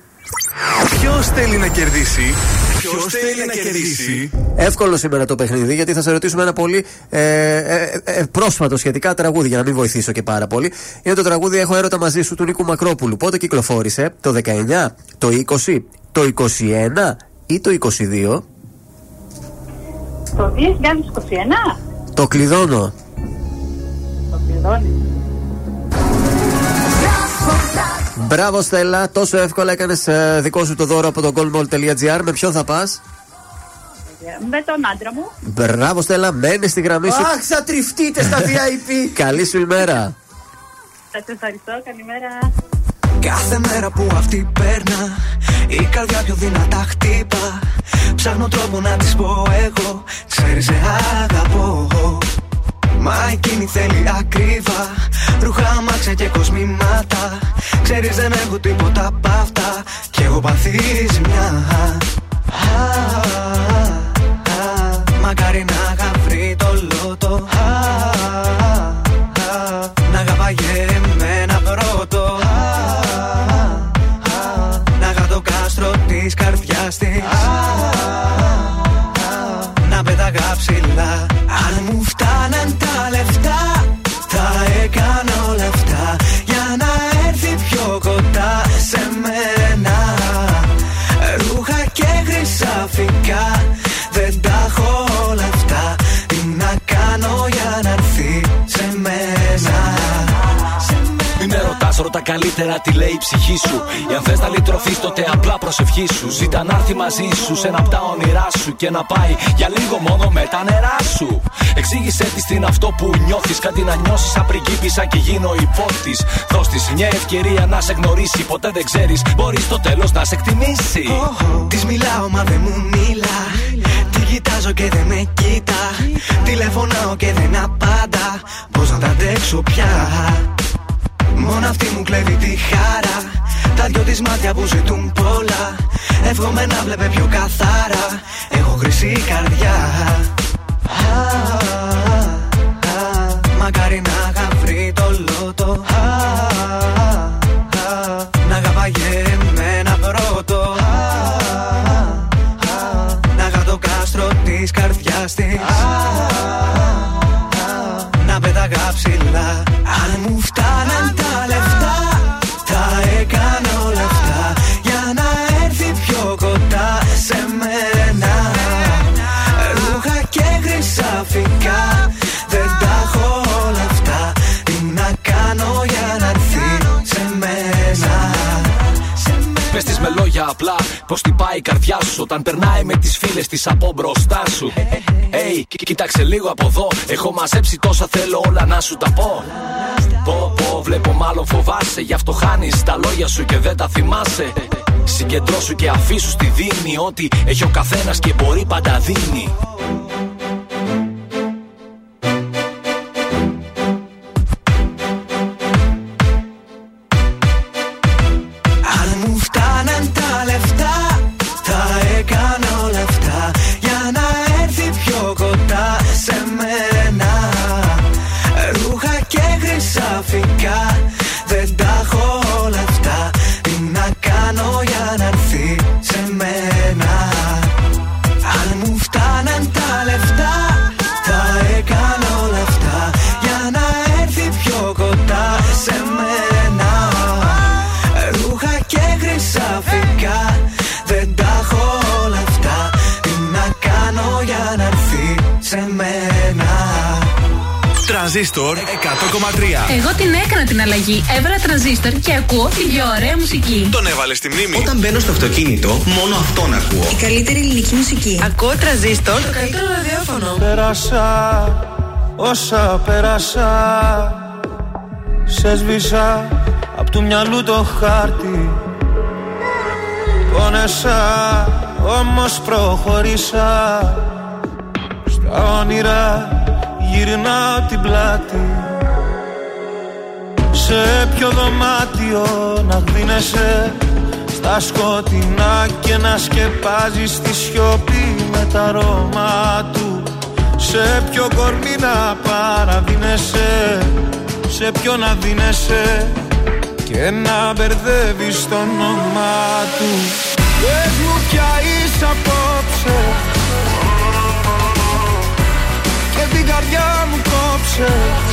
Ποιος θέλει να κερδίσει; Ποιος θέλει να κερδίσει; Εύκολο σήμερα το παιχνίδι γιατί θα σε ρωτήσουμε ένα πολύ ε, ε, ε, πρόσφατο σχετικά τραγούδι για να μην βοηθήσω και πάρα πολύ. Είναι το τραγούδι Έχω έρωτα μαζί σου του Νίκου Μακρόπουλου. Πότε κυκλοφόρησε, το 19, το 20, το 21 ή το 22. Το 2021 Το κλειδώνω. Το πληρώνει. Μπράβο Στέλλα, τόσο εύκολα έκανες δικό σου το δώρο από το goldmall.gr. Με ποιον θα πας; Με τον άντρα μου. Μπράβο Στέλλα, μένεις στη γραμμή σου. Αχ, θα τριφτείτε στα VIP. Καλή σου ημέρα. Σα ευχαριστώ, καλημέρα. Κάθε μέρα που αυτή περνά Η καρδιά πιο δυνατά χτύπα Ψάχνω τρόπο να της πω εγώ Ξέρεις σε αγαπώ Μα εκείνη θέλει ακρίβα Ρούχα, μάξια και κοσμήματα. Ξέρεις δεν έχω τίποτα απ' αυτά. Κι εγώ παθήσμια Α, α, α, Μακάρι να είχα βρει το λότο. Α, α, Να αγαπάγε εμένα πρώτο. Α, α, Να είχα το κάστρο της καρδιάς της. Να πέταγα ψηλά. Αν μου φτάναν με ρωτά, ρωτά καλύτερα τι λέει η ψυχή σου. Ή αν θε να λυτρωθείς, τότε απλά προσευχή σου. Ζήτα να έρθει μαζί σου σε ένα από τα όνειρά σου και να πάει για λίγο μόνο με τα νερά σου. Εξήγησε της τι είναι αυτό που νιώθεις. Κάτι να νιώσεις σαν πριγκίπισσα και γίνω υπότης. Δώσ' της μια ευκαιρία να σε γνωρίσει. Ποτέ δεν ξέρεις, μπορείς στο τέλος να σε εκτιμήσει. Της μιλάω μα δεν μου μιλά Τη κοιτάζω και δεν με κοίτα Τηλεφωνάω και δεν απάντα Πώς να τα αντέξω πια; Μόνο αυτή μου κλέβει τη χαρά Τα δυο της μάτια που ζητούν πολλά. Εύχομαι να βλέπε πιο καθαρά. Έχω χρυσή καρδιά. Α, α, α, Μακάρι να είχα βρει το λότο. Α, α, Να αγαπάγε εμένα πρώτο. Α, α, Να είχα το κάστρο της καρδιάς της. Να πέταγα ψηλά. Αν μου φτάναν πώ την πάει η καρδιά σου όταν περνάει με τις φίλες της από μπροστά σου. Hey, κοίταξε λίγο από εδώ. Έχω μαζέψει τόσα θέλω όλα να σου τα πω. Πω, πω, βλέπω μάλλον φοβάσαι. Γι' αυτό χάνεις τα λόγια σου και δεν τα θυμάσαι. Συγκεντρώσου και αφήσου στη δίνη. Ότι έχει ο καθένας και μπορεί πάντα δίνει. Έκανα την αλλαγή. Έβαλα τρανζίστορ και ακούω τη πιο ωραία μουσική. Τον έβαλες στη μνήμη. Όταν μπαίνω στο αυτοκίνητο, μόνο αυτόν ακούω. Η καλύτερη ελληνική μουσική. Ακούω τρανζίστορ. Το καλύτερο ραδιόφωνο. Πέρασα όσα πέρασα Σε σβήσα απ' του μυαλού το χάρτη Πόνεσα όμως προχωρήσα Στα όνειρα γυρνάω την πλάτη Σε ποιο δωμάτιο να γδίνεσαι Στα σκοτεινά και να σκεπάζεις τη σιωπή με τα αρώμα του. Σε ποιο κορμί να παραδίνεσαι Σε ποιο να δίνεσαι. Και να μπερδεύεις το όνομά του. Πες μου πια είσαι απόψε. Και την καρδιά μου κόψες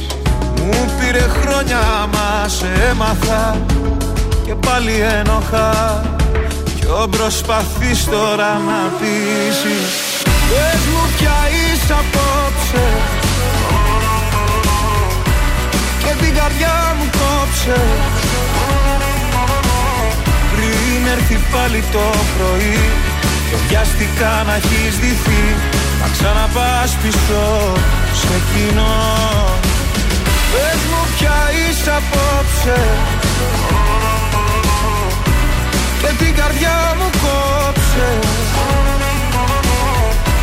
Μου πήρε χρόνια μα σε έμαθα. Και πάλι ένοχα. Ποιο προσπαθείς τώρα να πείσεις. Πες μου πια είσαι απόψε. Και την καρδιά μου κόψε. Πριν έρθει πάλι το πρωί Και βιαστικά να έχεις δυθεί. Να ξαναπάς πίσω σε κοινό Πες μου πια είσαι απόψε. Και την καρδιά μου κόψε.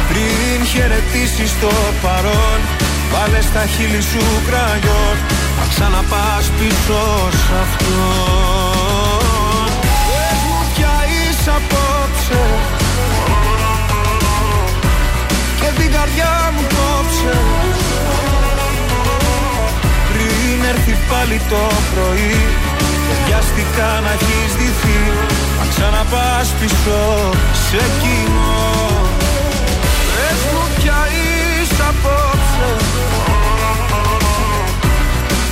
Πριν χαιρετήσεις το παρόν Βάλε στα χείλη σου κραγιόν. Να ξαναπάς πίσω σ' αυτό Πες μου πια είσαι απόψε. Και την καρδιά μου κόψε Πριν έρθει πάλι το πρωί Και βιαστικά να έχεις δυθεί. Να ξαναπάς πίσω σε κοινό Πες μου πια είσαι απόψε.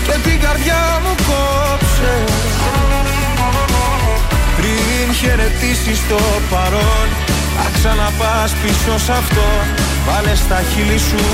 Και την καρδιά μου κόψε. Πριν χαιρετήσεις το παρόν Θα ξαναπάς πίσω σ' αυτό. Βάλε στα χείλη σου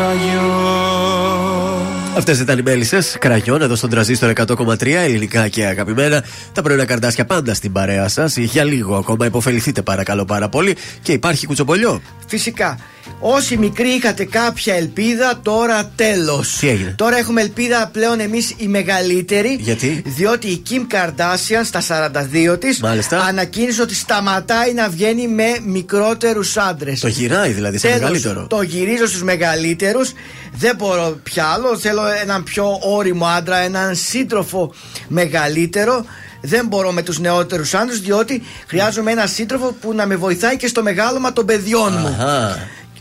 ραγιό Αυτές ήταν οι μέλισσε. Κραγιόν εδώ στον τραζίστρο 100,3 ελληνικά και αγαπημένα. Τα πρωινά καρδάσια πάντα στην παρέα σας. Για λίγο ακόμα υποφεληθείτε παρακαλώ πάρα πολύ. Και υπάρχει κουτσομπολιό. Φυσικά. Όσοι μικροί είχατε κάποια ελπίδα, τώρα τέλος. Τι έγινε; Τώρα έχουμε ελπίδα πλέον εμείς οι μεγαλύτεροι. Γιατί; Διότι η Kim Kardashian στα 42 της ανακοίνησε ότι σταματάει να βγαίνει με μικρότερους άντρες. Το γυράει δηλαδή σε μεγαλύτερο. Το γυρίζω στους μεγαλύτερους. Δεν μπορώ πια άλλο. Θέλω έναν πιο όριμο άντρα, έναν σύντροφο μεγαλύτερο. Δεν μπορώ με τους νεότερους άντρες, διότι χρειάζομαι έναν σύντροφο που να με βοηθάει και στο μεγάλωμα των παιδιών μου.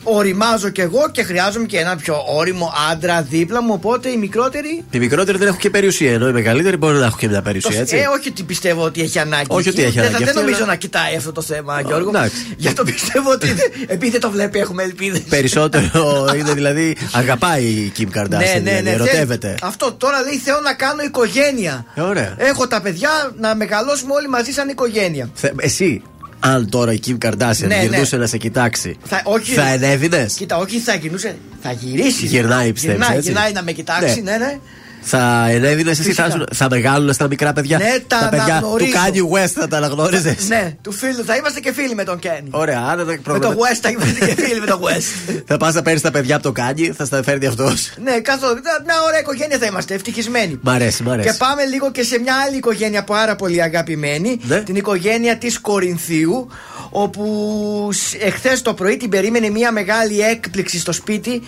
Οριμάζω κι εγώ και χρειάζομαι και ένα πιο όριμο άντρα δίπλα μου. Οπότε οι μικρότεροι. Οι μικρότεροι δεν έχουν και περιουσία, ενώ οι μεγαλύτεροι μπορεί να έχουν και μια Το, περιουσία, έτσι. ε, όχι ότι πιστεύω ότι έχει ανάγκη. Όχι ότι εκεί. έχει δεν, ανάγκη δεν αυτή, νομίζω αλλά- να κοιτάει αυτό το θέμα, Γιώργο. εντάξει. Γι' αυτό πιστεύω ότι δεν- επειδή δεν το βλέπει, έχουμε ελπίδες. Περισσότερο είναι δηλαδή αγαπάει η Kim Kardashian, Ναι, ναι, δηλαδή, ναι. ερωτεύεται. Θέλ- Αυτό τώρα λέει θέλω να κάνω οικογένεια. Ε, ωραία. Έχω τα παιδιά να μεγαλώσουμε όλοι μαζί σαν οικογένεια. Θε- Εσύ, αν τώρα η Kim Kardashian Ναι, γυρνούσε ναι. να σε κοιτάξει, Θα, όχι, θα ενέβηνες; Κοίτα, όχι θα γυρνούσε, θα γυρίσει. Γυρνάει, πιστεύεις, Γυρνάει, έτσι; γυρνάει να με κοιτάξει, Ναι. ναι, ναι. Θα ενέδινε εσύ, Φυσικά. θα, ήσουν- θα μεγάλουν στα μικρά παιδιά. Ναι, τα παιδιά του αναγνωρίζω. Kanye West θα τα αναγνώριζες. Ναι, του φίλου. Θα είμαστε και φίλοι με τον Κένι. Ωραία, άρα δεν Με πρόβλημα. τον West θα είμαστε και φίλοι με τον West. Θα πας να παίρνεις τα παιδιά από το Kanye, θα στα φέρνει αυτός. ναι, καθόλου. Μια ωραία οικογένεια θα είμαστε. Ευτυχισμένοι. Μ' αρέσει, μ' αρέσει. Και πάμε λίγο και σε μια άλλη οικογένεια πάρα πολύ αγαπημένη. Ναι. Την οικογένεια της Κορινθίου. Όπου εχθές το πρωί την περίμενε μια μεγάλη έκπληξη στο σπίτι.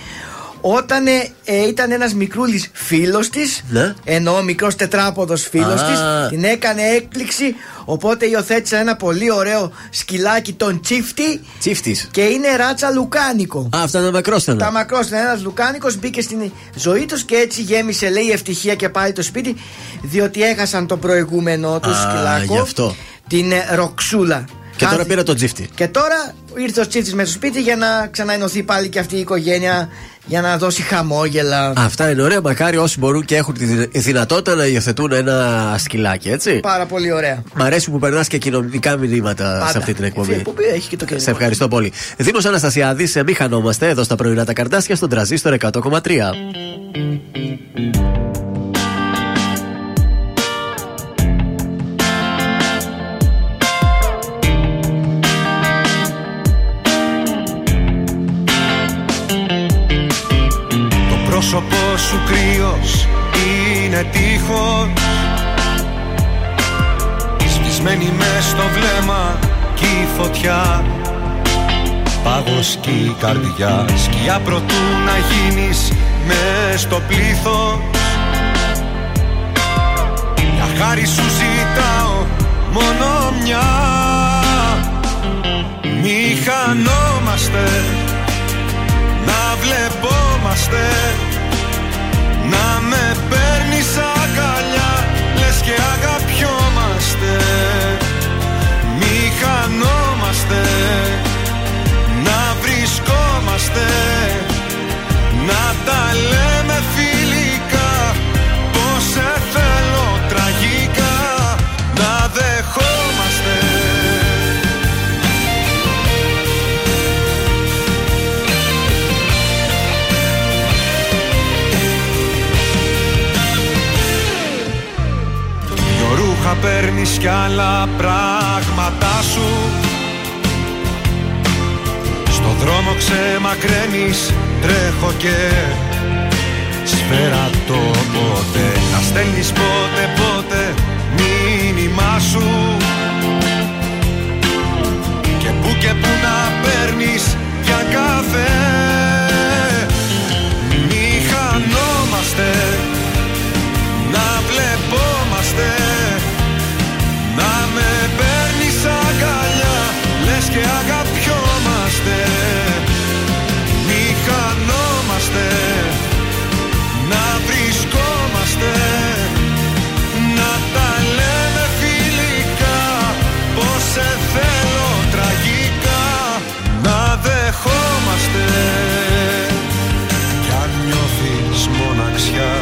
Όταν ε, ε, ήταν ένας μικρούλης φίλος της Ναι. Ενώ μικρός τετράποδος φίλος Α. της Την έκανε έκπληξη Οπότε υιοθέτησε ένα πολύ ωραίο σκυλάκι Τον Τσίφτη Τσίφτης. Και είναι ράτσα λουκάνικο Α, αυτά είναι μακρόστενα. τα μακρόστενα. Ένας Λουκάνικος μπήκε στην ζωή τους και έτσι γέμισε, λέει, ευτυχία και πάλι το σπίτι, διότι έχασαν το προηγούμενο του Α, σκυλάκο. γι' αυτό. Την ε, Ροξούλα. Και τώρα Κάτι- πήρα τον τσίφτη. Και τώρα ήρθε ο Τσίφτης με στο σπίτι για να ξαναενωθεί πάλι και αυτή η οικογένεια για να δώσει χαμόγελα. Αυτά είναι ωραία. Μακάρι όσοι μπορούν και έχουν τη δυνα- δυνατότητα να υιοθετούν ένα σκυλάκι, έτσι. Πάρα πολύ ωραία. Μ' αρέσει που περνάς και κοινωνικά μηνύματα Πάντα. σε αυτή την εκπομπή. Αυτή η εκπομπή έχει και το Σε κοινωνικό. ευχαριστώ πολύ. Δήμος Αναστασιάδης, μη χανόμαστε εδώ στα πρωινά τα καρτάσια στον τραζίστορ 100,3. Πρόσωπό σου κρύος είναι τείχος. Σβησμένη μες στο βλέμμα κι η φωτιά. Πάγος κι η καρδιά. Σκιά προτού να γίνεις μες στο πλήθος. Για χάρη σου ζητάω μόνο μια. Μη χανόμαστε να βλεπόμαστε βρισκόμαστε Να τα λέμε φιλικά. Πως σε θέλω τραγικά Να δεχόμαστε. Δυο ρούχα παίρνεις κι άλλα πράγματά σου Στο δρόμο ξεμακραίνεις τρέχω και σφαίρα το πότε Να στέλνεις πότε πότε μήνυμά σου. Και που και που να παίρνεις για καφέ Μη χανόμαστε να βλεπόμαστε. Να με παίρνεις αγκαλιά Λες και αγαπιόμαστε. Μη χανόμαστε Να βρισκόμαστε Να τα λέμε φιλικά Πως σε θέλω τραγικά Να δεχόμαστε. Κι αν νιώθεις μοναξιά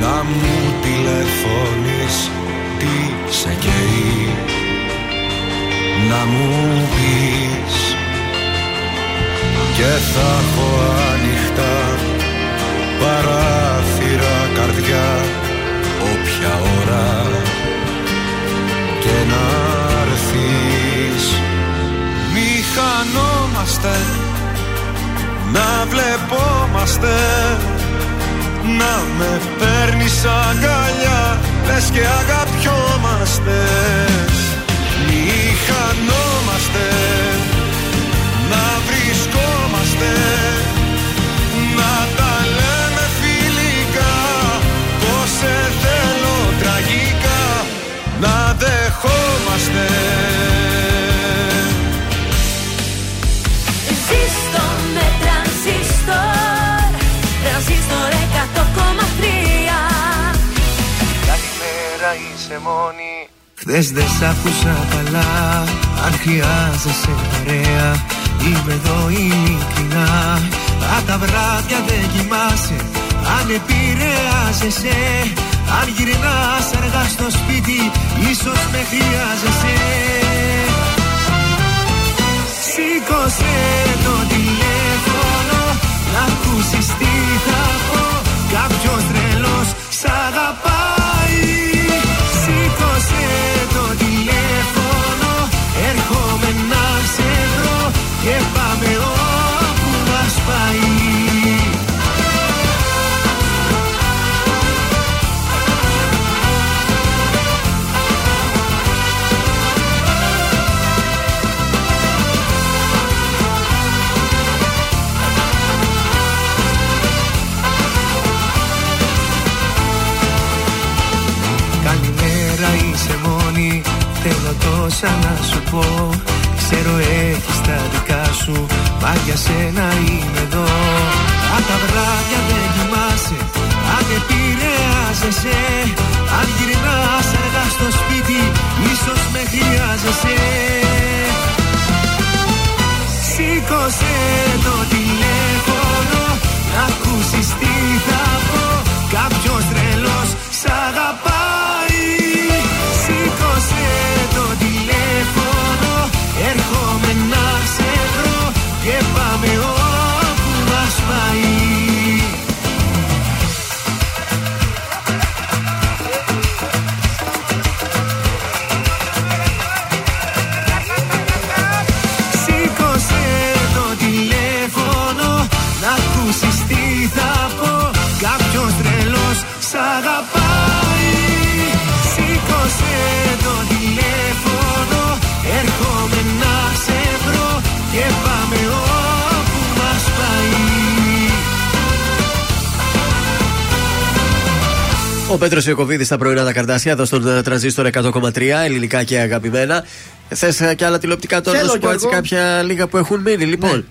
να μου τηλεφωνείς τι σε καίει. Να μου πεις Και θα έχω ανοιχτά παράθυρα καρδιά Όποια ώρα και να έρθεις. Μη χανόμαστε να βλεπόμαστε να με παίρνεις αγκαλιά Λες και αγαπιόμαστε Χθες δεν σ' άκουσα καλά. Αν χρειάζεσαι παρέα. Είμαι εδώ ειλικρινά. Αν τα βράδια δεν κοιμάσαι Αν επηρεάζεσαι Αν γυρνάς αργά στο σπίτι Ίσως με χρειάζεσαι. Σήκωσε το τηλέφωνο Να ακούσεις τι θα πω. Κάποιος τρελός και πάμε όπου μας πάει. Καλημέρα είσαι μόνη, θέλω τόσα να σου πω Ξέρω έχεις τα δικά σου. Μα για σένα είμαι εδώ. Αν τα βράδια δεν κοιμάσαι Αν επηρεάζεσαι Αν γυρνάς αργά στο σπίτι Ίσως με χρειάζεσαι. Σήκωσε το τηλέφωνο Να ακούσεις τι θα πω. Κάποιος τρελός σ' Ο Πέτρος Ιωκοβίδη στα πρωινά τα καρτάσια εδώ στον ε, τρανζίστορ 100,3 ελληνικά και αγαπημένα. Θες και άλλα τηλεοπτικά τώρα Θέλω, να σου πω έτσι Γιώργο. κάποια λίγα που έχουν μείνει. Λοιπόν,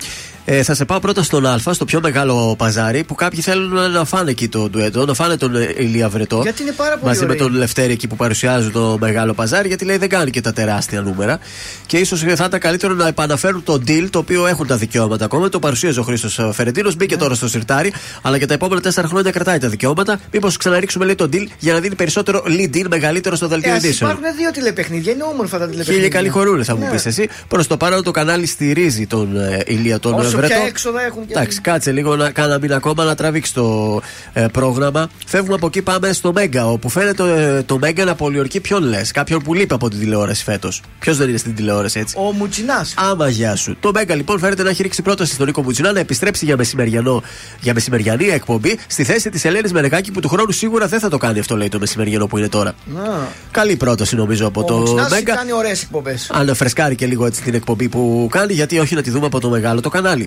ε, θα σε πάω πρώτα στον Α, στο πιο μεγάλο παζάρι που κάποιοι θέλουν να φάνε εκεί το ντουέτο, να φάνε τον ε, Ηλία Βρετό. Γιατί είναι πάρα πολύ Μαζί με ωραίοι. τον Λευτέρη εκεί που παρουσιάζουν το μεγάλο παζάρι, γιατί λέει δεν κάνει και τα τεράστια νούμερα. Και ίσως θα ήταν καλύτερο να επαναφέρουν το deal το οποίο έχουν τα δικαιώματα ακόμα. Το παρουσίαζε ο Χρήστος Φερεντίνος, μπήκε Ναι. τώρα στο σιρτάρι, αλλά και τα επόμενα τέσσερα χρόνια κρατάει τα δικαιώματα. Μήπως ξαναρίξουμε λέει το deal για να δίνει περισσότερο lead in μεγαλύτερο στο δελτίο Ε, ας ειδήσεων. υπάρχουν δύο τηλεπαιχνίδια, είναι όμορφα τα τηλεπαιχνίδια. Χίλια καλή χορούλη θα μου Ναι. πεις εσύ. Προς το παρόν το κανάλι στηρίζει τον ε, Ηλία τον Όσο Βρετό. πια έξοδα έχουν και. Εντάξει, κάτσε λίγο να κάνα μήνα ακόμα να τραβήξει το ε, πρόγραμμα. Φεύγουμε από εκεί, πάμε στο Μέγκα. Όπου φαίνεται ε, το Μέγκα να πολιορκεί ποιον λες. Κάποιον που λείπει από την τηλεόραση φέτος. Ποιος δεν είναι στην τηλεόραση έτσι; Ο Μουτσινάς. Άμα γεια σου. Το Μέγκα λοιπόν φαίνεται να έχει ρίξει πρόταση στον Νίκο Μουτσινά να επιστρέψει για, μεσημεριανό, για μεσημεριανή εκπομπή στη θέση της Ελένης Μενεγάκη που του χρόνου σίγουρα δεν θα το κάνει αυτό λέει το μεσημεριανό που είναι τώρα. Να. Καλή πρόταση νομίζω από Ο το Μουτσινάς Μέγκα. κάνει ωραίες εκπομπές. Αν φρεσκάρει και λίγο έτσι την εκπομπή που κάνει, γιατί όχι να τη δούμε από το μεγάλο το κανάλι.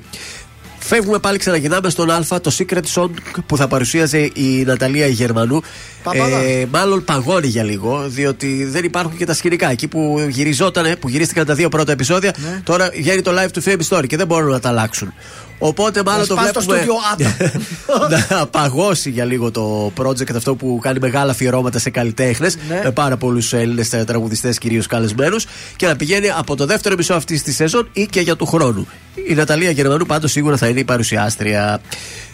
Φεύγουμε πάλι, ξαναγυρνάμε στον Α, το Secret Song που θα παρουσίαζε η Ναταλία η Γερμανού. Παπαδάς. Ε, μάλλον παγώνει για λίγο, διότι δεν υπάρχουν και τα σκηνικά. Εκεί που γυριζότανε, που γυρίστηκαν τα δύο πρώτα επεισόδια, Ναι. τώρα βγαίνει το live του Fame Story και δεν μπορούν να τα αλλάξουν. Οπότε μάλλον το σπάσει το βλέπουμε στούντιο να παγώσει για λίγο το project αυτό που κάνει μεγάλα αφιερώματα σε καλλιτέχνες Ναι. με πάρα πολλούς Έλληνες τραγουδιστές κυρίως καλεσμένους και να πηγαίνει από το δεύτερο μισό αυτής της σεζόν ή και για του χρόνου. Η Ναταλία Γερμανού πάντως σίγουρα θα είναι η παρουσιάστρια.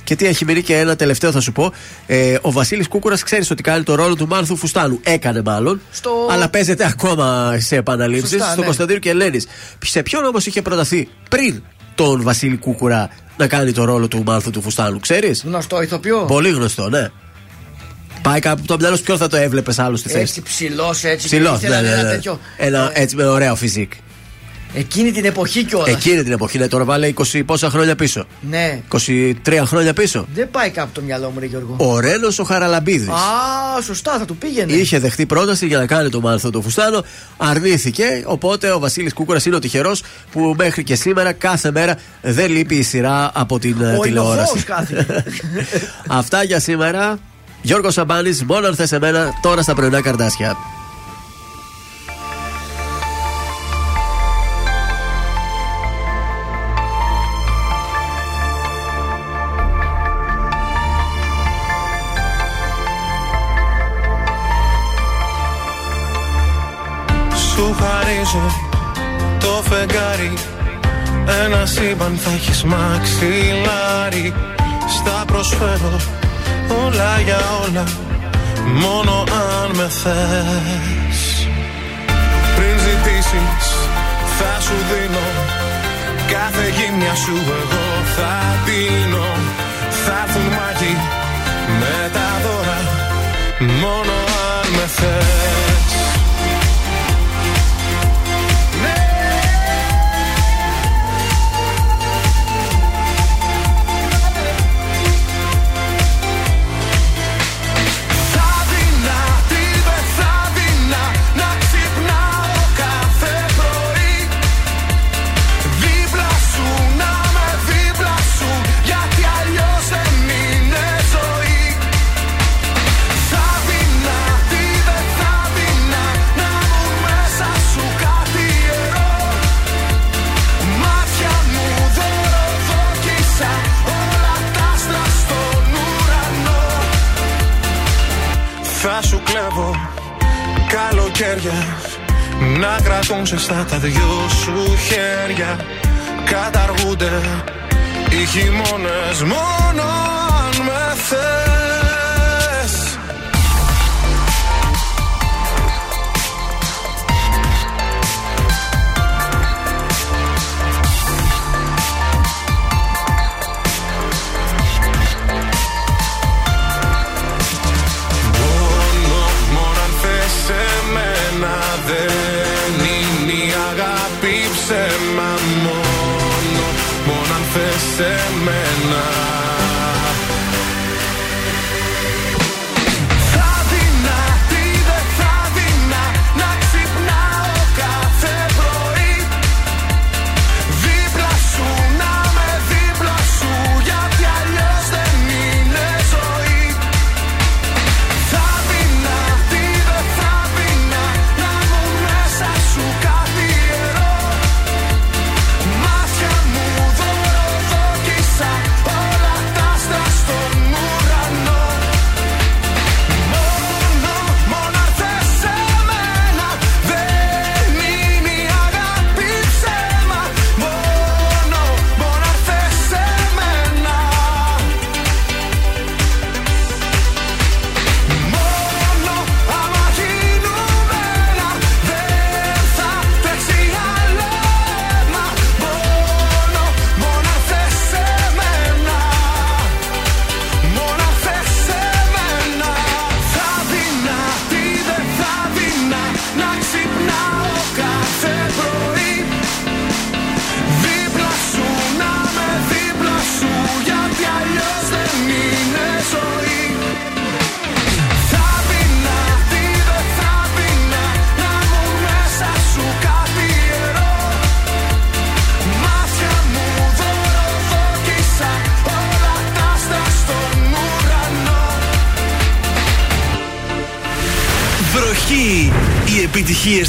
Και τι έχει μείνει και ένα τελευταίο θα σου πω. Ε, ο Βασίλης Κούκουρας ξέρεις ότι κάνει το ρόλο του Μάνθου Φουστάνου. Έκανε μάλλον. Στο- Αλλά παίζεται ακόμα σε επαναλήψεις. Σωστά, Στο ναι. Κωνσταντίνο και Ελένης. Σε ποιον όμως είχε προταθεί πριν τον Βασίλη Κούκουρα να κάνει το ρόλο του Μάνθου του Φουστάνου, ξέρεις; Γνωστό ηθοποιό. Πολύ γνωστό, ναι. Πάει κάπου από το μυαλό σου, ποιος θα το έβλεπες άλλος στη θέση; Έτσι ψηλός, έτσι. Ψηλός, και ήθελα ναι, ναι, ένα ναι. τέτοιο. Ένα έτσι με ωραίο φυσικ. Εκείνη την εποχή κιόλας. Εκείνη την εποχή, ναι, τώρα βάλε 20 πόσα χρόνια πίσω. Ναι. 23 χρόνια πίσω. Δεν πάει κάπου το μυαλό μου, ρε Γιώργο. Ο Ρένος ο Χαραλαμπίδης. Α, σωστά, θα του πήγαινε. Είχε δεχτεί πρόταση για να κάνει το μάλθο του Φουστάνο. Αρνήθηκε. Οπότε ο Βασίλης Κούκουρας είναι ο τυχερός που μέχρι και σήμερα κάθε μέρα δεν λείπει η σειρά από την ε, Ο τηλεόραση. ηλοχώος κάθεται. Αυτά για σήμερα. Γιώργος Σαμπάνης, μόνο αν θες εμένα, τώρα στα πρωινά καρδάσια.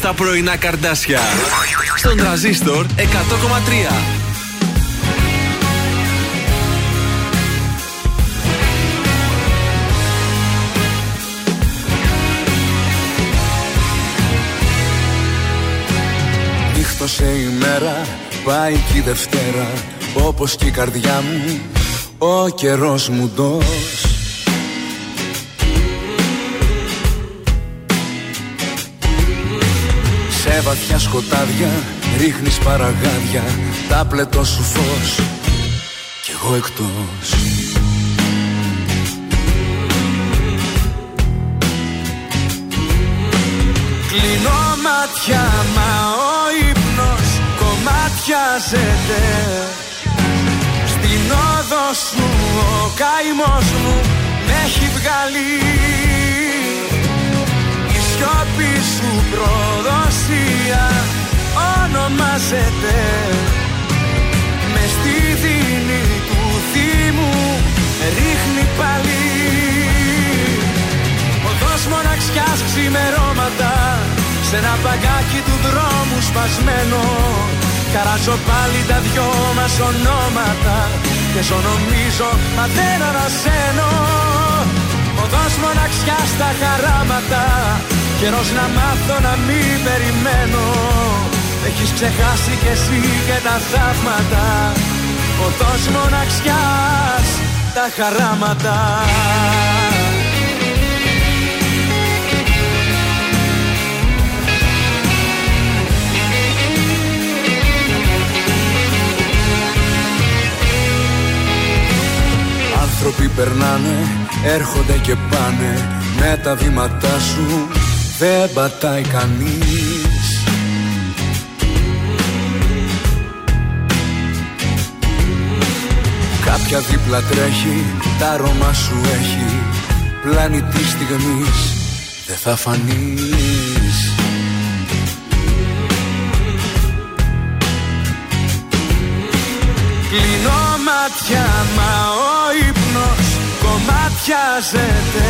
Στα πρωινά καρδάσια. Στον τραζίστορ 100,3. Νύχτωσε η μέρα, πάει και η Δευτέρα Όπως και η καρδιά μου, ο καιρός μου ντός Σε βαθιά σκοτάδια ρίχνεις παραγάδια Τα πλετό σου φως κι εγώ εκτός. Κλείνω μάτια μα ο ύπνος κομμάτιαζεται Στην όδο σου ο καημός μου με έχει βγάλει. Η σιώπη σου προδοσία ονομάζεται. Με στη δίνη του θύμου ρίχνει πάλι. Οδός μοναξιάς ξημερώματα Σ' ένα παγκάκι του δρόμου σπασμένο. Καράζω πάλι τα δυο μας ονόματα Και ζω νομίζω μα δεν ανασένω. Οδός μοναξιάς στα χαράματα Καιρός να μάθω να μην περιμένω. Έχεις ξεχάσει κι εσύ και τα θαύματα. Οδός μοναξιάς τα χαράματα. Άνθρωποι περνάνε, έρχονται και πάνε Με τα βήματά σου δεν πατάει κανείς. Κάποια δίπλα τρέχει, τα αρώμα σου έχει. Πλάνη της στιγμής δεν θα φανείς. Κλείνω μάτια μα ο ύπνος κομμάτιαζεται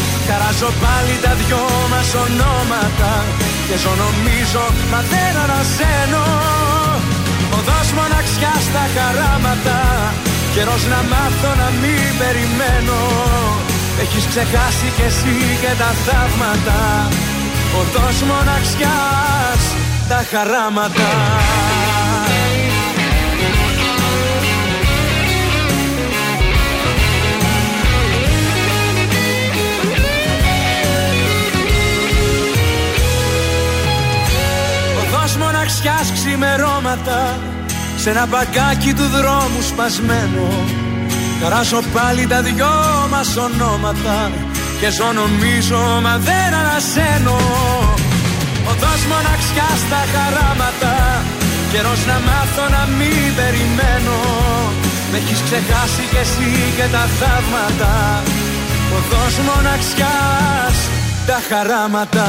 Χαράζω πάλι τα δυο μας ονόματα Και ζω νομίζω μα δεν αναζένω Οδός μοναξιάς στα χαράματα Καιρός να μάθω να μην περιμένω. Έχεις ξεχάσει κι εσύ και τα θαύματα Οδός μοναξιάς τα χαράματα μοναξιάς ξημερώματα σε ένα μπαγκάκι του δρόμου σπασμένο. Χαράσω πάλι τα δυο μας ονόματα Και ζω νομίζω μα δεν ανασένω. Οδός μοναξιά στα χαράματα Καιρός να μάθω να μην περιμένω. Με έχεις ξεχάσει κι εσύ και τα θαύματα. Οδός μοναξιάς τα χαράματα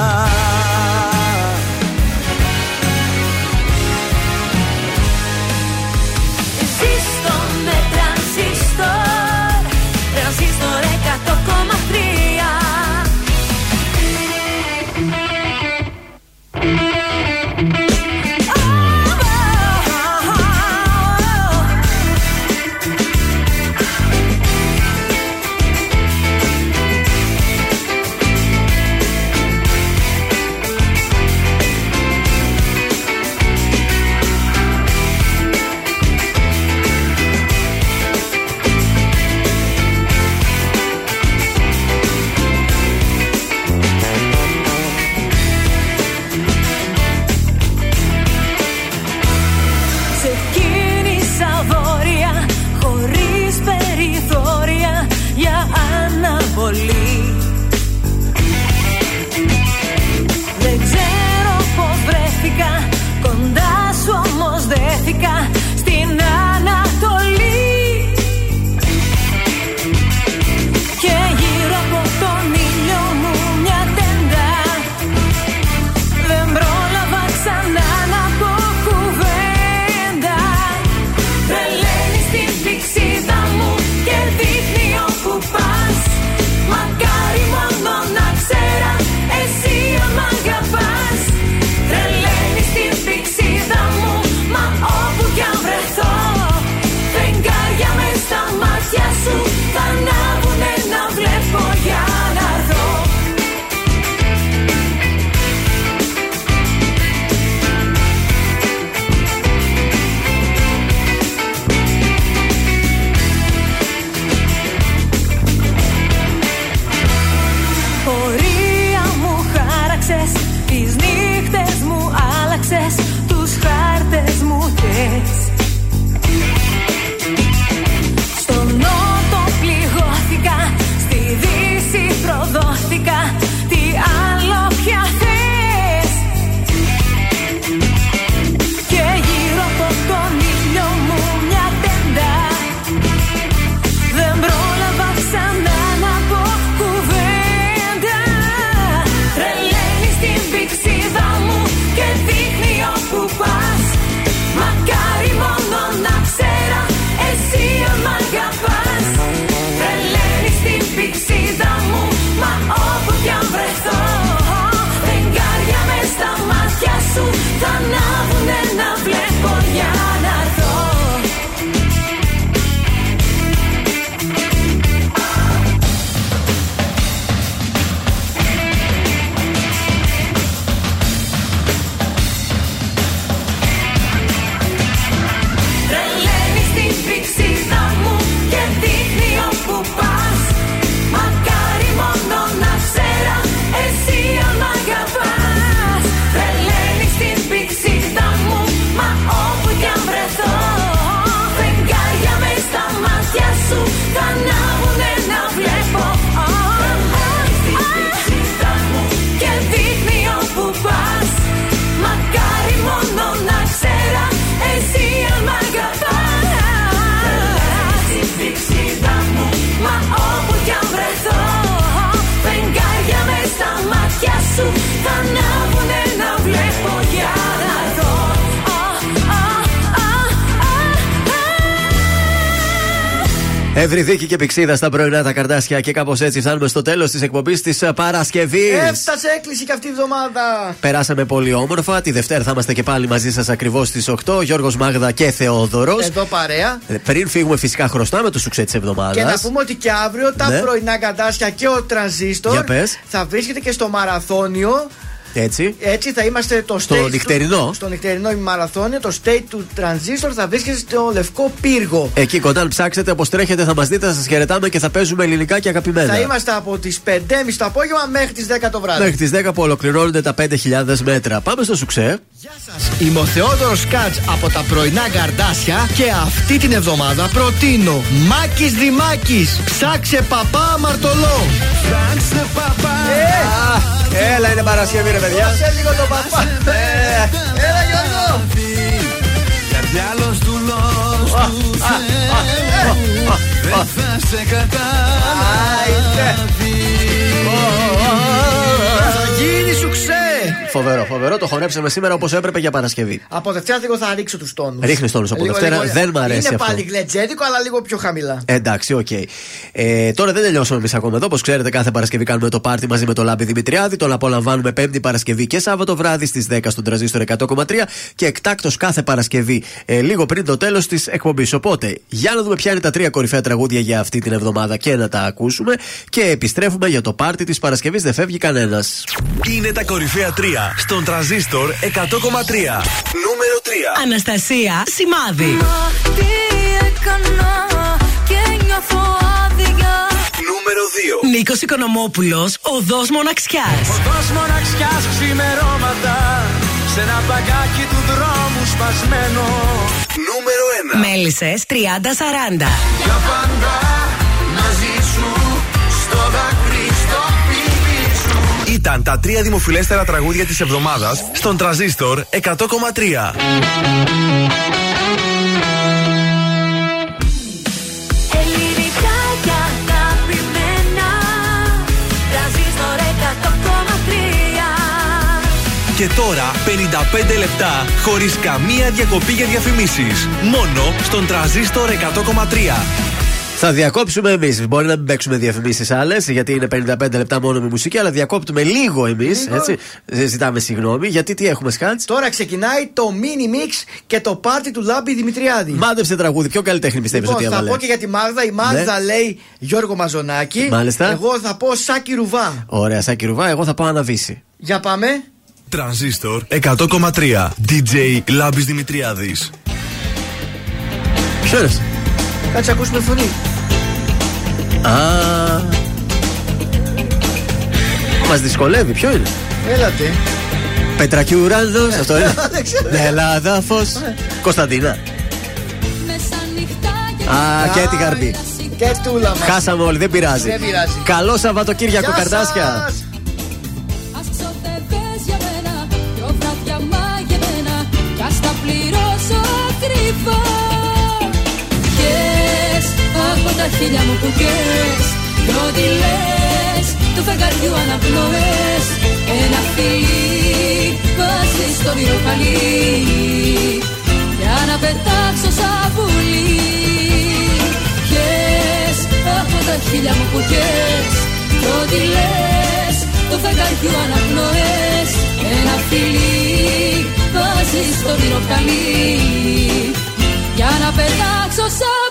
Ευρυδίκη και πηξίδα στα πρωινά τα καρδάσια και κάπως έτσι φτάνουμε στο τέλος της εκπομπής της Παρασκευής. Έφτασε έκκληση και αυτή η εβδομάδα. Περάσαμε πολύ όμορφα. Τη Δευτέρα θα είμαστε και πάλι μαζί σας ακριβώς στις 8. Γιώργος Μάγδα και Θεόδωρος. Εδώ παρέα. Πριν φύγουμε, φυσικά χρωστάμε το σουξέ της εβδομάδας. Και να πούμε ότι και αύριο τα Ναι. πρωινά καρτάσια και ο τρανζίστορ Για πες. θα βρίσκεται και στο μαραθώνιο. Έτσι. Έτσι θα είμαστε το Στο stage του- νυχτερινό. στο νυχτερινό μαραθώνιο. Το state του τρανζίστορ θα βρίσκεται στο λευκό πύργο. Εκεί κοντά, αν ψάξετε όπως τρέχετε, θα μας δείτε, θα σας χαιρετάμε και θα παίζουμε ελληνικά και αγαπημένα. Θα είμαστε από τις 5.30 το απόγευμα μέχρι τις 10 το βράδυ. Μέχρι τις 10 που ολοκληρώνονται τα 5.000 μέτρα. Πάμε στο σουξέ. Είμαι ο Θεόδωρος Κάτς από τα πρωινά καρδάσια και αυτή την εβδομάδα προτείνω Μάκης Δημάκης Ψάξε παπά αμαρτωλό Ψάξε παπά Έλα, είναι Παρασκευή, ρε παιδιά. Δώσε λίγο τον παπά. Έλα Γιώργο. Καρδιά άλλος του του Θεού Δεν θα σε καταλάβει Φοβερό, φοβερό. Το χορέψαμε σήμερα όπως έπρεπε για Παρασκευή. Από Δευτέρα λίγο θα ρίξω τους τόνους Ρίχνεις τόνους από Λίγο, Δευτέρα, λίγο. δεν μ' αρέσει Είναι αυτό. πάλι γλεντζέδικο αλλά λίγο πιο χαμηλά Εντάξει, οκ. Ε, τώρα δεν τελειώσαμε εμείς ακόμα εδώ. Όπως ξέρετε, κάθε Παρασκευή κάνουμε το πάρτι μαζί με τον Λάμπη Δημητριάδη. Τον απολαμβάνουμε Πέμπτη Παρασκευή και Σάββατο βράδυ στις 10 στον Τρανζίστορ 100,3 και εκτάκτο κάθε Παρασκευή ε, λίγο πριν το τέλος της εκπομπής. Οπότε, για να δούμε ποια είναι τα τρία κορυφαία τραγούδια για αυτή την εβδομάδα και να τα ακούσουμε. Και επιστρέφουμε για το πάρτι της Παρασκευής. Δεν φεύγει κανένας. Είναι τα κορυφαία 3 στον τραζίστορ 100,3. Νούμερο 3. Αναστασία Σημάδι. Τι έκανα και νιώθω άδεια Νούμερο 2. Νίκος Οικονομόπουλος, οδό μοναξιάς. Οδός μοναξιάς ξημερώματα Σε ένα παγκάκι του δρόμου σπασμένο Νούμερο 1. Μέλισσες 30-40. Για πάντα Ήταν τα τρία δημοφιλέστερα τραγούδια της εβδομάδας στον τραζίστορ 100,3. Ελληνικά και αγαπημένα Τραζίστορ 100,3 Και τώρα 55 λεπτά χωρίς καμία διακοπή για διαφημίσεις. Μόνο στον τραζίστορ 100,3. Θα διακόψουμε εμείς. Μπορεί να μην παίξουμε διαφημίσεις άλλες, γιατί είναι 55 λεπτά μόνο με μουσική, αλλά διακόπτουμε λίγο εμείς. Λίγο. Έτσι. Ε, Ζητάμε συγγνώμη, γιατί τι έχουμε σκάτ. Τώρα ξεκινάει το mini mix και το πάρτι του Λάμπη Δημητριάδη Μάντεψε τραγούδι. Ποιο καλλιτέχνη πιστεύεις Λοιπόν, ότι θα έβαλες. πω και για τη Μάγδα. Η Μάγδα Ναι. λέει Γιώργο Μαζονάκη. Μάλιστα. Εγώ θα πω Σάκη Ρουβά. Ωραία, Σάκη Ρουβά, εγώ θα πάω αναβήσει. Για πάμε. Τρανζίστορ 100,3. DJ Λάμπης Δημητριάδης. Ποιο είναι. Κάτσε να ακούσουμε φωνή. Α. Μας δυσκολεύει, ποιο είναι; Έλατε. Πετρακιουράνδο, αυτό είναι. Δεν ξέρω. Νελάδα φω. Κωνσταντίνα. Μέσα νυχτά και Α, και τη γαρμπή. Και τούλα μας. Χάσαμε όλοι, δεν πειράζει. Δεν πειράζει. Καλό Σαββατοκύριακο, Γεια τα χίλια μου που κες Κι ό,τι λες Του φεγγαριού αναπνοές. Ένα φιλί Βάζει στο μυροφαλί Για να πετάξω σαν πουλί Κες από τα χίλια μου που κες Κι ό,τι λες το φεγγαριού αναπνοές. Ένα φιλί βάζεις στο μυροκαλί Για να πετάξω σαν